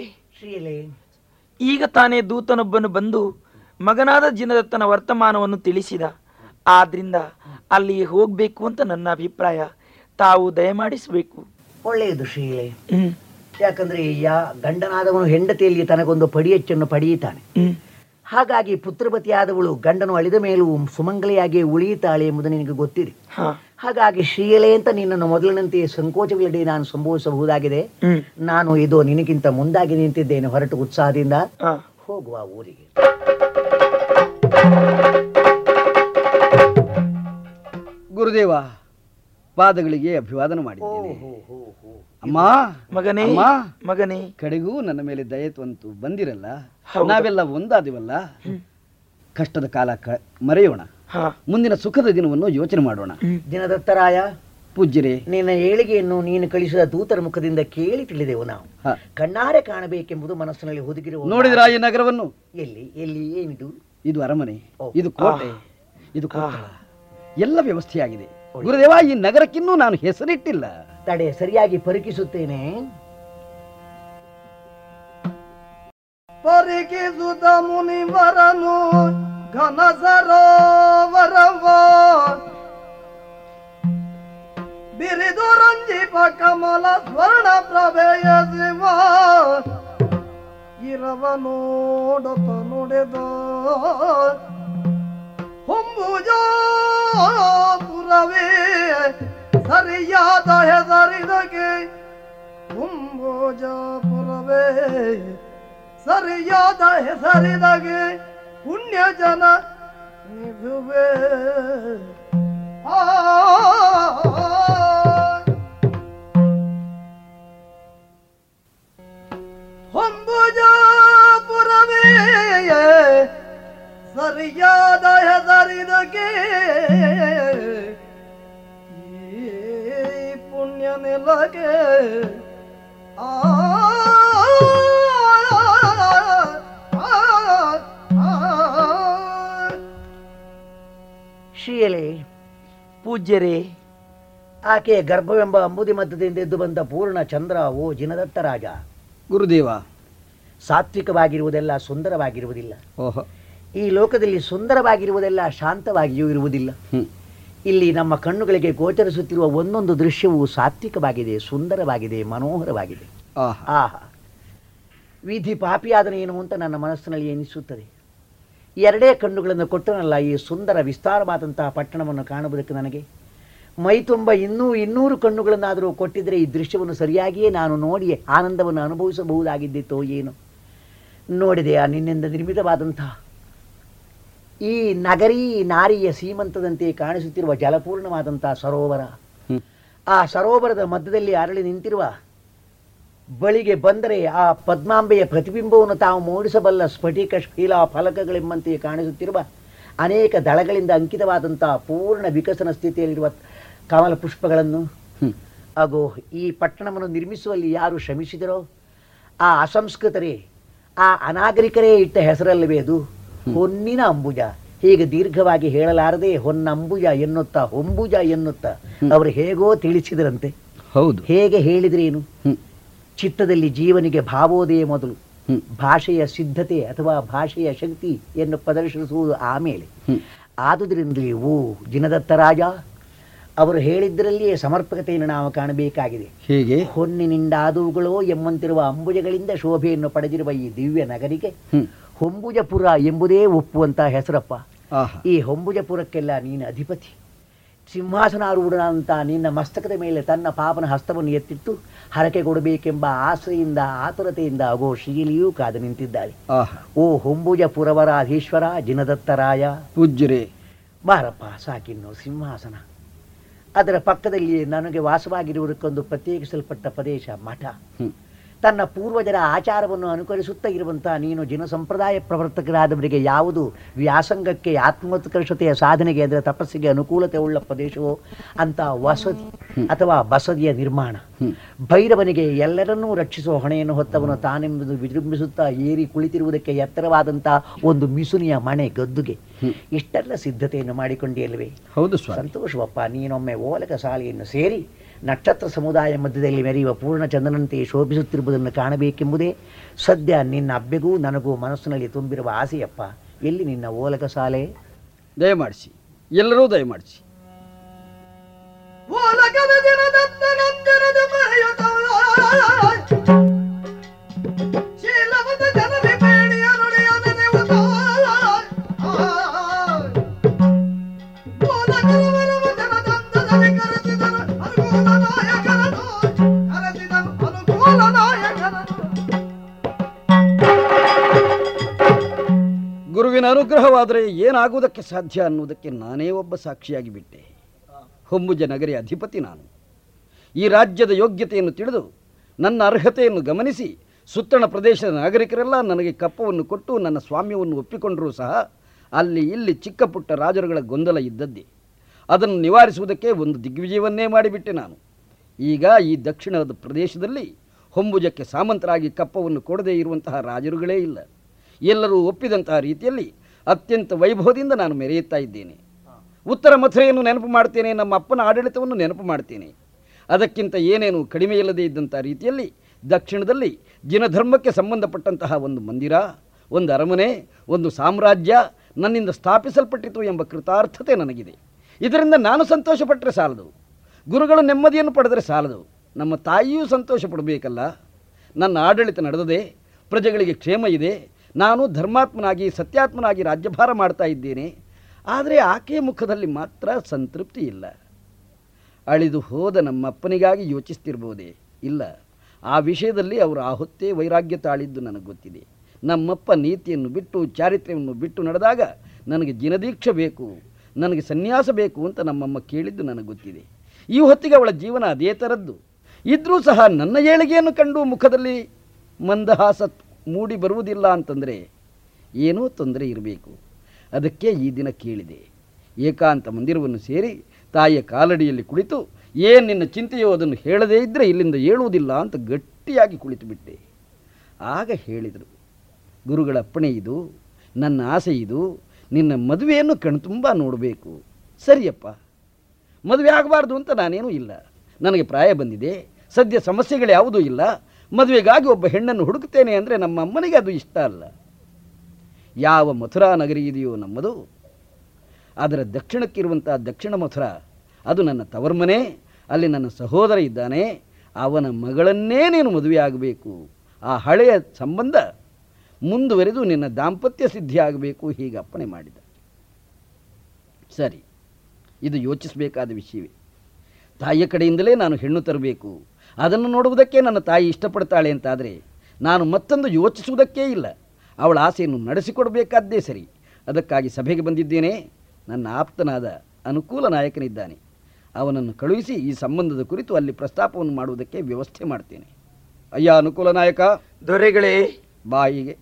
ಈಗ ತಾನೇ ದೂತನೊಬ್ಬನು ಬಂದು ಮಗನಾದ ಜಿನದತ್ತನ ವರ್ತಮಾನವನ್ನು ತಿಳಿಸಿದ. ಆದ್ರಿಂದ ಅಲ್ಲಿ ಹೋಗ್ಬೇಕು ಅಂತ ನನ್ನ ಅಭಿಪ್ರಾಯ. ತಾವು ದಯಮಾಡಿಸಬೇಕು. ಒಳ್ಳೆಯದು ಶ್ರೀಲೆ ಯಾಕಂದ್ರೆ ಯಾ ಗಂಡನಾದವನು ಹೆಂಡತಿಯಲ್ಲಿ ತನಗೊಂದು ಪಡಿಯಚ್ಚನ್ನು ಪಡೆಯುತ್ತಾನೆ. ಹಾಗಾಗಿ ಪುತ್ರಪತಿಯಾದವಳು ಗಂಡನು ಅಳಿದ ಮೇಲೂ ಸುಮಂಗಲಿಯಾಗಿ ಉಳಿಯುತ್ತಾಳೆ ಎಂಬುದು ನಿನಗೆ ಗೊತ್ತಿದೆ. ಹಾಗಾಗಿ ಶ್ರೀಯಲೆ ಅಂತ ನಿನ್ನನ್ನು ಮೊದಲಿನಂತೆ ಸಂಕೋಚಗಳಡಿ ನಾನು ಸಂಭವಿಸಬಹುದಾಗಿದೆ. ನಾನು ಇದು ನಿನಗಿಂತ ಮುಂದಾಗಿ ನಿಂತಿದ್ದೇನೆ ಹೊರಟು ಉತ್ಸಾಹದಿಂದ. ಹೋಗುವ ಊರಿಗೆ. ಗುರುದೇವ ಪಾದಗಳಿಗೆ ಅಭಿವಾದನ ಮಾಡಿದ್ದೇನೆ. ಅಮ್ಮ ಮಗನೇ ಅಮ್ಮ ಮಗನೇ. ಕಡೆಗೂ ನನ್ನ ಮೇಲೆ ದಯೆ ಬಂತು ಬಂದಿರಲ್ಲ? ನಾವೆಲ್ಲ ಒಂದಾದಿವಲ್ಲ? ಕಷ್ಟದ ಕಾಲ ಕ ಮರೆಯೋಣ. ಮುಂದಿನ ಸುಖದ ದಿನವನ್ನು ಯೋಚನೆ ಮಾಡೋಣ. ದಿನದತ್ತರಾಯ ಪೂಜ್ಯರೇ. ನಿನ್ನ ಏಳಿಗೆಯನ್ನು ನೀನು ಕಳಿಸಿದ ದೂತರ ಮುಖದಿಂದ ಕೇಳಿ ತಿಳಿದೆವು ನಾವು. ಕಣ್ಣಾರೆ ಕಾಣಬೇಕೆಂಬುದು ಮನಸ್ಸಿನಲ್ಲಿ ಹುದುಗಿರುವ ನೋಡಿದ್ರ ಈ ನಗರವನ್ನು? ಎಲ್ಲಿ ಎಲ್ಲಿ ಏನಿದು? ಇದು ಅರಮನೆ ಇದು ಕೋಟೆ ಇದು ಕೋಟೆ ಎಲ್ಲ ವ್ಯವಸ್ಥೆಯಾಗಿದೆ. ಗುರುದೇವ ಈ ನಗರಕ್ಕಿನ್ನೂ ನಾನು ಹೆಸರಿಟ್ಟಿಲ್ಲ. ತಡೆ ಸರಿಯಾಗಿ ಪರಿಕಿಸುತ್ತೇನೆ. ಪರಿಕಿಸುತ್ತ ಮುನಿವರನು ಘನ ಸರೋವರವ. ಬಿರಿದು ರಂಜಿಪ ಕಮಲ ಸ್ವರ್ಣ ಪ್ರಭೆಯ ಶಿವ. ಇರವ ನೋಡುತ್ತ ನುಡಿದ. ಹೊಂಬುಜಾಪುರವೇ ಸರಿಯಾದ ಹೆಸರಿದಗೆ ಹೊಂಬುಜಾಪುರವೇ ಸರಿಯಾದ ಹೆಸರಿದಗೆ ಪುಣ್ಯ ಜನ ನಿಭುವೆ ಆ ಹೊಂಬುಜಾಪುರವೇ ಸರಿಯಾದ ಹೆಸರಿದಗೆ ಈ ಪುಣ್ಯ ನೆಲಗೆ ಆ ಶ್ರೀಯಲೇ ಪೂಜ್ಯರೇ ಆಕೆಯ ಗರ್ಭವೆಂಬ ಅಂಬುದಿ ಮಧ್ಯದಿಂದ ಎದ್ದು ಬಂದ ಪೂರ್ಣ ಚಂದ್ರ ಓ ಜಿನದತ್ತ ರಾಜ ಗುರುದೇವ ಸಾತ್ವಿಕವಾಗಿರುವುದೆಲ್ಲ ಸುಂದರವಾಗಿರುವುದಿಲ್ಲ ಓಹೋ ಈ ಲೋಕದಲ್ಲಿ ಸುಂದರವಾಗಿರುವುದೆಲ್ಲ ಶಾಂತವಾಗಿಯೂ ಇರುವುದಿಲ್ಲ ಇಲ್ಲಿ ನಮ್ಮ ಕಣ್ಣುಗಳಿಗೆ ಗೋಚರಿಸುತ್ತಿರುವ ಒಂದೊಂದು ದೃಶ್ಯವೂ ಸಾತ್ವಿಕವಾಗಿದೆ ಸುಂದರವಾಗಿದೆ ಮನೋಹರವಾಗಿದೆ. ಆಹಾ. ವಿಧಿ ಪಾಪಿಯಾದನೇನು ಅಂತ ನನ್ನ ಮನಸ್ಸಿನಲ್ಲಿ ಎನಿಸುತ್ತದೆ. ಎರಡೇ ಕಣ್ಣುಗಳನ್ನು ಕೊಟ್ಟನಲ್ಲ ಈ ಸುಂದರ ವಿಸ್ತಾರವಾದಂತಹ ಪಟ್ಟಣವನ್ನು ಕಾಣುವುದಕ್ಕೆ ನನಗೆ? ಮೈ ತುಂಬ ಇನ್ನೂ ಇನ್ನೂರು ಕಣ್ಣುಗಳನ್ನಾದರೂ ಕೊಟ್ಟಿದ್ದರೆ ಈ ದೃಶ್ಯವನ್ನು ಸರಿಯಾಗಿಯೇ ನಾನು ನೋಡಿ ಆನಂದವನ್ನು ಅನುಭವಿಸಬಹುದಾಗಿದ್ದಿತ್ತೋ ಏನು. ಆ ನಿನ್ನಿಂದ ನಿರ್ಮಿತವಾದಂತಹ ಈ ನಗರಿ ನಾರಿಯ ಸೀಮಂತದಂತೆ ಕಾಣಿಸುತ್ತಿರುವ ಜಲಪೂರ್ಣವಾದಂತಹ ಸರೋವರ. ಆ ಸರೋವರದ ಮಧ್ಯದಲ್ಲಿ ಅರಳಿ ನಿಂತಿರುವ ಬಳಿಗೆ ಬಂದರೆ ಆ ಪದ್ಮಾಂಬೆಯ ಪ್ರತಿಬಿಂಬವನ್ನು ತಾವು ಮೂಡಿಸಬಲ್ಲ ಸ್ಫಟಿಕ ಶೀಲಾ ಫಲಕಗಳೆಂಬಂತೆ ಕಾಣಿಸುತ್ತಿರುವ ಅನೇಕ ದಳಗಳಿಂದ ಅಂಕಿತವಾದಂತಹ ಪೂರ್ಣ ವಿಕಸನ ಸ್ಥಿತಿಯಲ್ಲಿರುವ ಕಮಲ ಪುಷ್ಪಗಳನ್ನು. ಹಾಗೂ ಈ ಪಟ್ಟಣವನ್ನು ನಿರ್ಮಿಸುವಲ್ಲಿ ಯಾರು ಶ್ರಮಿಸಿದರೋ ಆ ಅಸಂಸ್ಕೃತರೇ ಆ ಅನಾಗರಿಕರೇ ಇಟ್ಟ ಹೆಸರಲ್ಲವೇ ಅದು. ಹೊನ್ನಿನ ಅಂಬುಜ. ಹೀಗೆ ದೀರ್ಘವಾಗಿ ಹೇಳಲಾರದೆ ಹೊನ್ನಂಬುಜ ಎನ್ನುತ್ತಾ ಹೊಂಬುಜ ಎನ್ನುತ್ತ ಅವರು ಹೇಗೋ ತಿಳಿಸಿದರಂತೆ. ಹೌದು. ಹೇಗೆ ಹೇಳಿದ್ರೇನು ಚಿತ್ತದಲ್ಲಿ ಜೀವನಿಗೆ ಭಾವೋದಯ ಮೊದಲು. ಭಾಷೆಯ ಸಿದ್ಧತೆ ಅಥವಾ ಭಾಷೆಯ ಶಕ್ತಿಯನ್ನು ಪ್ರದರ್ಶಿಸುವುದು ಆಮೇಲೆ. ಆದುದರಿಂದಲೇ ಓ ಜಿನದತ್ತ ರಾಜ ಅವರು ಹೇಳಿದ್ದರಲ್ಲಿಯೇ ಸಮರ್ಪಕತೆಯನ್ನು ನಾವು ಕಾಣಬೇಕಾಗಿದೆ. ಹೀಗೆ? ಹೊನ್ನಿನಿಂದಾದವುಗಳೋ ಎಂಬಂತಿರುವ ಅಂಬುಜಗಳಿಂದ ಶೋಭೆಯನ್ನು ಪಡೆದಿರುವ ಈ ದಿವ್ಯ ನಗರಿಗೆ ಹೊಂಬುಜಪುರ ಎಂಬುದೇ ಒಪ್ಪುವಂತ ಹೆಸರಪ್ಪ. ಈ ಹೊಂಬುಜಪುರಕ್ಕೆಲ್ಲ ನೀನು ಅಧಿಪತಿ. ಸಿಂಹಾಸನಾರೂಢನಂತ ನಿನ್ನ ಮಸ್ತಕದ ಮೇಲೆ ತನ್ನ ಪಾಪನ ಹಸ್ತವನ್ನು ಎತ್ತಿಟ್ಟು ಹರಕೆ ಕೊಡಬೇಕೆಂಬ ಆಸೆಯಿಂದ ಆತುರತೆಯಿಂದ ಅಗೋ ಶೀಲಿಯೂ ಕಾದು ನಿಂತಿದ್ದಾಳೆ. ಓ ಹೊಂಬುಜ ಪುರವರಾಧೀಶ್ವರ ಜಿನದತ್ತರಾಯ ಪೂಜ್ಯರೇ. ಬಾರಪ್ಪ ಸಾಕಿನ್ನು ಸಿಂಹಾಸನ. ಅದರ ಪಕ್ಕದಲ್ಲಿ ನನಗೆ ವಾಸವಾಗಿರುವುದಕ್ಕೊಂದು ಪ್ರತ್ಯೇಕಿಸಲ್ಪಟ್ಟ ಪ್ರದೇಶ ಮಠ. ತನ್ನ ಪೂರ್ವಜರ ಆಚಾರವನ್ನು ಅನುಕರಿಸುತ್ತಾ ಇರುವಂತಹ ನೀನು ಜನ ಸಂಪ್ರದಾಯ ಪ್ರವರ್ತಕರಾದವರಿಗೆ ಯಾವುದು ವ್ಯಾಸಂಗಕ್ಕೆ ಆತ್ಮೋತ್ಕರ್ಷತೆಯ ಸಾಧನೆಗೆ ಅಂದರೆ ತಪಸ್ಸಿಗೆ ಅನುಕೂಲತೆ ಉಳ್ಳ ಪ್ರದೇಶವೋ ಅಂತ ವಸತಿ ಅಥವಾ ಬಸದಿಯ ನಿರ್ಮಾಣ. ಭೈರವನಿಗೆ ಎಲ್ಲರನ್ನೂ ರಕ್ಷಿಸುವ ಹೊಣೆಯನ್ನು ಹೊತ್ತವನು ತಾನೆಂಬುದು ವಿಜೃಂಭಿಸುತ್ತಾ ಏರಿ ಕುಳಿತಿರುವುದಕ್ಕೆ ಎತ್ತರವಾದಂತಹ ಒಂದು ಮಿಸುನಿಯ ಮನೆ ಗದ್ದುಗೆ. ಇಷ್ಟೆಲ್ಲ ಸಿದ್ಧತೆಯನ್ನು ಮಾಡಿಕೊಂಡಿಯಲ್ವೇ ಹೌದು ಸಂತೋಷವಪ್ಪ ನೀನೊಮ್ಮೆ ಓಲಕ ಶಾಲೆಯನ್ನು ಸೇರಿ ನಕ್ಷತ್ರ ಸಮುದಾಯ ಮಧ್ಯದಲ್ಲಿ ಮೆರೆಯುವ ಪೂರ್ಣ ಚಂದ್ರನಂತೆ ಶೋಭಿಸುತ್ತಿರುವುದನ್ನು ಕಾಣಬೇಕೆಂಬುದೇ ಸದ್ಯ ನಿನ್ನ ಅಬ್ಬೆಗೂ ನನಗೂ ಮನಸ್ಸಿನಲ್ಲಿ ತುಂಬಿರುವ ಆಸೆಯಪ್ಪ. ಎಲ್ಲಿ ನಿನ್ನ ಓಲಕ ಸಾಲೆ? ದಯಮಾಡಿಸಿ. ಎಲ್ಲರೂ ದಯಮಾಡಿಸಿ. ಓಲಗದ ಅನುಗ್ರಹವಾದರೆ ಏನಾಗುವುದಕ್ಕೆ ಸಾಧ್ಯ ಅನ್ನುವುದಕ್ಕೆ ನಾನೇ ಒಬ್ಬ ಸಾಕ್ಷಿಯಾಗಿ ಬಿಟ್ಟೆ. ಹೊಂಬುಜ ನಗರಿ ಅಧಿಪತಿ ನಾನು. ಈ ರಾಜ್ಯದ ಯೋಗ್ಯತೆಯನ್ನು ತಿಳಿದು ನನ್ನ ಅರ್ಹತೆಯನ್ನು ಗಮನಿಸಿ ಸುತ್ತಣ ಪ್ರದೇಶದ ನಾಗರಿಕರೆಲ್ಲ ನನಗೆ ಕಪ್ಪವನ್ನು ಕೊಟ್ಟು ನನ್ನ ಸ್ವಾಮ್ಯವನ್ನು ಒಪ್ಪಿಕೊಂಡರೂ ಸಹ ಅಲ್ಲಿ ಇಲ್ಲಿ ಚಿಕ್ಕ ಪುಟ್ಟ ರಾಜರುಗಳ ಗೊಂದಲ ಇದ್ದದ್ದೇ. ಅದನ್ನು ನಿವಾರಿಸುವುದಕ್ಕೆ ಒಂದು ದಿಗ್ವಿಜಯವನ್ನೇ ಮಾಡಿಬಿಟ್ಟೆ ನಾನು. ಈಗ ಈ ದಕ್ಷಿಣದ ಪ್ರದೇಶದಲ್ಲಿ ಹೊಂಬುಜಕ್ಕೆ ಸಾಮಂತರಾಗಿ ಕಪ್ಪವನ್ನು ಕೊಡದೇ ಇರುವಂತಹ ರಾಜರುಗಳೇ ಇಲ್ಲ. ಎಲ್ಲರೂ ಒಪ್ಪಿದಂತಹ ರೀತಿಯಲ್ಲಿ ಅತ್ಯಂತ ವೈಭವದಿಂದ ನಾನು ಮೆರೆಯುತ್ತಾ ಇದ್ದೇನೆ. ಉತ್ತರ ಮಥುರೆಯನ್ನು ನೆನಪು ಮಾಡ್ತೇನೆ, ನಮ್ಮ ಅಪ್ಪನ ಆಡಳಿತವನ್ನು ನೆನಪು ಮಾಡ್ತೇನೆ. ಅದಕ್ಕಿಂತ ಏನೇನು ಕಡಿಮೆ ಇದ್ದಂಥ ರೀತಿಯಲ್ಲಿ ದಕ್ಷಿಣದಲ್ಲಿ ಜಿನಧರ್ಮಕ್ಕೆ ಸಂಬಂಧಪಟ್ಟಂತಹ ಒಂದು ಮಂದಿರ, ಒಂದು ಅರಮನೆ, ಒಂದು ಸಾಮ್ರಾಜ್ಯ ನನ್ನಿಂದ ಸ್ಥಾಪಿಸಲ್ಪಟ್ಟಿತು ಎಂಬ ಕೃತಾರ್ಥತೆ ನನಗಿದೆ. ಇದರಿಂದ ನಾನು ಸಂತೋಷಪಟ್ಟರೆ ಸಾಲದು. ಗುರುಗಳು ನೆಮ್ಮದಿಯನ್ನು ಪಡೆದರೆ ಸಾಲದು. ನಮ್ಮ ತಾಯಿಯೂ ಸಂತೋಷ ಪಡಬೇಕಲ್ಲ ನನ್ನ ಆಡಳಿತ ನಡೆದದೆ, ಪ್ರಜೆಗಳಿಗೆ ಕ್ಷೇಮ ಇದೆ ನಾನು ಧರ್ಮಾತ್ಮನಾಗಿ, ಸತ್ಯಾತ್ಮನಾಗಿ ರಾಜ್ಯಭಾರ ಮಾಡ್ತಾ ಇದ್ದೇನೆ. ಆದರೆ ಆಕೆಯ ಮುಖದಲ್ಲಿ ಮಾತ್ರ ಸಂತೃಪ್ತಿ ಇಲ್ಲ. ಅಳಿದು ಹೋದ ನಮ್ಮಪ್ಪನಿಗಾಗಿ ಯೋಚಿಸ್ತಿರ್ಬೋದೇ? ಇಲ್ಲ. ಆ ವಿಷಯದಲ್ಲಿ ಅವರು ಆ ಹೊತ್ತೇ ವೈರಾಗ್ಯ ತಾಳಿದ್ದು ನನಗೆ ಗೊತ್ತಿದೆ. ನಮ್ಮಪ್ಪ ನೀತಿಯನ್ನು ಬಿಟ್ಟು, ಚಾರಿತ್ರ್ಯವನ್ನು ಬಿಟ್ಟು ನಡೆದಾಗ ನನಗೆ ಜಿನದೀಕ್ಷೆ ಬೇಕು, ನನಗೆ ಸನ್ಯಾಸ ಬೇಕು ಅಂತ ನಮ್ಮಮ್ಮ ಕೇಳಿದ್ದು ನನಗೆ ಗೊತ್ತಿದೆ. ಈ ಹೊತ್ತಿಗೆ ಅವಳ ಜೀವನ ಅದೇ ಥರದ್ದು ಇದ್ದರೂ ಸಹ ನನ್ನ ಏಳಿಗೆಯನ್ನು ಕಂಡು ಮುಖದಲ್ಲಿ ಮಂದಹಾಸ ಮೂಡಿ ಬರುವುದಿಲ್ಲ ಅಂತಂದರೆ ಏನೋ ತೊಂದರೆ ಇರಬೇಕು. ಅದಕ್ಕೆ ಈ ದಿನ ಕೇಳಿದೆ. ಏಕಾಂತ ಮಂದಿರವನ್ನು ಸೇರಿ ತಾಯಿಯ ಕಾಲಡಿಯಲ್ಲಿ ಕುಳಿತು ಏನು ನಿನ್ನ ಚಿಂತೆಯೋ ಅದನ್ನು ಹೇಳದೇ ಇದ್ದರೆ ಇಲ್ಲಿಂದ ಏಳುವುದಿಲ್ಲ ಅಂತ ಗಟ್ಟಿಯಾಗಿ ಕುಳಿತು ಬಿಟ್ಟೆ ಆಗ ಹೇಳಿದರು, ಗುರುಗಳ ಅಪ್ಪಣೆ ಇದು, ನನ್ನ ಆಸೆ ಇದು, ನಿನ್ನ ಮದುವೆಯನ್ನು ಕಣ್ತುಂಬ ನೋಡಬೇಕು. ಸರಿಯಪ್ಪ, ಮದುವೆ ಆಗಬಾರ್ದು ಅಂತ ನಾನೇನೂ ಇಲ್ಲ. ನನಗೆ ಪ್ರಾಯ ಬಂದಿದೆ, ಸದ್ಯ ಸಮಸ್ಯೆಗಳು ಯಾವುದೂ ಇಲ್ಲ ಮದುವೆಗಾಗಿ ಒಬ್ಬ ಹೆಣ್ಣನ್ನು ಹುಡುಕುತ್ತೇನೆ ಅಂದರೆ ನಮ್ಮ ಅಮ್ಮನಿಗೆ ಅದು ಇಷ್ಟ ಅಲ್ಲ. ಯಾವ ಮಥುರಾ ನಗರಿ ಇದೆಯೋ ನಮ್ಮದು. ಅದರ ದಕ್ಷಿಣಕ್ಕಿರುವಂಥ ದಕ್ಷಿಣ ಮಥುರಾ, ಅದು ನನ್ನ ತವರ್ಮನೆ, ಅಲ್ಲಿ ನನ್ನ ಸಹೋದರ ಇದ್ದಾನೆ. ಅವನ ಮಗಳನ್ನೇ ನೀನು ಮದುವೆಯಾಗಬೇಕು. ಆ ಹಳೆಯ ಸಂಬಂಧ ಮುಂದುವರೆದು ನಿನ್ನ ದಾಂಪತ್ಯ ಸಿದ್ಧಿಯಾಗಬೇಕು ಹೀಗೆ ಅಪ್ಪಣೆ ಮಾಡಿದ. ಸರಿ, ಇದು ಯೋಚಿಸಬೇಕಾದ ವಿಷಯವೇ. ತಾಯಿಯ ಕಡೆಯಿಂದಲೇ ನಾನು ಹೆಣ್ಣು ತರಬೇಕು. ಅದನ್ನು ನೋಡುವುದಕ್ಕೆ ನನ್ನ ತಾಯಿ ಇಷ್ಟಪಡ್ತಾಳೆ ಅಂತಾದರೆ ನಾನು ಮತ್ತೊಂದು ಯೋಚಿಸುವುದಕ್ಕೇ ಇಲ್ಲ. ಅವಳ ಆಸೆಯನ್ನು ನಡೆಸಿಕೊಡಬೇಕಾದ್ದೇ ಸರಿ. ಅದಕ್ಕಾಗಿ ಸಭೆಗೆ ಬಂದಿದ್ದೇನೆ. ನನ್ನ ಆಪ್ತನಾದ ಅನುಕೂಲ ನಾಯಕನಿದ್ದಾನೆ. ಅವನನ್ನು ಕಳುಹಿಸಿ ಈ ಸಂಬಂಧದ ಕುರಿತು ಅಲ್ಲಿ ಪ್ರಸ್ತಾಪವನ್ನು ಮಾಡುವುದಕ್ಕೆ ವ್ಯವಸ್ಥೆ ಮಾಡ್ತೇನೆ. ಅಯ್ಯ ಅನುಕೂಲ ನಾಯಕ. ದೊರೆಗಳೇ. ಬಾಯಿಗೆ.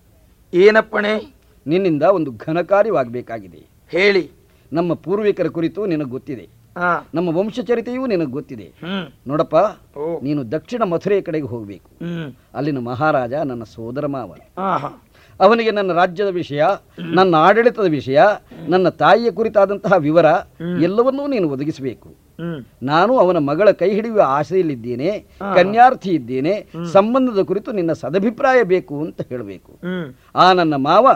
ಏನಪ್ಪಣೆ. ನಿನ್ನಿಂದ ಒಂದು ಘನಕಾರ್ಯವಾಗಬೇಕಾಗಿದೆ. ಹೇಳಿ. ನಮ್ಮ ಪೂರ್ವಿಕರ ಕುರಿತು ನಿನಗೆ ಗೊತ್ತಿದೆ. ನಮ್ಮ ವಂಶಚರಿತೆಯೂ ನಿನಗೆ ಗೊತ್ತಿದೆ. ನೋಡಪ್ಪ ನೀನು ದಕ್ಷಿಣ ಮಥುರೆಯ ಕಡೆಗೆ ಹೋಗಬೇಕು. ಅಲ್ಲಿನ ಮಹಾರಾಜ ನನ್ನ ಸೋದರ ಮಾವ. ಅವನಿಗೆ ನನ್ನ ರಾಜ್ಯದ ವಿಷಯ ನನ್ನ ಆಡಳಿತದ ವಿಷಯ ನನ್ನ ತಾಯಿಯ ಕುರಿತಾದಂತಹ ವಿವರ ಎಲ್ಲವನ್ನೂ ನೀನು ಒದಗಿಸಬೇಕು. ನಾನು ಅವನ ಮಗಳ ಕೈ ಹಿಡಿಯುವ ಆಸೆಯಲ್ಲಿದ್ದೇನೆ ಕನ್ಯಾರ್ಥಿ ಇದ್ದೇನೆ ಸಂಬಂಧದ ಕುರಿತು ನಿನ್ನ ಸದಭಿಪ್ರಾಯ ಬೇಕು ಅಂತ ಹೇಳಬೇಕು. ಆ ನನ್ನ ಮಾವ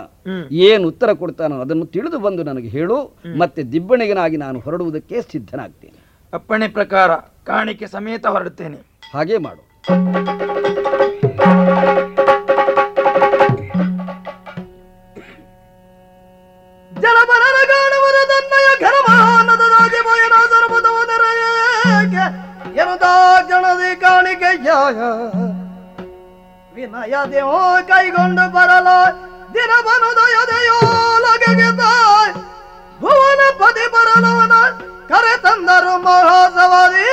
ಏನು ಉತ್ತರ ಕೊಡ್ತಾನೋ ಅದನ್ನು ತಿಳಿದು ಬಂದು ನನಗೆ ಹೇಳು ಮತ್ತೆ ದಿಬ್ಬಣಿಗನಾಗಿ ನಾನು ಹೊರಡುವುದಕ್ಕೆ ಸಿದ್ಧನಾಗ್ತೇನೆ. ಅಪ್ಪಣೆ ಪ್ರಕಾರ ಕಾಣಿಕೆ ಸಮೇತ ಹೊರಡುತ್ತೇನೆ. ಹಾಗೆ ಮಾಡು. ಜಲಮರರ ಗಾಣವರ ತನ್ನಯ ಘನಮಾನದದಾಗಿ ಬಯನಾದರ ಬದವನರಯೇಗೆ ಎನುದಾ ಜನದಿ ಕಾಣಿಕೆ ವಿನಯ ದೇವೋ ಕೈಗೊಂಡು ಬರಲ. ದಿನ ಬನುದಯದೆಯೋ ಲಗೆಗೆ ತಾಯ್. ಭುವನ ಪದಿ ಬರಲವನ ಕರೆ ತಂದರು ಮಹಾಸವಾದಿ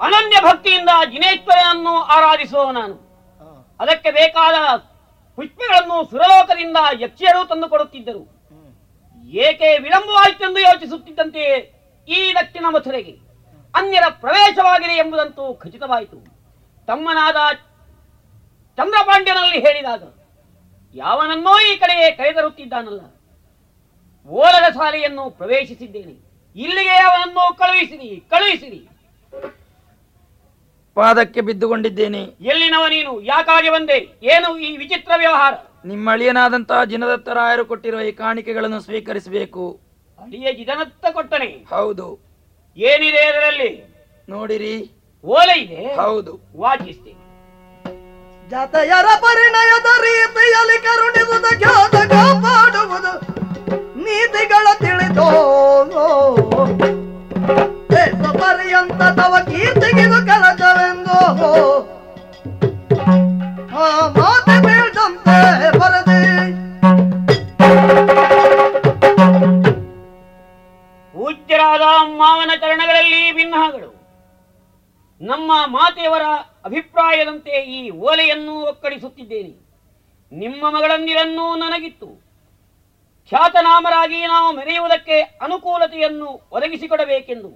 ಅನನ್ಯ ಭಕ್ತಿಯಿಂದ ಜಿನೇಶ್ವರನನ್ನು ಆರಾಧಿಸುವ ನಾನು ಅದಕ್ಕೆ ಬೇಕಾದ ಪುಷ್ಪಗಳನ್ನು ಸುರಲೋಕದಿಂದ ಯಕ್ಷಿಯರು ತಂದು ಕೊಡುತ್ತಿದ್ದರು. ಏಕೆ ವಿಳಂಬವಾಯಿತೆಂದು ಯೋಚಿಸುತ್ತಿದ್ದಂತೆ ಈ ದಕ್ಷಿಣ ಮಥುರೆಗೆ ಅನ್ಯರ ಪ್ರವೇಶವಾಗಿದೆ ಎಂಬುದಂತೂ ಖಚಿತವಾಯಿತು. ತಮ್ಮನಾದ ಚಂದ್ರಪಾಂಡ್ಯನಲ್ಲಿ ಹೇಳಿದಾಗ, ಯಾವನನ್ನೋ ಈ ಕಡೆಯೇ ಕರೆದರುತ್ತಿದ್ದಾನಲ್ಲ ಓಲದ ಶಾಲೆಯನ್ನು ಪ್ರವೇಶಿಸಿದ್ದೇನೆ. ಇಲ್ಲಿಗೆ ಅವನನ್ನು ಕಳುಹಿಸಿರಿ ಕಳುಹಿಸಿರಿ. ಪಾದಕ್ಕೆ ಬಿದ್ದುಕೊಂಡಿದ್ದೇನೆ ಎಲ್ಲಿನವ ನೀನು? ಯಾಕಾಗಿ ಬಂದೆ? ಏನು ಈ ವಿಚಿತ್ರ ವ್ಯವಹಾರ? ನಿಮ್ಮ ಅಳಿಯನಾದಂತಹ ಜಿನದತ್ತರಾಯರು ಕೊಟ್ಟಿರುವ ಈ ಕಾಣಿಕೆಗಳನ್ನು ಸ್ವೀಕರಿಸಬೇಕು. ಅಳಿಯ ಜಿನದತ್ತ ಕೊಟ್ಟನೆ? ಹೌದು. ಏನಿದೆ ಅದರಲ್ಲಿ? ನೋಡಿರಿ. ಓಲೆ ಇದೆ? ಹೌದು. ವಾಚಿಸ್ತೇನೆ. ಜಾತಯರ ಪರಿಣಯದ ರೀತಿಯಲ್ಲಿ ಕರುಣಿಸುವುದು ಖ್ಯಾತ ಕಾಪಾಡುವುದು ನೀತಿಗಳ ತಿಳಿದೋ ಪರ್ಯಂತ ತವ ಕೀರ್ತಿಗಿದು ಕಲಜವೆಂದು ಮಾತೆ ಬೀಳ್ದಂತೆ ಪೂಜ್ಯರಾದ ಮಾವನ ಚರಣಗಳಲ್ಲಿ ಭಿನ್ನಗಳು ನಮ್ಮ ಮಾತೆಯವರ ಅಭಿಪ್ರಾಯದಂತೆ ಈ ಓಲೆಯನ್ನು ಒಕ್ಕಡಿಸುತ್ತಿದ್ದೇನೆ ನಿಮ್ಮ ಮಗಳಂದಿರನ್ನು ನನಗಿತ್ತು. ಖ್ಯಾತನಾಮರಾಗಿ ನಾವು ಮೆರೆಯುವುದಕ್ಕೆ ಅನುಕೂಲತೆಯನ್ನು ಒದಗಿಸಿಕೊಡಬೇಕೆಂದು.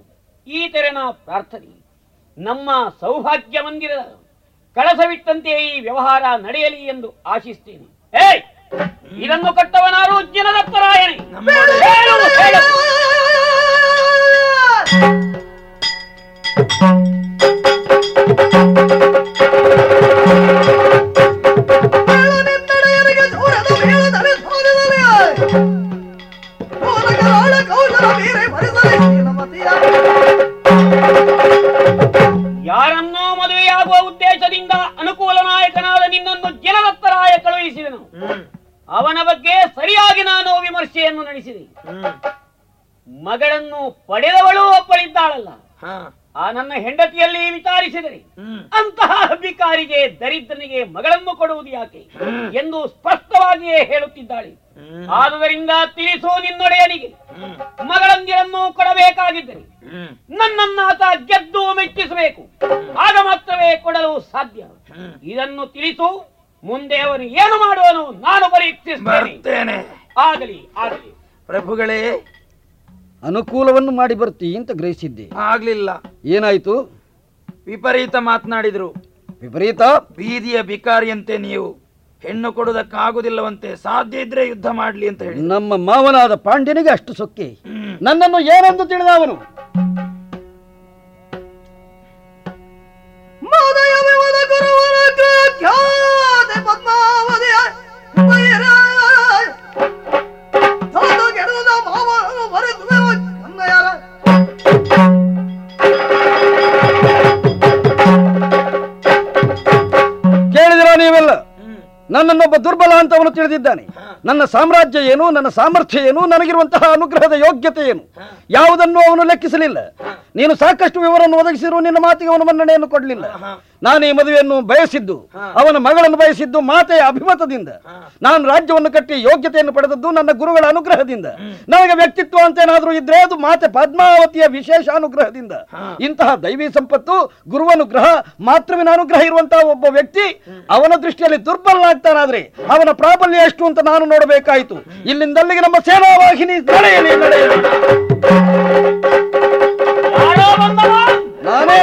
ಈ ತೆರೆನ ಪ್ರಾರ್ಥನೆ. ನಮ್ಮ ಸೌಭಾಗ್ಯ ಮಂದಿರದ ಕಳಸವಿಟ್ಟಂತೆ ಈ ವ್ಯವಹಾರ ನಡೆಯಲಿ ಎಂದು ಆಶಿಸ್ತೇನೆ. ಏಯ್! ಇದನ್ನು ಕಟ್ಟವನಾರು ಜನದತ್ತರಾಯಣೆ ಹೇಳು, ಯಾರನ್ನೋ ಮದುವೆಯಾಗುವ ಉದ್ದೇಶದಿಂದ ಅನುಕೂಲ ನಾಯಕನಾದ ನಿನ್ನನ್ನು ಜನದತ್ತರಾಯ ಕಳುಹಿಸಿದನು. ಅವನ ಬಗ್ಗೆ ಸರಿಯಾಗಿ ನಾನು ವಿಮರ್ಶೆಯನ್ನು ನಡೆಸಿದೆ. ಮಗಳನ್ನು ಪಡೆದವಳು ಒಪ್ಪಳಿದ್ದಾಳಲ್ಲ ಆ ನನ್ನ ಹೆಂಡತಿಯಲ್ಲಿ ವಿಚಾರಿಸಿದರೆ ಅಂತಹ ಅಭಿಕಾರಿಗೆ ದರಿದ್ರನಿಗೆ ಮಗಳನ್ನು ಕೊಡುವುದು ಯಾಕೆ ಎಂದು ಸ್ಪಷ್ಟವಾಗಿಯೇ ಹೇಳುತ್ತಿದ್ದಾಳೆ. ಆದುದರಿಂದ ತಿಳಿಸು ನಿನ್ನೊಡೆಯನಿಗೆ. ಮಗಳಂದಿರನ್ನು ಕೊಡಬೇಕಾಗಿದ್ದರೆ ನನ್ನನ್ನಾತ ಗೆದ್ದು ಮೆಚ್ಚಿಸಬೇಕು. ಆಗ ಮಾತ್ರವೇ ಕೊಡಲು ಸಾಧ್ಯ. ಇದನ್ನು ತಿಳಿಸು ಮುಂದೆ ಅವನು ಏನು ಮಾಡುವನು ನಾನು ಪರೀಕ್ಷಿಸುತ್ತೇನೆ ಆಗಲಿ ಆಗಲಿ. ಪ್ರಭುಗಳೇ ಅನುಕೂಲವನ್ನು ಮಾಡಿ ಬರ್ತಿ ಅಂತ ಗ್ರಹಿಸಿದ್ದೆ. ಆಗ್ಲಿಲ್ಲ. ಏನಾಯ್ತು? ವಿಪರೀತ ಮಾತನಾಡಿದ್ರು. ವಿಪರೀತ? ಬೀದಿಯ ಬಿಕಾರಿಯಂತೆ ನೀವು. ಹೆಣ್ಣು ಕೊಡುವುದಕ್ಕಾಗುದಿಲ್ಲವಂತೆ ಸಾಧ್ಯ ಇದ್ರೆ ಯುದ್ಧ ಮಾಡ್ಲಿ ಅಂತ ಹೇಳಿ ನಮ್ಮ ಮಾವನಾದ ಪಾಂಡ್ಯನಿಗೆ ಅಷ್ಟು ಸೊಕ್ಕೆ. ನನ್ನನ್ನು ಏನೆಂದು ತಿಳಿದ ಅವನು ಮಾದಯ ನನ್ನನ್ನೊಬ್ಬ ದುರ್ಬಲ ಅಂತ ಅವನು ತಿಳಿದಿದ್ದಾನೆ. ನನ್ನ ಸಾಮ್ರಾಜ್ಯ ಏನು ನನ್ನ ಸಾಮರ್ಥ್ಯ ಏನು ನನಗಿರುವಂತಹ ಅನುಗ್ರಹದ ಯೋಗ್ಯತೆ ಏನು? ಯಾವುದನ್ನು ಅವನು ಲೆಕ್ಕಿಸಲಿಲ್ಲ. ನೀನು ಸಾಕಷ್ಟು ವಿವರವನ್ನು ಒದಗಿಸಿರುವ ನಿನ್ನ ಮಾತಿಗೆ ಅವನು ಮನ್ನಣೆಯನ್ನು ಕೊಡಲಿಲ್ಲ. ನಾನು ಈ ಮದುವೆಯನ್ನು ಬಯಸಿದ್ದು ಅವನ ಮಗಳನ್ನು ಬಯಸಿದ್ದು ಮಾತೆಯ ಅಭಿಮತದಿಂದ. ನಾನು ರಾಜ್ಯವನ್ನು ಕಟ್ಟಿ ಯೋಗ್ಯತೆಯನ್ನು ಪಡೆದದ್ದು ನನ್ನ ಗುರುಗಳ ಅನುಗ್ರಹದಿಂದ. ನನಗೆ ವ್ಯಕ್ತಿತ್ವ ಅಂತ ಏನಾದರೂ ಇದ್ರೆ ಅದು ಮಾತೆ ಪದ್ಮಾವತಿಯ ವಿಶೇಷ ಅನುಗ್ರಹದಿಂದ. ಇಂತಹ ದೈವಿ ಸಂಪತ್ತು ಗುರುವನುಗ್ರಹ ಮಾತೃವಿನ ಅನುಗ್ರಹ ಇರುವಂತಹ ಒಬ್ಬ ವ್ಯಕ್ತಿ ಅವನ ದೃಷ್ಟಿಯಲ್ಲಿ ದುರ್ಬಲನಾಗ್ತಾನಾದ್ರೆ ಅವನ ಪ್ರಾಬಲ್ಯ ಎಷ್ಟು ಅಂತ ನಾನು ನೋಡಬೇಕಾಯಿತು. ಇಲ್ಲಿಂದಲ್ಲಿಗೆ ನಮ್ಮ ಸೇನಾ ವಾಹಿನಿ ನಡೆಯಲಿ. ನಾನೇ.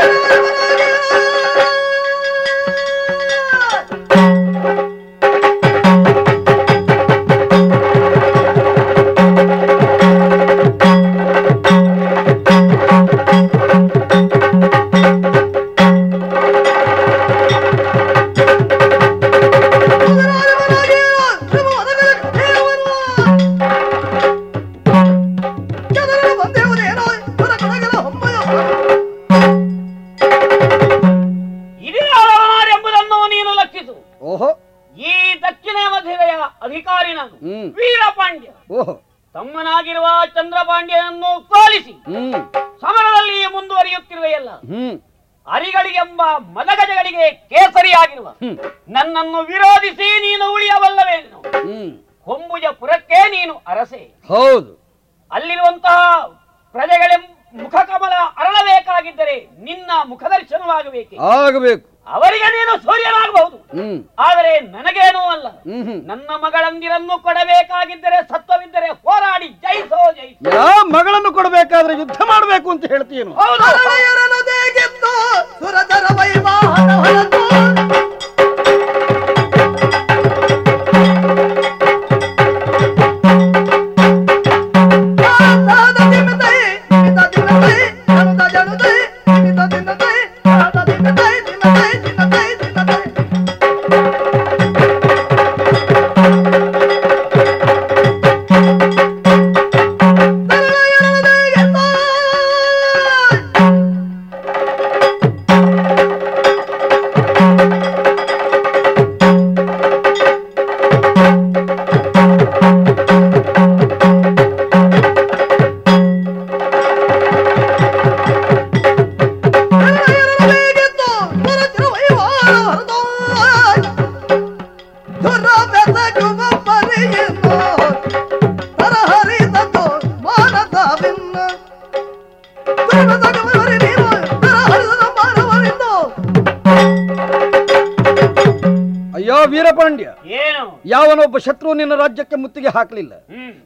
ನಿನ್ನ ರಾಜ್ಯಕ್ಕೆ ಮುತ್ತಿಗೆ ಹಾಕಲಿಲ್ಲ.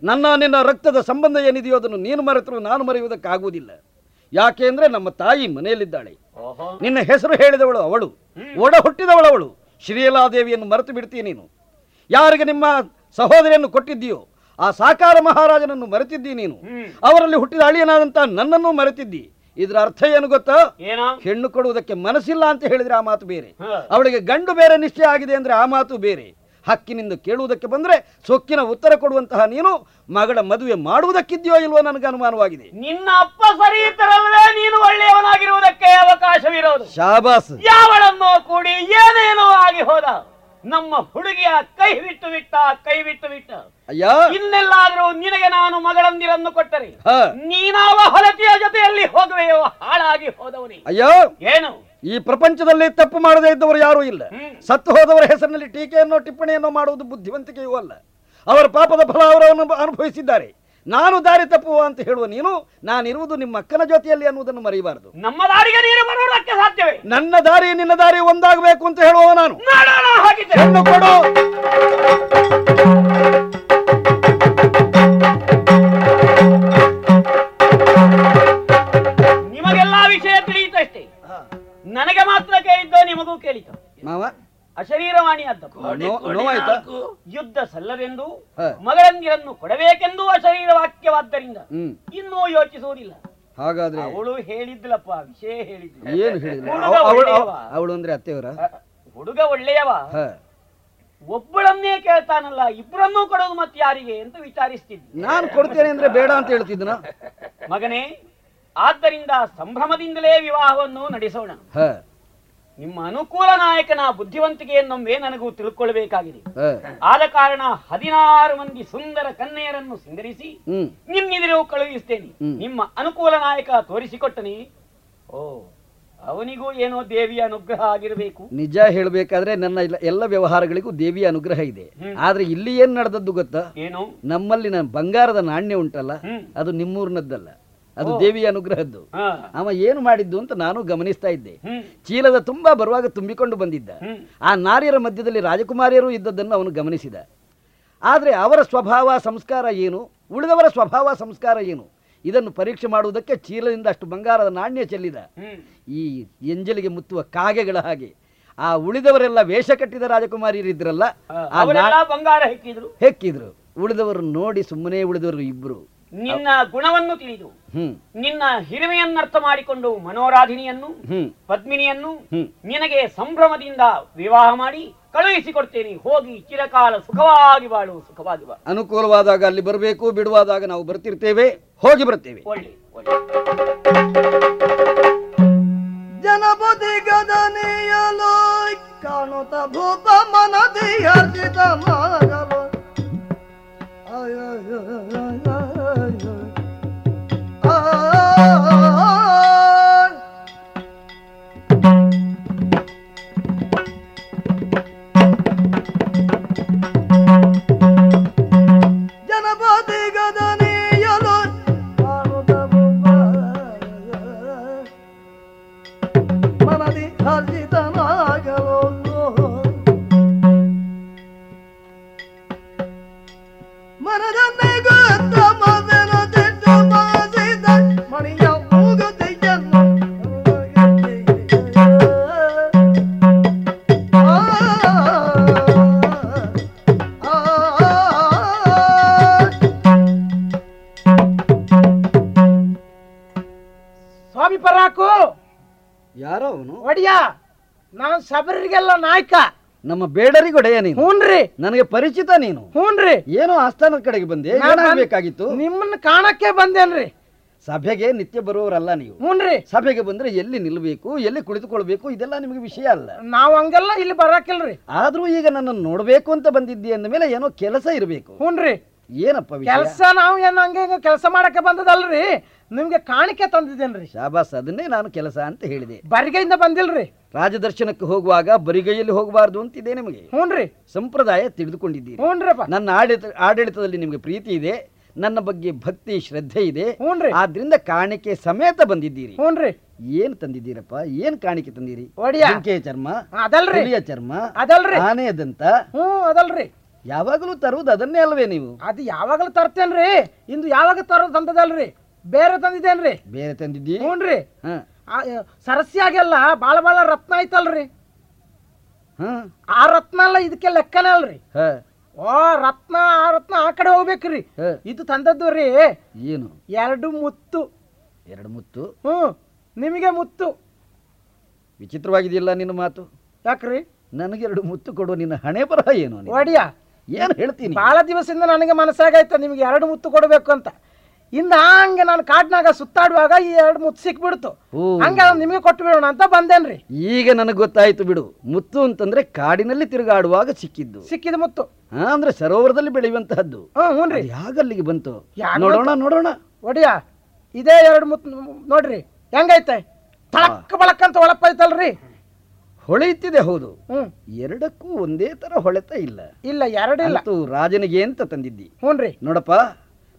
ನನ್ನ ನಿನ್ನ ರಕ್ತದ ಸಂಬಂಧ ಏನಿದೆಯೋ ಅದನ್ನು ನೀನು ಮರೆತರು ನಾನು ಮರೆಯುವುದಕ್ಕಾಗುವುದಿಲ್ಲ. ಯಾಕೆ ಅಂದ್ರೆ ನಮ್ಮ ತಾಯಿ ಮನೆಯಲ್ಲಿದ್ದಾಳೆ. ನಿನ್ನ ಹೆಸರು ಹೇಳಿದವಳು ಅವಳು. ಒಡ ಹುಟ್ಟಿದವಳು ಅವಳು ಶ್ರೀಲಾದೇವಿಯನ್ನು ಮರೆತು ಬಿಡ್ತೀಯ ನೀನು. ಯಾರಿಗೆ ನಿಮ್ಮ ಸಹೋದರಿಯನ್ನು ಕೊಟ್ಟಿದ್ದೀಯೋ ಆ ಸಾಕಾರ ಮಹಾರಾಜನನ್ನು ಮರೆತಿದ್ದಿ ನೀನು. ಅವರಲ್ಲಿ ಹುಟ್ಟಿದ ಅಳಿಯನಾದಂತ ನನ್ನನ್ನು ಮರೆತಿದ್ದಿ. ಇದರ ಅರ್ಥ ಏನು ಗೊತ್ತಾ? ಹೆಣ್ಣು ಕೊಡುವುದಕ್ಕೆ ಮನಸ್ಸಿಲ್ಲ ಅಂತ ಹೇಳಿದ್ರೆ ಆ ಮಾತು ಬೇರೆ. ಅವಳಿಗೆ ಗಂಡು ಬೇರೆ ನಿಶ್ಚಯ ಆಗಿದೆ ಅಂದ್ರೆ ಆ ಮಾತು ಬೇರೆ. ಹಕ್ಕಿನಿಂದ ಕೇಳುವುದಕ್ಕೆ ಬಂದ್ರೆ ಸೊಕ್ಕಿನ ಉತ್ತರ ಕೊಡುವಂತಹ ನೀನು ಮಗಳ ಮದುವೆ ಮಾಡುವುದಕ್ಕಿದ್ಯೋ ಇಲ್ವೋ ನನಗೆ ಅನುಮಾನವಾಗಿದೆ. ನಿನ್ನ ಅಪ್ಪ ಸರಿ ಇದ್ದರಲ್ಲವೇ ನೀನು ಒಳ್ಳೆಯವನಾಗಿರುವುದಕ್ಕೆ ಅವಕಾಶವಿರೋದು. ಶಾಬಾಸ್. ಯಾವಳನ್ನೋ ಕೂಡಿ ಏನೇನೋ ಆಗಿ ಹೋದ. ನಮ್ಮ ಹುಡುಗಿಯ ಕೈ ಬಿಟ್ಟು ಬಿಟ್ಟ ಕೈ ಬಿಟ್ಟು ಬಿಟ್ಟ. ಅಯ್ಯ. ಇನ್ನೆಲ್ಲಾದ್ರೂ ನಿನಗೆ ನಾನು ಮಗಳಂದಿರನ್ನು ಕೊಟ್ಟರೆ. ನೀನಾವ ಹೊಲತಿಯ ಜೊತೆಯಲ್ಲಿ ಹೋಗುವೆಯೋ ಹಾಳಾಗಿ ಹೋದವನಿ. ಅಯ್ಯೋ. ಏನು? ಈ ಪ್ರಪಂಚದಲ್ಲಿ ತಪ್ಪು ಮಾಡದೇ ಇದ್ದವರು ಯಾರೂ ಇಲ್ಲ. ಸತ್ತು ಹೋದವರ ಹೆಸರಿನಲ್ಲಿ ಟೀಕೆಯನ್ನೋ ಟಿಪ್ಪಣಿಯನ್ನೋ ಮಾಡುವುದು ಬುದ್ಧಿವಂತಿಕೆಯೂ ಅಲ್ಲ. ಅವರ ಪಾಪದ ಫಲ ಅವರನ್ನು ಅನುಭವಿಸಿದ್ದಾರೆ. ನಾನು ದಾರಿ ತಪ್ಪುವ ಅಂತ ಹೇಳುವ ನೀನು ನಾನಿರುವುದು ನಿಮ್ಮ ಅಕ್ಕನ ಜೊತೆಯಲ್ಲಿ ಅನ್ನುವುದನ್ನು ಮರೆಯಬಾರದು. ನಮ್ಮ ದಾರಿಗೆ ನೀರು ಬರುವುದಕ್ಕೆ ಸಾಧ್ಯವೇ? ನನ್ನ ದಾರಿ ನಿನ್ನ ದಾರಿ ಒಂದಾಗಬೇಕು ಅಂತ ಹೇಳುವ ನಾನು. ಹೆಣ್ಣು ಕೊಡು. ಅಶರೀರವಾಣಿ ಅದ್ದ ನೋ- ನೋವಾಯ್ತಾ? ಯುದ್ಧ ಸಲ್ಲರೆಂದು ಹ. ಮಗಳಂದಿರನ್ನು ಕೊಡಬೇಕೆಂದು ಅಶರೀರ ವಾಕ್ಯವಾದ್ದರಿಂದ ಇನ್ನೂ ಯೋಚಿಸುವುದಿಲ್ಲ. ಹಾಗಾದ್ರೆ ಅವಳು ಹೇಳಿದ್ಲಪ್ಪ ವಿಷಯ ಹೇಳಿದ್ಲು. ಏನು ಅವಳು ಅಂದ್ರೆ ಅತ್ತೆಯವರ? ಹುಡುಗ ಒಳ್ಳೆಯವ. ಒಬ್ಬಳನ್ನೇ ಕೇಳ್ತಾನಲ್ಲ ಇಬ್ಬರನ್ನೂ ಕೊಡೋದು ಮತ್ತೆ ಯಾರಿಗೆ ಅಂತ ವಿಚಾರಿಸ್ತಿದ್ದೆ ನಾನು ಕೊಡ್ತೇನೆ ಅಂದ್ರೆ ಬೇಡ ಅಂತ ಹೇಳ್ತಿದ್ನ? ಮಗನೇ ಆದ್ದರಿಂದ ಸಂಭ್ರಮದಿಂದಲೇ ವಿವಾಹವನ್ನು ನಡೆಸೋಣ. ಹ. ನಿಮ್ಮ ಅನುಕೂಲ ನಾಯಕನ ಬುದ್ಧಿವಂತಿಕೆಯನ್ನೊಮ್ಮೆ ನನಗೂ ತಿಳ್ಕೊಳ್ಬೇಕಾಗಿದೆ. ಆದ ಕಾರಣ ಹದಿನಾರು ಮಂದಿ ಸುಂದರ ಕನ್ನೆಯರನ್ನು ಸಿಂಗರಿಸಿ ನಿಮ್ಮಿದಿರು ಕಳುಹಿಸ್ತೇನೆ. ನಿಮ್ಮ ಅನುಕೂಲ ನಾಯಕ ತೋರಿಸಿಕೊಟ್ಟನಿ. ಓ ಅವನಿಗೂ ಏನೋ ದೇವಿಯ ಅನುಗ್ರಹ ಆಗಿರಬೇಕು. ನಿಜ ಹೇಳಬೇಕಾದ್ರೆ ನನ್ನ ಎಲ್ಲ- ವ್ಯವಹಾರಗಳಿಗೂ ದೇವಿಯ ಅನುಗ್ರಹ ಇದೆ. ಆದ್ರೆ ಇಲ್ಲಿ ಏನ್ ನಡೆದದ್ದು ಗೊತ್ತಾ? ಏನು? ನಮ್ಮಲ್ಲಿನ ಬಂಗಾರದ ನಾಣ್ಯ ಉಂಟಲ್ಲ? ಅದು ನಿಮ್ಮೂರಿನದ್ದಲ್ಲ. ಅದು. ದೇವಿಯ ಅನುಗ್ರಹದ್ದು. ಅವ ಏನು ಮಾಡಿದ್ದು ಅಂತ ನಾನು ಗಮನಿಸ್ತಾ ಇದ್ದೆ. ಚೀಲದ ತುಂಬಾ ಬರುವಾಗ ತುಂಬಿಕೊಂಡು ಬಂದಿದ್ದ. ಆ ನಾರಿಯರ ಮಧ್ಯದಲ್ಲಿ ರಾಜಕುಮಾರಿಯರು ಇದ್ದದ್ದನ್ನು ಅವನು ಗಮನಿಸಿದ. ಆದರೆ ಅವರ ಸ್ವಭಾವ ಸಂಸ್ಕಾರ ಏನು? ಉಳಿದವರ ಸ್ವಭಾವ ಸಂಸ್ಕಾರ ಏನು? ಇದನ್ನು ಪರೀಕ್ಷೆ ಮಾಡುವುದಕ್ಕೆ ಚೀಲದಿಂದ ಅಷ್ಟು ಬಂಗಾರದ ನಾಣ್ಯ ಚೆಲ್ಲಿದ. ಈ ಎಂಜಲಿಗೆ ಮುತ್ತುವ ಕಾಗೆಗಳ ಹಾಗೆ. ಆ ಉಳಿದವರೆಲ್ಲ ವೇಷ ಕಟ್ಟಿದ ರಾಜಕುಮಾರಿಯರಿದ್ರಲ್ಲ ಹೆಕ್ಕಿದ್ರು. ಉಳಿದವರು ನೋಡಿ ಸುಮ್ಮನೆ ಉಳಿದವರು ಇಬ್ರು. ನಿನ್ನ ಗುಣವನ್ನು ತಿಳಿದು ನಿನ್ನ ಹಿರಿಮೆಯನ್ನರ್ಥ ಮಾಡಿಕೊಂಡು ಮನೋರಾಧಿನಿಯನ್ನು ಪದ್ಮಿನಿಯನ್ನು. ನಿನಗೆ ಸಂಭ್ರಮದಿಂದ ವಿವಾಹ ಮಾಡಿ ಕಳುಹಿಸಿಕೊಡ್ತೇನೆ. ಹೋಗಿ ಚಿರಕಾಲ ಸುಖವಾಗಿ ಬಾಳು ಸುಖವಾಗಿ ಬಾಳು. ಅನುಕೂಲವಾದಾಗ ಅಲ್ಲಿ ಬರಬೇಕು ಬಿಡುವಾದಾಗ ನಾವು ಬರ್ತಿರ್ತೇವೆ ಹೋಗಿ ಬರ್ತೇವೆ. ಒಳ್ಳೆ ಒಳ್ಳೆ. ಜನಪದಿ ಗದನೆಯಲು ಕಾಣುತ್ತ ಭೂಪ ಮನದಿ ಅರ್ಜಿತ. ஆ ನಾಯಕ. ನಮ್ಮ ಬೇಡರಿಗೊಡೆಯ ನೀನು. ಹೂನ್ರಿ. ನನಗೆ ಪರಿಚಿತ ನೀನು. ಹೂನ್ರಿ. ಏನೋ ಆಸ್ಥಾನದ ಕಡೆಗೆ ಬಂದೆ ಏನಾಗಬೇಕಾಗಿತ್ತು? ನಿಮ್ಮನ್ನ ಕಾಣಕ್ಕೆ ಬಂದೇನ್ರಿ. ಸಭೆಗೆ ನಿತ್ಯ ಬರುವವರಲ್ಲ ನೀವು. ಹೂನ್ರಿ. ಸಭೆಗೆ ಬಂದ್ರೆ ಎಲ್ಲಿ ನಿಲ್ಲಬೇಕು ಎಲ್ಲಿ ಕುಳಿತುಕೊಳ್ಬೇಕು ಇದೆಲ್ಲ ನಿಮಗೆ ವಿಷಯ ಅಲ್ಲ. ನಾವು ಹಂಗೆಲ್ಲ ಇಲ್ಲಿ ಬರಾಕಿಲ್ರಿ. ಆದ್ರೂ ಈಗ ನನ್ನನ್ನು ನೋಡ್ಬೇಕು ಅಂತ ಬಂದಿದ್ದಿ ಅಂದ ಮೇಲೆ ಏನೋ ಕೆಲಸ ಇರಬೇಕು. ಹೂನ್ರಿ. ಏನಪ್ಪ ಕೆಲಸ ನಾವು ಏನು ಹಂಗೆ ಹಿಂಗೆ ಕೆಲಸ ಮಾಡಕ್ಕೆ ಬಂದದಲ್ರಿ. ನಿಮ್ಗೆ ಕಾಣಿಕೆ ತಂದಿದ್ದೇನ್ರಿ? ಶಾಬಾಸ್ ಅದನ್ನೇ ನಾನು ಕೆಲಸ ಅಂತ ಹೇಳಿದೆ. ಬರಿಗೆಯಿಂದ ಬಂದಿಲ್ರಿ. ರಾಜದರ್ಶನಕ್ಕೆ ಹೋಗುವಾಗ ಬರಿಗೈಯಲ್ಲಿ ಹೋಗಬಾರ್ದು ಅಂತಿದೆ ನಿಮಗೆ. ಹ್ಞೂನ್ರಿ ಸಂಪ್ರದಾಯ ತಿಳಿದುಕೊಂಡಿದ್ದೀರಿ. ಹ್ಞೂನ್ರಪ್ಪ ನನ್ನ ಆಡಳಿತ ಆಡಳಿತದಲ್ಲಿ ನಿಮಗೆ ಪ್ರೀತಿ ಇದೆ ನನ್ನ ಬಗ್ಗೆ ಭಕ್ತಿ ಶ್ರದ್ಧೆ ಇದೆ. ಹ್ಞೂನ್ರಿ ಆದ್ರಿಂದ ಕಾಣಿಕೆ ಸಮೇತ ಬಂದಿದ್ದೀರಿ. ಹ್ಞೂನ್ರಿ ಏನ್ ತಂದಿದ್ದೀರಪ್ಪ? ಏನ್ ಕಾಣಿಕೆ ತಂದಿರಿ? ಒಡಿಯ. ಜಿಂಕೆಯ ಚರ್ಮ ಅದಲ್ರಿ. ಹುಲಿಯ ಚರ್ಮ ಅದಲ್ರಿ. ಆನೆಯ ದಂತ ಹ್ಞೂ ಅದಲ್ರಿ. ಯಾವಾಗಲೂ ತರುವುದು ಅದನ್ನೇ ಅಲ್ವೇ ನೀವು? ಅದು ಯಾವಾಗಲೂ ತರ್ತೇನ್ರಿ. ಇಂದು ಯಾವಾಗ ತರೋದು ತಂದದಲ್ರಿ ಬೇರೆ ತಂದಿದ್ದೇನ್ರಿ? ಬೇರೆ ತಂದಿದ್ದಿ? ಹ್ಞೂನ್ರಿ ಹಾ. ಸರಸ್ಯಾಗೆಲ್ಲ ಬಾಳ ಬಾಳ ರತ್ನ ಐತಲ್ರಿ. ಹ. ಆ ರತ್ನ ಅಲ್ಲ ಇದಕ್ಕೆ ಲೆಕ್ಕನೇ ಅಲ್ರಿ. ಹ. ಓ ರತ್ನ ಆ ರತ್ನ ಆ ಕಡೆ ಹೋಗ್ಬೇಕ್ರಿ. ಹ. ಇದು ತಂದದ್ದು ರೀ. ಏನು? ಎರಡು ಮುತ್ತು. ಎರಡು ಮುತ್ತು? ಹ್ಞೂ ನಿಮಗೆ ಮುತ್ತು. ವಿಚಿತ್ರವಾಗಿದೆಯಲ್ಲ ನಿನ್ನ ಮಾತು. ಯಾಕ್ರಿ? ನನಗೆರಡು ಮುತ್ತು ಕೊಡು ನಿನ್ನ ಹಣೆ ಬರಹ ಏನು? ನೀನು? ಒಡಿಯ ಏನು ಹೇಳ್ತೀನಿ? ಬಹಳ ದಿವಸದಿಂದ ನನಗೆ ಮನಸ್ಸಾಗೈತ ನಿಮ್ಗೆ ಎರಡು ಮುತ್ತು ಕೊಡಬೇಕು ಅಂತ. ಇನ್ನು ಹಂಗೆ ನಾನು ಕಾಡ್ನಾಗ ಸುತ್ತಾಡುವಾಗ ಈ ಎರಡು ಮುತ್ತು ಸಿಕ್ಬಿಡ್ತು. ಹಂಗ ಹಂಗೆ ನಿಮಗೆ ಕೊಟ್ಟು ಬಿಡೋಣ ಅಂತ ಬಂದೇನ್ರಿ. ಈಗ ನನಗೆ ಗೊತ್ತಾಯ್ತು ಬಿಡು. ಮುತ್ತು ಅಂತಂದ್ರೆ ಕಾಡಿನಲ್ಲಿ ತಿರುಗಾಡುವಾಗ ಸಿಕ್ಕಿದ್ದು. ಸಿಕ್ಕಿದ ಮುತ್ತು. ಅಂದ್ರೆ ಸರೋವರದಲ್ಲಿ ಬೆಳೆಯುವಂತಹದ್ದು. ಹ್ಞೂ ಹ್ಞೂನ್ರಿ ಯಾಗಲ್ಲಿಗೆ ಬಂತು? ನೋಡೋಣ ನೋಡೋಣ. ಒಡಿಯ ಇದೇ ಎರಡು ಮುತ್ತು ನೋಡ್ರಿ. ಹೆಂಗೈತೆ? ತಳಕ್ ಬಳಕಂತ ಅಂತ ಹೊಳೆಯುತ್ತಿದೆ ಹೌದು. ಹ್ಮ್ ಎರಡಕ್ಕೂ ಒಂದೇ ತರ ಹೊಳೆತ ಇಲ್ಲ. ಇಲ್ಲ ಎರಡಿಲ್ಲ ಅಂತೂ ರಾಜನಿಗೆ ಅಂತ ತಂದಿದ್ದಿ? ಹ್ಞೂನ್ರಿ ನೋಡಪ್ಪ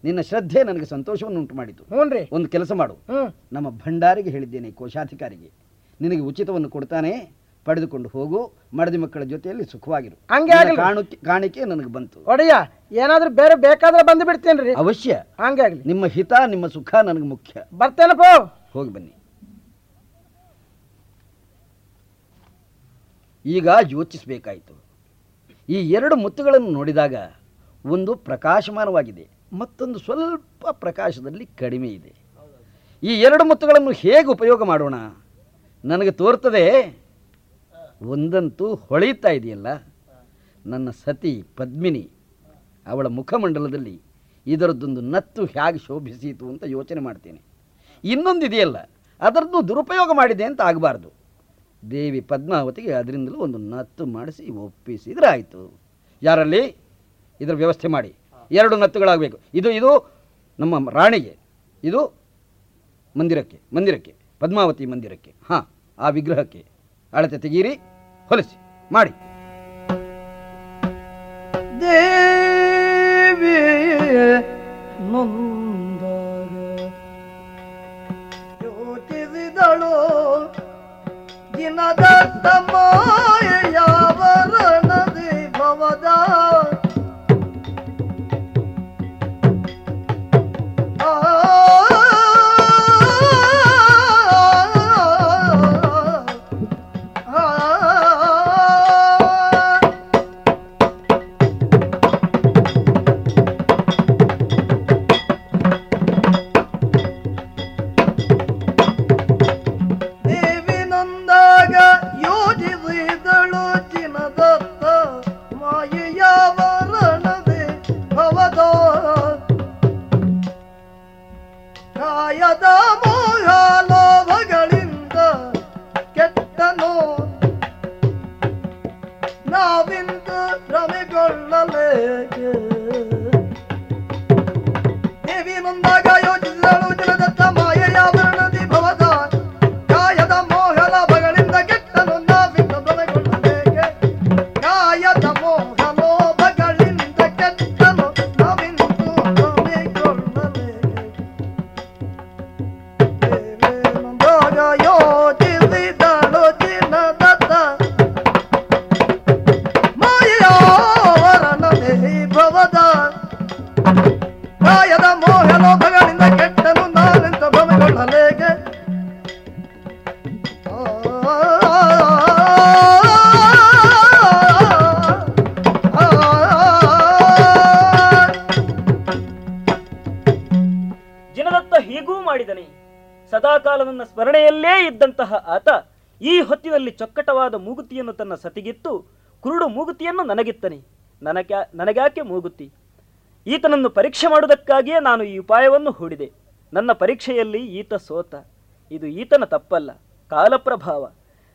ನಿನ್ನ ಶ್ರದ್ಧೆ ನನಗೆ ಸಂತೋಷವನ್ನು ಉಂಟು ಮಾಡಿತು ಒಂದು ಕೆಲಸ ಮಾಡು. ನಮ್ಮ ಭಂಡಾರಿಗೆ ಹೇಳಿದ್ದೇನೆ ಕೋಶಾಧಿಕಾರಿಗೆ. ನಿನಗೆ ಉಚಿತವನ್ನು ಕೊಡ್ತಾನೆ ಪಡೆದುಕೊಂಡು ಹೋಗು ಮಡದಿ ಮಕ್ಕಳ ಜೊತೆಯಲ್ಲಿ ಸುಖವಾಗಿರು. ಹಂಗೆ ಕಾಣಿಕೆ ನನಗೆ ಬಂತು. ಒಡೆಯ ಏನಾದ್ರೂ ಬೇರೆ ಬೇಕಾದ್ರೆ ಬಂದು ಬಿಡ್ತೇನ್ರಿ ಅವಶ್ಯ. ಹಂಗೆ ಆಗಲಿ. ನಿಮ್ಮ ಹಿತ ನಿಮ್ಮ ಸುಖ ನನಗೆ ಮುಖ್ಯ. ಬರ್ತೇನಪ್ಪ. ಹೋಗಿ ಬನ್ನಿ. ಈಗ ಯೋಚಿಸಬೇಕಾಯಿತು. ಈ ಎರಡು ಮುತ್ತುಗಳನ್ನು ನೋಡಿದಾಗ ಒಂದು ಪ್ರಕಾಶಮಾನವಾಗಿದೆ. ಮತ್ತೊಂದು ಸ್ವಲ್ಪ ಪ್ರಕಾಶದಲ್ಲಿ ಕಡಿಮೆ ಇದೆ. ಈ ಎರಡು ಮುತ್ತುಗಳನ್ನು ಹೇಗೆ ಉಪಯೋಗ ಮಾಡೋಣ? ನನಗೆ ತೋರ್ತದೆ, ಒಂದಂತೂ ಹೊಳೆಯುತ್ತಾ ಇದೆಯಲ್ಲ? ನನ್ನ ಸತಿ ಪದ್ಮಿನಿ, ಅವಳ ಮುಖಮಂಡಲದಲ್ಲಿ ಇದರದ್ದೊಂದು ನತ್ತು ಹೇಗೆ ಶೋಭಿಸಿತು ಅಂತ ಯೋಚನೆ ಮಾಡ್ತೇನೆ. ಇನ್ನೊಂದು ಇದೆಯಲ್ಲ, ಅದರದ್ದು ದುರುಪಯೋಗ ಮಾಡಿದೆ ಅಂತ ಆಗಬಾರ್ದು. ದೇವಿ ಪದ್ಮಾವತಿಗೆ ಅದರಿಂದಲೂ ಒಂದು ನತ್ತು ಮಾಡಿಸಿ ಒಪ್ಪಿಸಿದ್ರೆ ಆಯಿತು ಯಾರಲ್ಲಿ? ಇದರ ವ್ಯವಸ್ಥೆ ಮಾಡಿ. ಎರಡು ನತ್ತುಗಳಾಗಬೇಕು. ಇದು ಇದು ನಮ್ಮ ರಾಣಿಗೆ, ಇದು ಮಂದಿರಕ್ಕೆ ಮಂದಿರಕ್ಕೆ, ಪದ್ಮಾವತಿ ಮಂದಿರಕ್ಕೆ, ಹಾಂ, ಆ ವಿಗ್ರಹಕ್ಕೆ ಅಳತೆ ತೆಗೀರಿ, ಹೊಲಿಸಿ, ಮಾಡಿ. ದೇವಿ ಯೋಚಿಸಿದಳು ದಿನದ ಸ್ಮರಣೆಯಲ್ಲೇ ಇದ್ದಂತಹ ಆತ ಈ ಹೊತ್ತಿನಲ್ಲಿ ಚೊಕ್ಕಟವಾದ ಮೂಗುತಿಯನ್ನು ತನ್ನ ಸತಿಗಿತ್ತು. ಕುರುಡು ಮೂಗುತಿಯನ್ನು ನನಗಿತ್ತನೆ. ನನಗ್ಯಾ ನನಗ್ಯಾಕೆ ಮೂಗುತಿ? ಈತನನ್ನು ಪರೀಕ್ಷೆ ಮಾಡುವುದಕ್ಕಾಗಿಯೇ ನಾನು ಈ ಉಪಾಯವನ್ನು ಹೂಡಿದೆ. ನನ್ನ ಪರೀಕ್ಷೆಯಲ್ಲಿ ಈತ ಸೋತ. ಇದು ಈತನ ತಪ್ಪಲ್ಲ. ಕಾಲಪ್ರಭಾವ.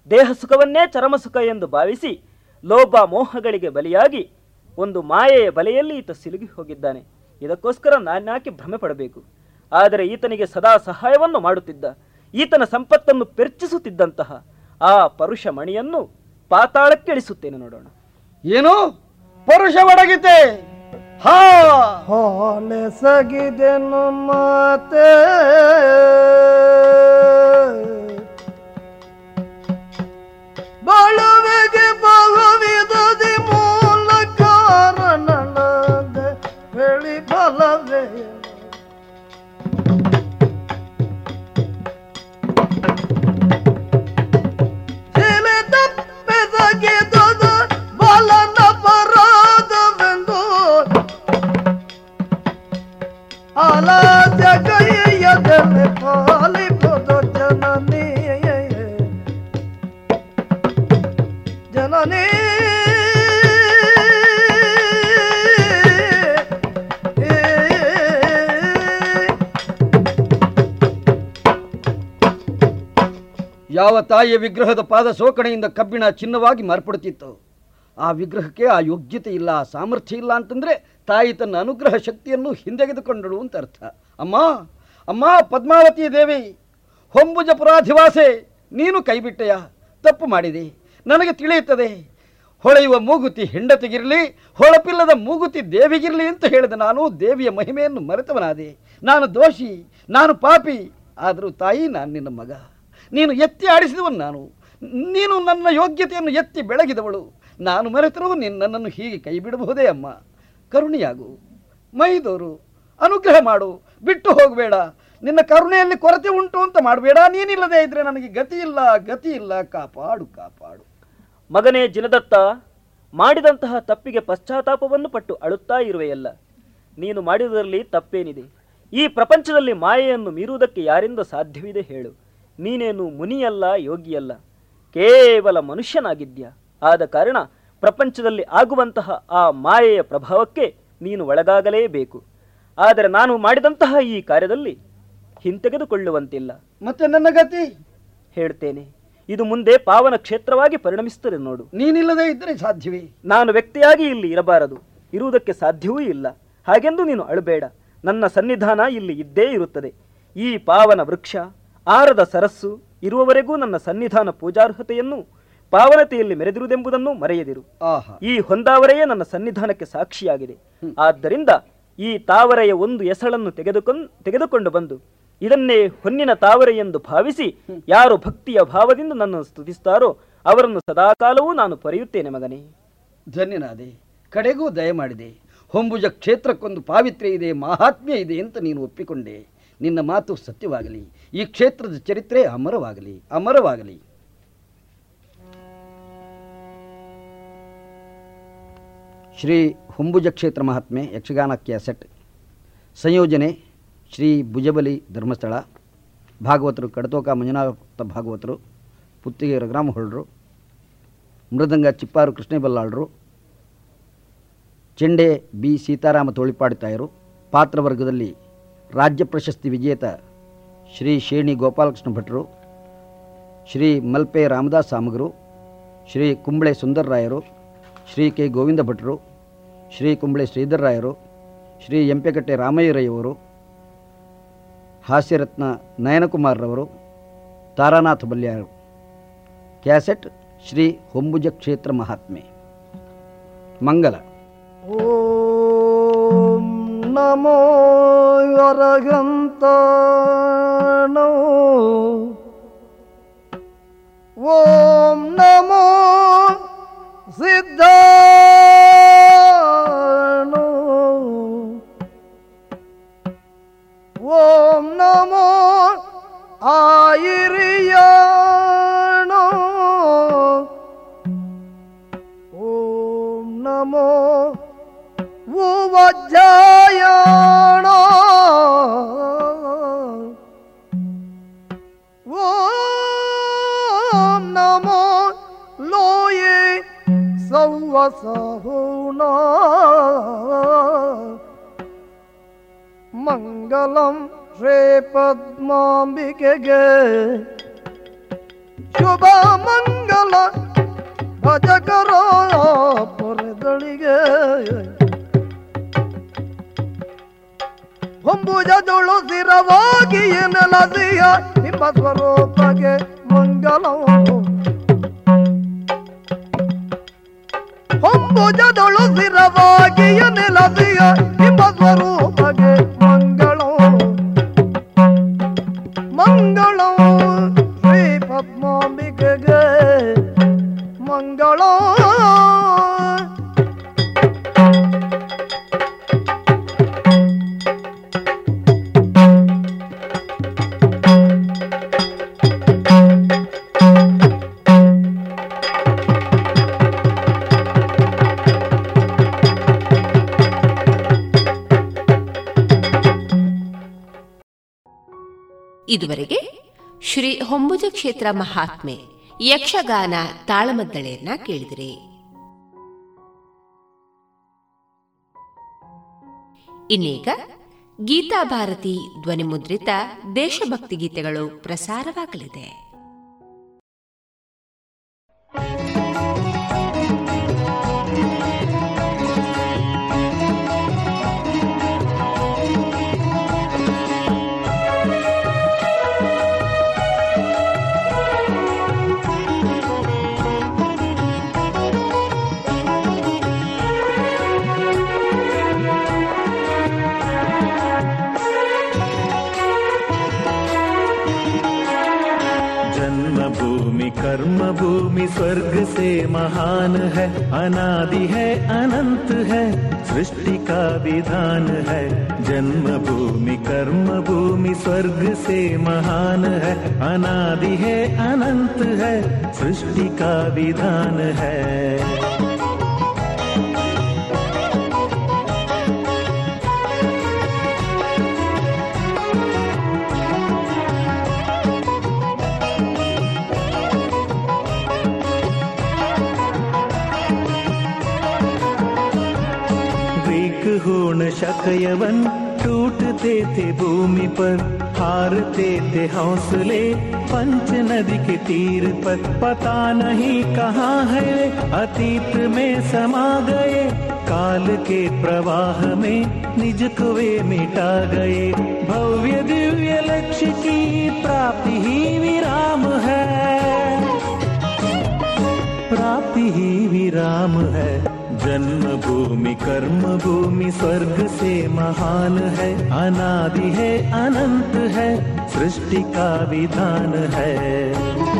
ದೇಹ ಸುಖವನ್ನೇ ಚರಮಸುಖ ಎಂದು ಭಾವಿಸಿ ಲೋಭ ಮೋಹಗಳಿಗೆ ಬಲಿಯಾಗಿ ಒಂದು ಮಾಯೆಯ ಬಲೆಯಲ್ಲಿ ಈತ ಸಿಲುಗಿ ಹೋಗಿದ್ದಾನೆ. ಇದಕ್ಕೋಸ್ಕರ ನಾನ್ಯಾಕೆ ಭ್ರಮೆ ಪಡಬೇಕು? ಆದರೆ ಈತನಿಗೆ ಸದಾ ಸಹಾಯವನ್ನು ಮಾಡುತ್ತಿದ್ದ. ಈತನ ಸಂಪತ್ತನ್ನು ಪೆರ್ಚಿಸುತ್ತಿದ್ದಂತಹ ಆ ಪರುಷ ಮಣಿಯನ್ನು ಪಾತಾಳಕ್ಕೆ ಇಳಿಸುತ್ತೇನೆ ನೋಡೋಣ. ಏನು? ಪರುಷ ಒಡಗಿತೆ. ಹಾ. ಸಗಿದೆನು ಮಾತೆ ಬಾಳುವೆಗೆ ಬಹುವಿಧದಿ ಮೂಲ ಕಾರಣ ಬೆಳಿ ಬಲವೇ ಯಾವ ತಾಯಿಯ ವಿಗ್ರಹದ ಪಾದ ಸೋಕಣೆಯಿಂದ ಕಬ್ಬಿಣ ಚಿನ್ನವಾಗಿ ಮಾರ್ಪಡುತ್ತಿತ್ತು, ಆ ವಿಗ್ರಹಕ್ಕೆ ಆ ಯೋಗ್ಯತೆ ಇಲ್ಲ, ಆ ಸಾಮರ್ಥ್ಯ ಇಲ್ಲ ಅಂತಂದ್ರೆ ತಾಯಿ ತನ್ನ ಅನುಗ್ರಹ ಶಕ್ತಿಯನ್ನು ಹಿಂದೆಗೆದುಕೊಂಡಳು ಅಂತ ಅರ್ಥ. ಅಮ್ಮ ಅಮ್ಮ, ಪದ್ಮಾವತಿ ದೇವಿ ಹೊಂಬುಜಪುರಾಧಿವಾಸೆ ನೀನು ಕೈಬಿಟ್ಟೆಯ? ತಪ್ಪು ಮಾಡಿದೆ. ನನಗೆ ತಿಳಿಯುತ್ತದೆ. ಹೊಳೆಯುವ ಮೂಗುತಿ ಹೆಂಡತಿಗಿರಲಿ, ಹೊಳಪಿಲ್ಲದ ಮೂಗುತಿ ದೇವಿಗಿರಲಿ ಅಂತ ಹೇಳಿದ ನಾನು ದೇವಿಯ ಮಹಿಮೆಯನ್ನು ಮರೆತವನಾದೆ. ನಾನು ದೋಷಿ, ನಾನು ಪಾಪಿ, ಆದರೂ ತಾಯಿ ನಾನು ನಿನ್ನ ಮಗ. ನೀನು ಎತ್ತಿ ಆಡಿಸಿದವನು ನಾನು. ನೀನು ನನ್ನ ಯೋಗ್ಯತೆಯನ್ನು ಎತ್ತಿ ಬೆಳಗಿದವಳು. ನಾನು ಮರೆತರೂ ನನ್ನನ್ನು ಹೀಗೆ ಕೈಬಿಡಬಹುದೇ ಅಮ್ಮ. ಕರುಣೆಯಾಗು. ಮೈದೋರು, ಅನುಗ್ರಹ ಮಾಡು. ಬಿಟ್ಟು ಹೋಗಬೇಡ. ನಿನ್ನ ಕರುಣೆಯಲ್ಲಿ ಕೊರತೆ ಉಂಟು ಅಂತ ಮಾಡಬೇಡ. ನೀನಿಲ್ಲದೆ ಇದ್ರೆ ನನಗೆ ಗತಿ ಇಲ್ಲ ಗತಿ ಇಲ್ಲ. ಕಾಪಾಡು ಕಾಪಾಡು. ಮಗನೇ ಜಿನದತ್ತ, ಮಾಡಿದಂತಹ ತಪ್ಪಿಗೆ ಪಶ್ಚಾತ್ತಾಪವನ್ನು ಪಟ್ಟು ಅಳುತ್ತಾ ಇರುವೆಯಲ್ಲ. ನೀನು ಮಾಡಿದರಲ್ಲಿ ತಪ್ಪೇನಿದೆ. ಈ ಪ್ರಪಂಚದಲ್ಲಿ ಮಾಯೆಯನ್ನು ಮೀರುವುದಕ್ಕೆ ಯಾರಿಂದ ಸಾಧ್ಯವಿದೆ ಹೇಳು. ನೀನೇನು ಮುನಿಯಲ್ಲ, ಯೋಗಿಯಲ್ಲ. ಕೇವಲ ಮನುಷ್ಯನಾಗಿದ್ಯಾ ಆದ ಕಾರಣ ಪ್ರಪಂಚದಲ್ಲಿ ಆಗುವಂತಹ ಆ ಮಾಯೆಯ ಪ್ರಭಾವಕ್ಕೆ ನೀನು ಒಳಗಾಗಲೇಬೇಕು ಆದರೆ ನಾನು ಮಾಡಿದಂತಹ ಈ ಕಾರ್ಯದಲ್ಲಿ ಹಿಂತೆಗೆದುಕೊಳ್ಳುವಂತಿಲ್ಲ. ಮತ್ತೆ ನನ್ನ ಗತಿ? ಹೇಳ್ತೇನೆ ಇದು ಮುಂದೆ ಪಾವನ ಕ್ಷೇತ್ರವಾಗಿ ಪರಿಣಮಿಸುತ್ತದೆ ನೋಡು. ನೀನಿಲ್ಲದೆ ಇದ್ದರೆ ಸಾಧ್ಯವೇ? ನಾನು ವ್ಯಕ್ತಿಯಾಗಿ ಇಲ್ಲಿ ಇರಬಾರದು ಇರುವುದಕ್ಕೆ ಸಾಧ್ಯವೂ ಇಲ್ಲ. ಹಾಗೆಂದು ನೀನು ಅಳಬೇಡ ನನ್ನ ಸನ್ನಿಧಾನ ಇಲ್ಲಿ ಇದ್ದೇ ಇರುತ್ತದೆ. ಈ ಪಾವನ ವೃಕ್ಷ ಆರದ ಸರಸ್ಸು ಇರುವವರೆಗೂ ನನ್ನ ಸನ್ನಿಧಾನ ಪೂಜಾರ್ಹತೆಯನ್ನು ಪಾವನತೆಯಲ್ಲಿ ಮೆರೆದಿರುವುದೆಂಬುದನ್ನು ಮರೆಯದಿರು. ಆಹಾ. ಈ ಹೊಂದಾವರೆಯೇ ನನ್ನ ಸನ್ನಿಧಾನಕ್ಕೆ ಸಾಕ್ಷಿಯಾಗಿದೆ. ಆದ್ದರಿಂದ ಈ ತಾವರೆಯ ಒಂದು ಎಸಳನ್ನು ತೆಗೆದುಕೊಂಡು ತೆಗೆದುಕೊಂಡು ಬಂದು ಇದನ್ನೇ ಹೊನ್ನಿನ ತಾವರೆ ಎಂದು ಭಾವಿಸಿ ಯಾರು ಭಕ್ತಿಯ ಭಾವದಿಂದ ನನ್ನನ್ನು ಸ್ತುತಿಸ್ತಾರೋ ಅವರನ್ನು ಸದಾಕಾಲವೂ ನಾನು ಪರೆಯುತ್ತೇನೆ ಮಗನೇ. ಧನ್ಯನಾದೆ ಕಡೆಗೂ ದಯಮಾಡಿದೆ ಹೊಂಬುಜ ಕ್ಷೇತ್ರಕ್ಕೊಂದು ಪಾವಿತ್ರ್ಯ ಇದೆ ಮಹಾತ್ಮ್ಯ ಇದೆ ಅಂತ ನೀನು ಒಪ್ಪಿಕೊಂಡೆ. ನಿನ್ನ ಮಾತು ಸತ್ಯವಾಗಲಿ. ಈ ಕ್ಷೇತ್ರದ ಚರಿತ್ರೆ ಅಮರವಾಗಲಿ ಅಮರವಾಗಲಿ. ಶ್ರೀ ಹೊಂಬುಜ ಕ್ಷೇತ್ರ ಮಹಾತ್ಮೆ ಯಕ್ಷಗಾನ ಕ್ಯಾಸೆಟ್ ಸಂಯೋಜನೆ ಶ್ರೀ ಭುಜಬಲಿ ಧರ್ಮಸ್ಥಳ. ಭಾಗವತರು, ಕಡತೋಕ ಮಂಜುನಾಥ ಭಾಗವತರು ಪುತ್ತಿಗೆ ರಘುರಾಮ ಹೊಳ್ರು ಮೃದಂಗ ಚಿಪ್ಪಾರು ಕೃಷ್ಣೇಬಲ್ಲಾಳರು, ಚೆಂಡೆ ಬಿ ಸೀತಾರಾಮ ತೋಳಿಪಾಡಿ ತಾಯರು ಪಾತ್ರವರ್ಗದಲ್ಲಿ ರಾಜ್ಯ ಪ್ರಶಸ್ತಿ ವಿಜೇತ ಶ್ರೀ ಶೇಣಿ ಗೋಪಾಲಕೃಷ್ಣ ಭಟ್ರು, ಶ್ರೀ ಮಲ್ಪೆ ರಾಮದಾಸ್ ಸಾಮಗರು, ಶ್ರೀ ಕುಂಬಳೆ ಸುಂದರರಾಯರು ಶ್ರೀ ಕೆ ಗೋವಿಂದ ಭಟ್ರು ಶ್ರೀ ಕುಂಬಳೆ ಶ್ರೀಧರರಾಯರು ಶ್ರೀ ಎಂಪೆಕಟ್ಟೆ ರಾಮಯ್ಯರಯ್ಯವರು ಹಾಸ್ಯರತ್ನ ನಯನಕುಮಾರ್ರವರು, ತಾರಾನಾಥ ಬಲ್ಯಾರು. ಕ್ಯಾಸೆಟ್ ಶ್ರೀ ಹೊಂಬುಜ ಕ್ಷೇತ್ರ ಮಹಾತ್ಮೆ. ಮಂಗಲ. ಓಂ ನಮೋ ಅರಗಂತಾಣೋ ಓಂ ನಮೋ ಸಿದ್ಧಾಣೋ ಬಸಹುಣ ಮಂಗಲಂ ಶ್ರೇ ಪದ್ಮಾಂಬಿಕೆಗೆ. ಶುಭ ಮಂಗಲ ಭಜಕರ ಪೊರೆದಳಿಗೆ. ಹೊಂಬುಜದೊಳು ಸ್ಥಿರವಾಗಿ ನೆಲಸಿಯ ನಿಮ್ಮ ಸ್ವರೂಪಗೆ ಮಂಗಲವು ಹೊಂಬುಜದೊಳು ಸ್ಥಿರವಾಗಿ ನೆಲಸಿಯ ನಿಮ್ಮ ಸ್ವರೂಪಗೆ ಇದುವರೆಗೆ ಶ್ರೀ ಹೊಂಬುಜ ಕ್ಷೇತ್ರ ಮಹಾತ್ಮೆ ಯಕ್ಷಗಾನ ತಾಳಮದ್ದಳೆಯನ್ನ ಕೇಳಿದಿರಿ. ಇನ್ನೀಗ ಗೀತಾ ಭಾರತಿ ಧ್ವನಿಮುದ್ರಿತ ದೇಶಭಕ್ತಿ ಗೀತೆಗಳು ಪ್ರಸಾರವಾಗಲಿದೆ. भूमि स्वर्ग से महान है, अनादि है, अनंत है, सृष्टि का विधान है। जन्म भूमि कर्म भूमि स्वर्ग से महान है, अनादि है, अनंत है, सृष्टि का विधान है। होण टूटते थे भूमि पर, हारते थे हौसले, पंच नदी के तीर पर। पता नहीं कहाँ है, अतीत में समा गए। काल के प्रवाह में निज को वे मिटा गए। भव्य दिव्य लक्ष्य की प्राप्ति ही विराम है। प्राप्ति ही विराम है। जन्म भूमि कर्म भूमि स्वर्ग से महान है। अनादि है, अनंत है, सृष्टि का विधान है।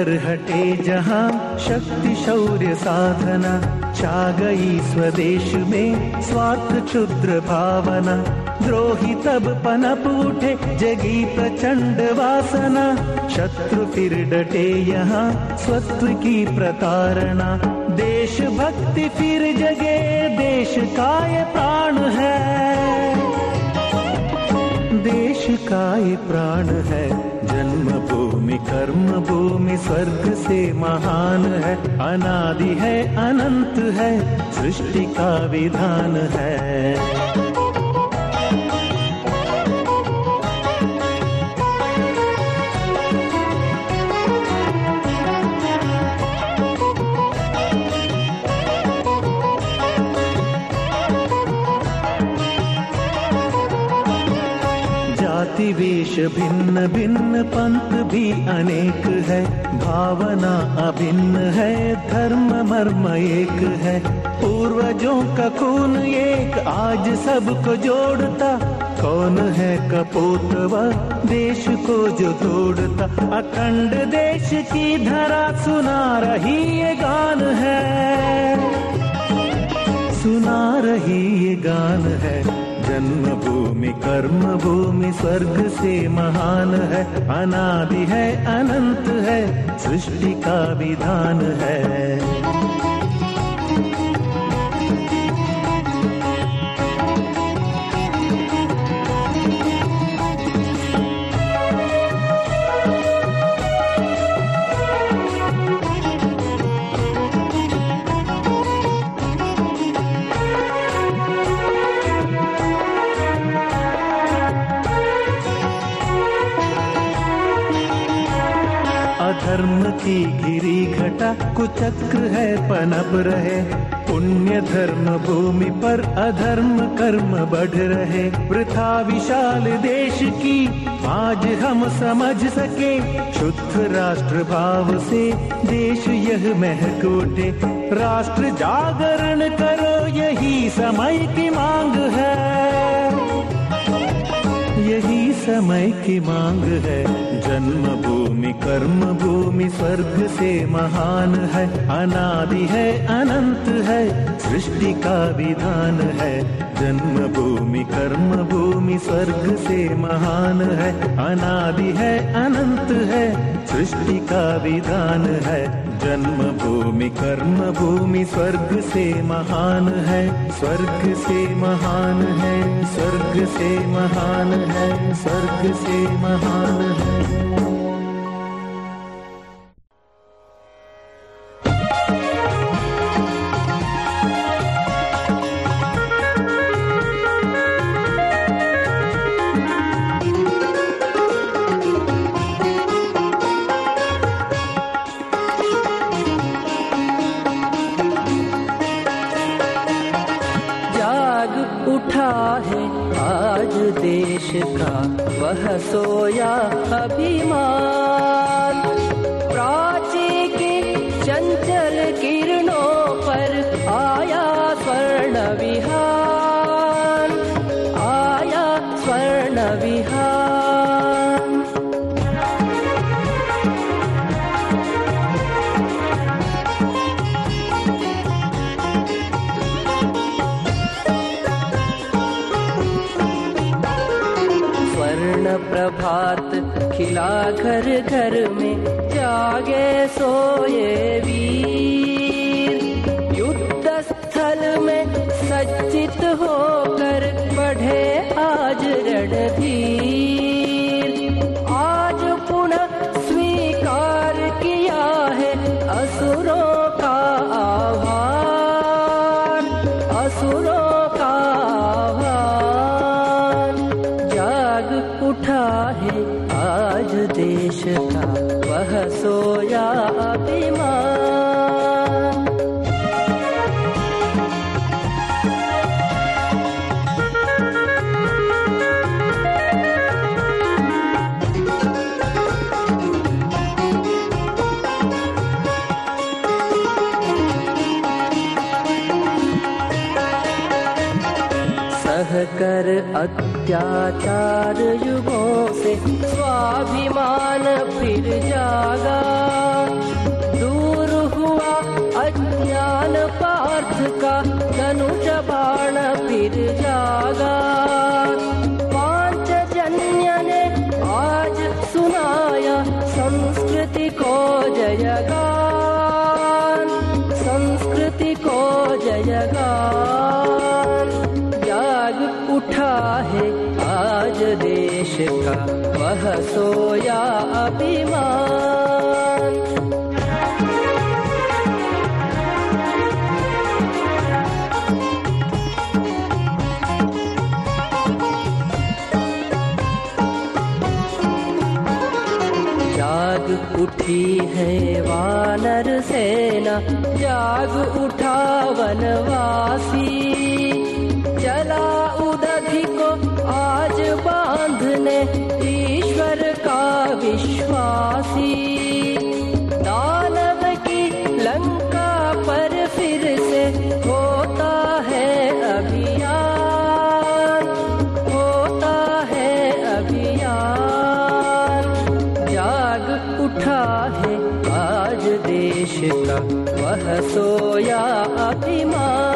कर हटे जहाँ शक्ति शौर्य साधना छा गई स्वदेश में स्वार्थ क्षुद्र भावना। द्रोही तब पनप उठे, जगी प्रचंड वासना। शत्रु फिर डटे यहाँ, स्वत्व की प्रतारणा। देश भक्ति फिर जगे, देश का ये प्राण है। देश का ये प्राण है। भूमि कर्म, भूमि स्वर्ग से महान है। अनादि है, अनंत है, सृष्टि का विधान है। वेश भिन्न भिन्न पंथ भी अनेक है। भावना अभिन्न है, धर्म मर्म एक है। पूर्वजों का खून एक, आज सबको जोड़ता। कौन है कपोतवा, देश को जो तोड़ता। अखंड देश की धरा सुना रही ये गान है। सुना रही ये गान है। जन्मभूमि कर्म भूमि स्वर्ग से महान है। अनादि है, अनंत है, सृष्टि का विधान है। की गिरी घटा, कुचक्र है, पनप रहे। पुण्य धर्म भूमि पर अधर्म कर्म बढ़ रहे। वृथा विशाल देश की आज हम समझ सके। शुद्ध राष्ट्र भाव से देश यह महक उठे। राष्ट्र जागरण करो, यही समय की मांग है। समय की मांग है। जन्म भूमि कर्म भूमि स्वर्ग से महान है। अनादि है, अनंत है, सृष्टि का विधान है। जन्म भूमि कर्म भूमि स्वर्ग से महान है। अनादि है, अनंत है, सृष्टि का विधान है। जन्मभूमि कर्म भूमि स्वर्ग से महान है, स्वर्ग से महान है, स्वर्ग से महान है, स्वर्ग से महान है। देश वह सोया अभिमान।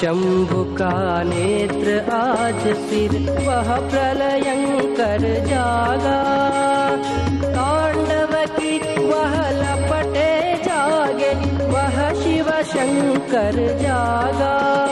शंभु का नेत्र आज सिर वह प्रलय कर जागा। तांडव की वह लपटे जागे। वह शिव शंकर जागा।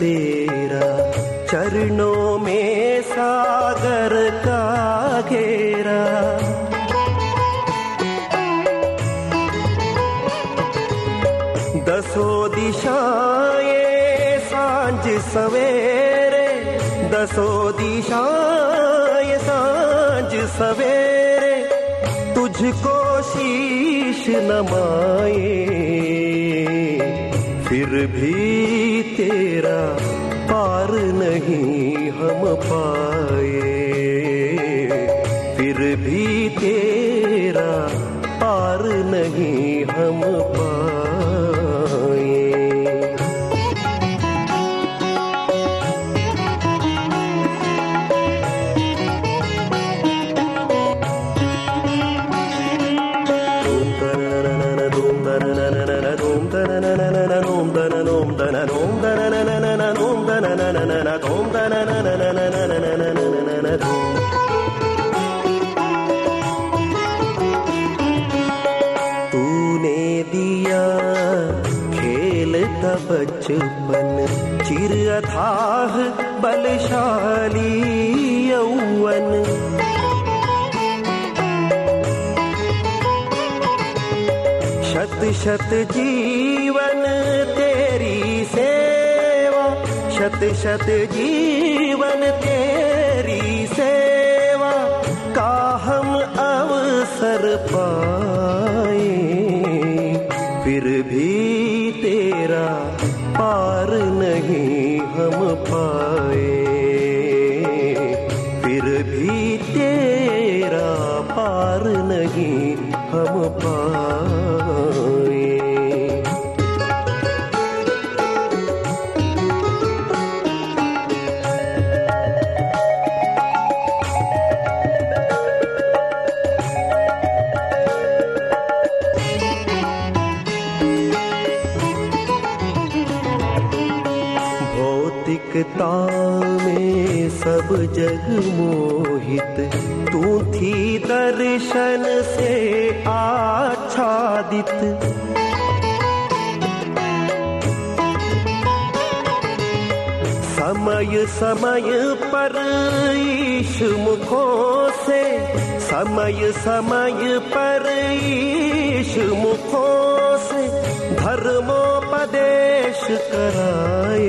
despedir. बचपन चिर अथाह, बलशाली यौवन। शत शत जीवन तेरी सेवा शत शत जीवन तेरी सेवा, का हम अवसर पाए, फिर भी तू थी दर्शन से आच्छादित। समय समय पर ईश मुखों से, समय समय पर ईश मुखों से धर्मोपदेश कराए।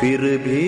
फिर भी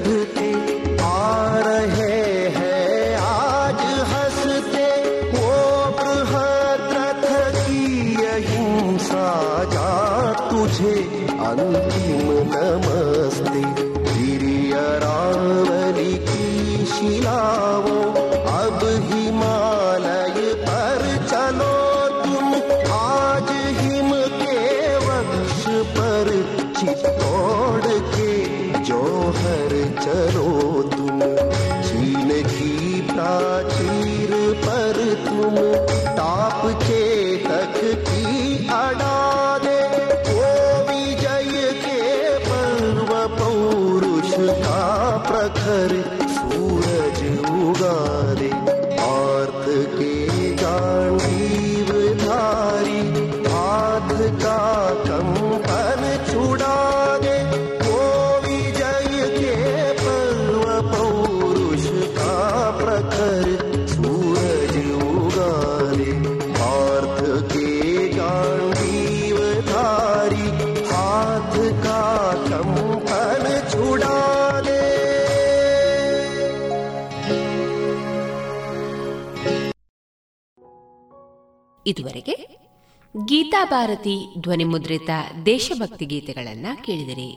good. ಇದುವರೆಗೆ ಗೀತಾ ಭಾರತಿ ಧ್ವನಿಮುದ್ರಿತ ದೇಶಭಕ್ತಿ ಗೀತೆಗಳನ್ನ ಕೇಳಿದಿರಿ.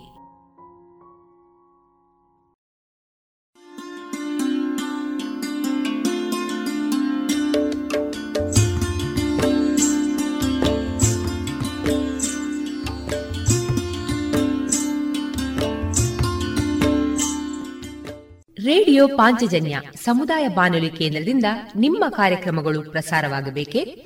ರೇಡಿಯೋ ಪಾಂಚಜನ್ಯ ಸಮುದಾಯ ಬಾನುಲಿ ಕೇಂದ್ರದಿಂದ ನಿಮ್ಮ ಕಾರ್ಯಕ್ರಮಗಳು ಪ್ರಸಾರವಾಗಬೇಕೆ?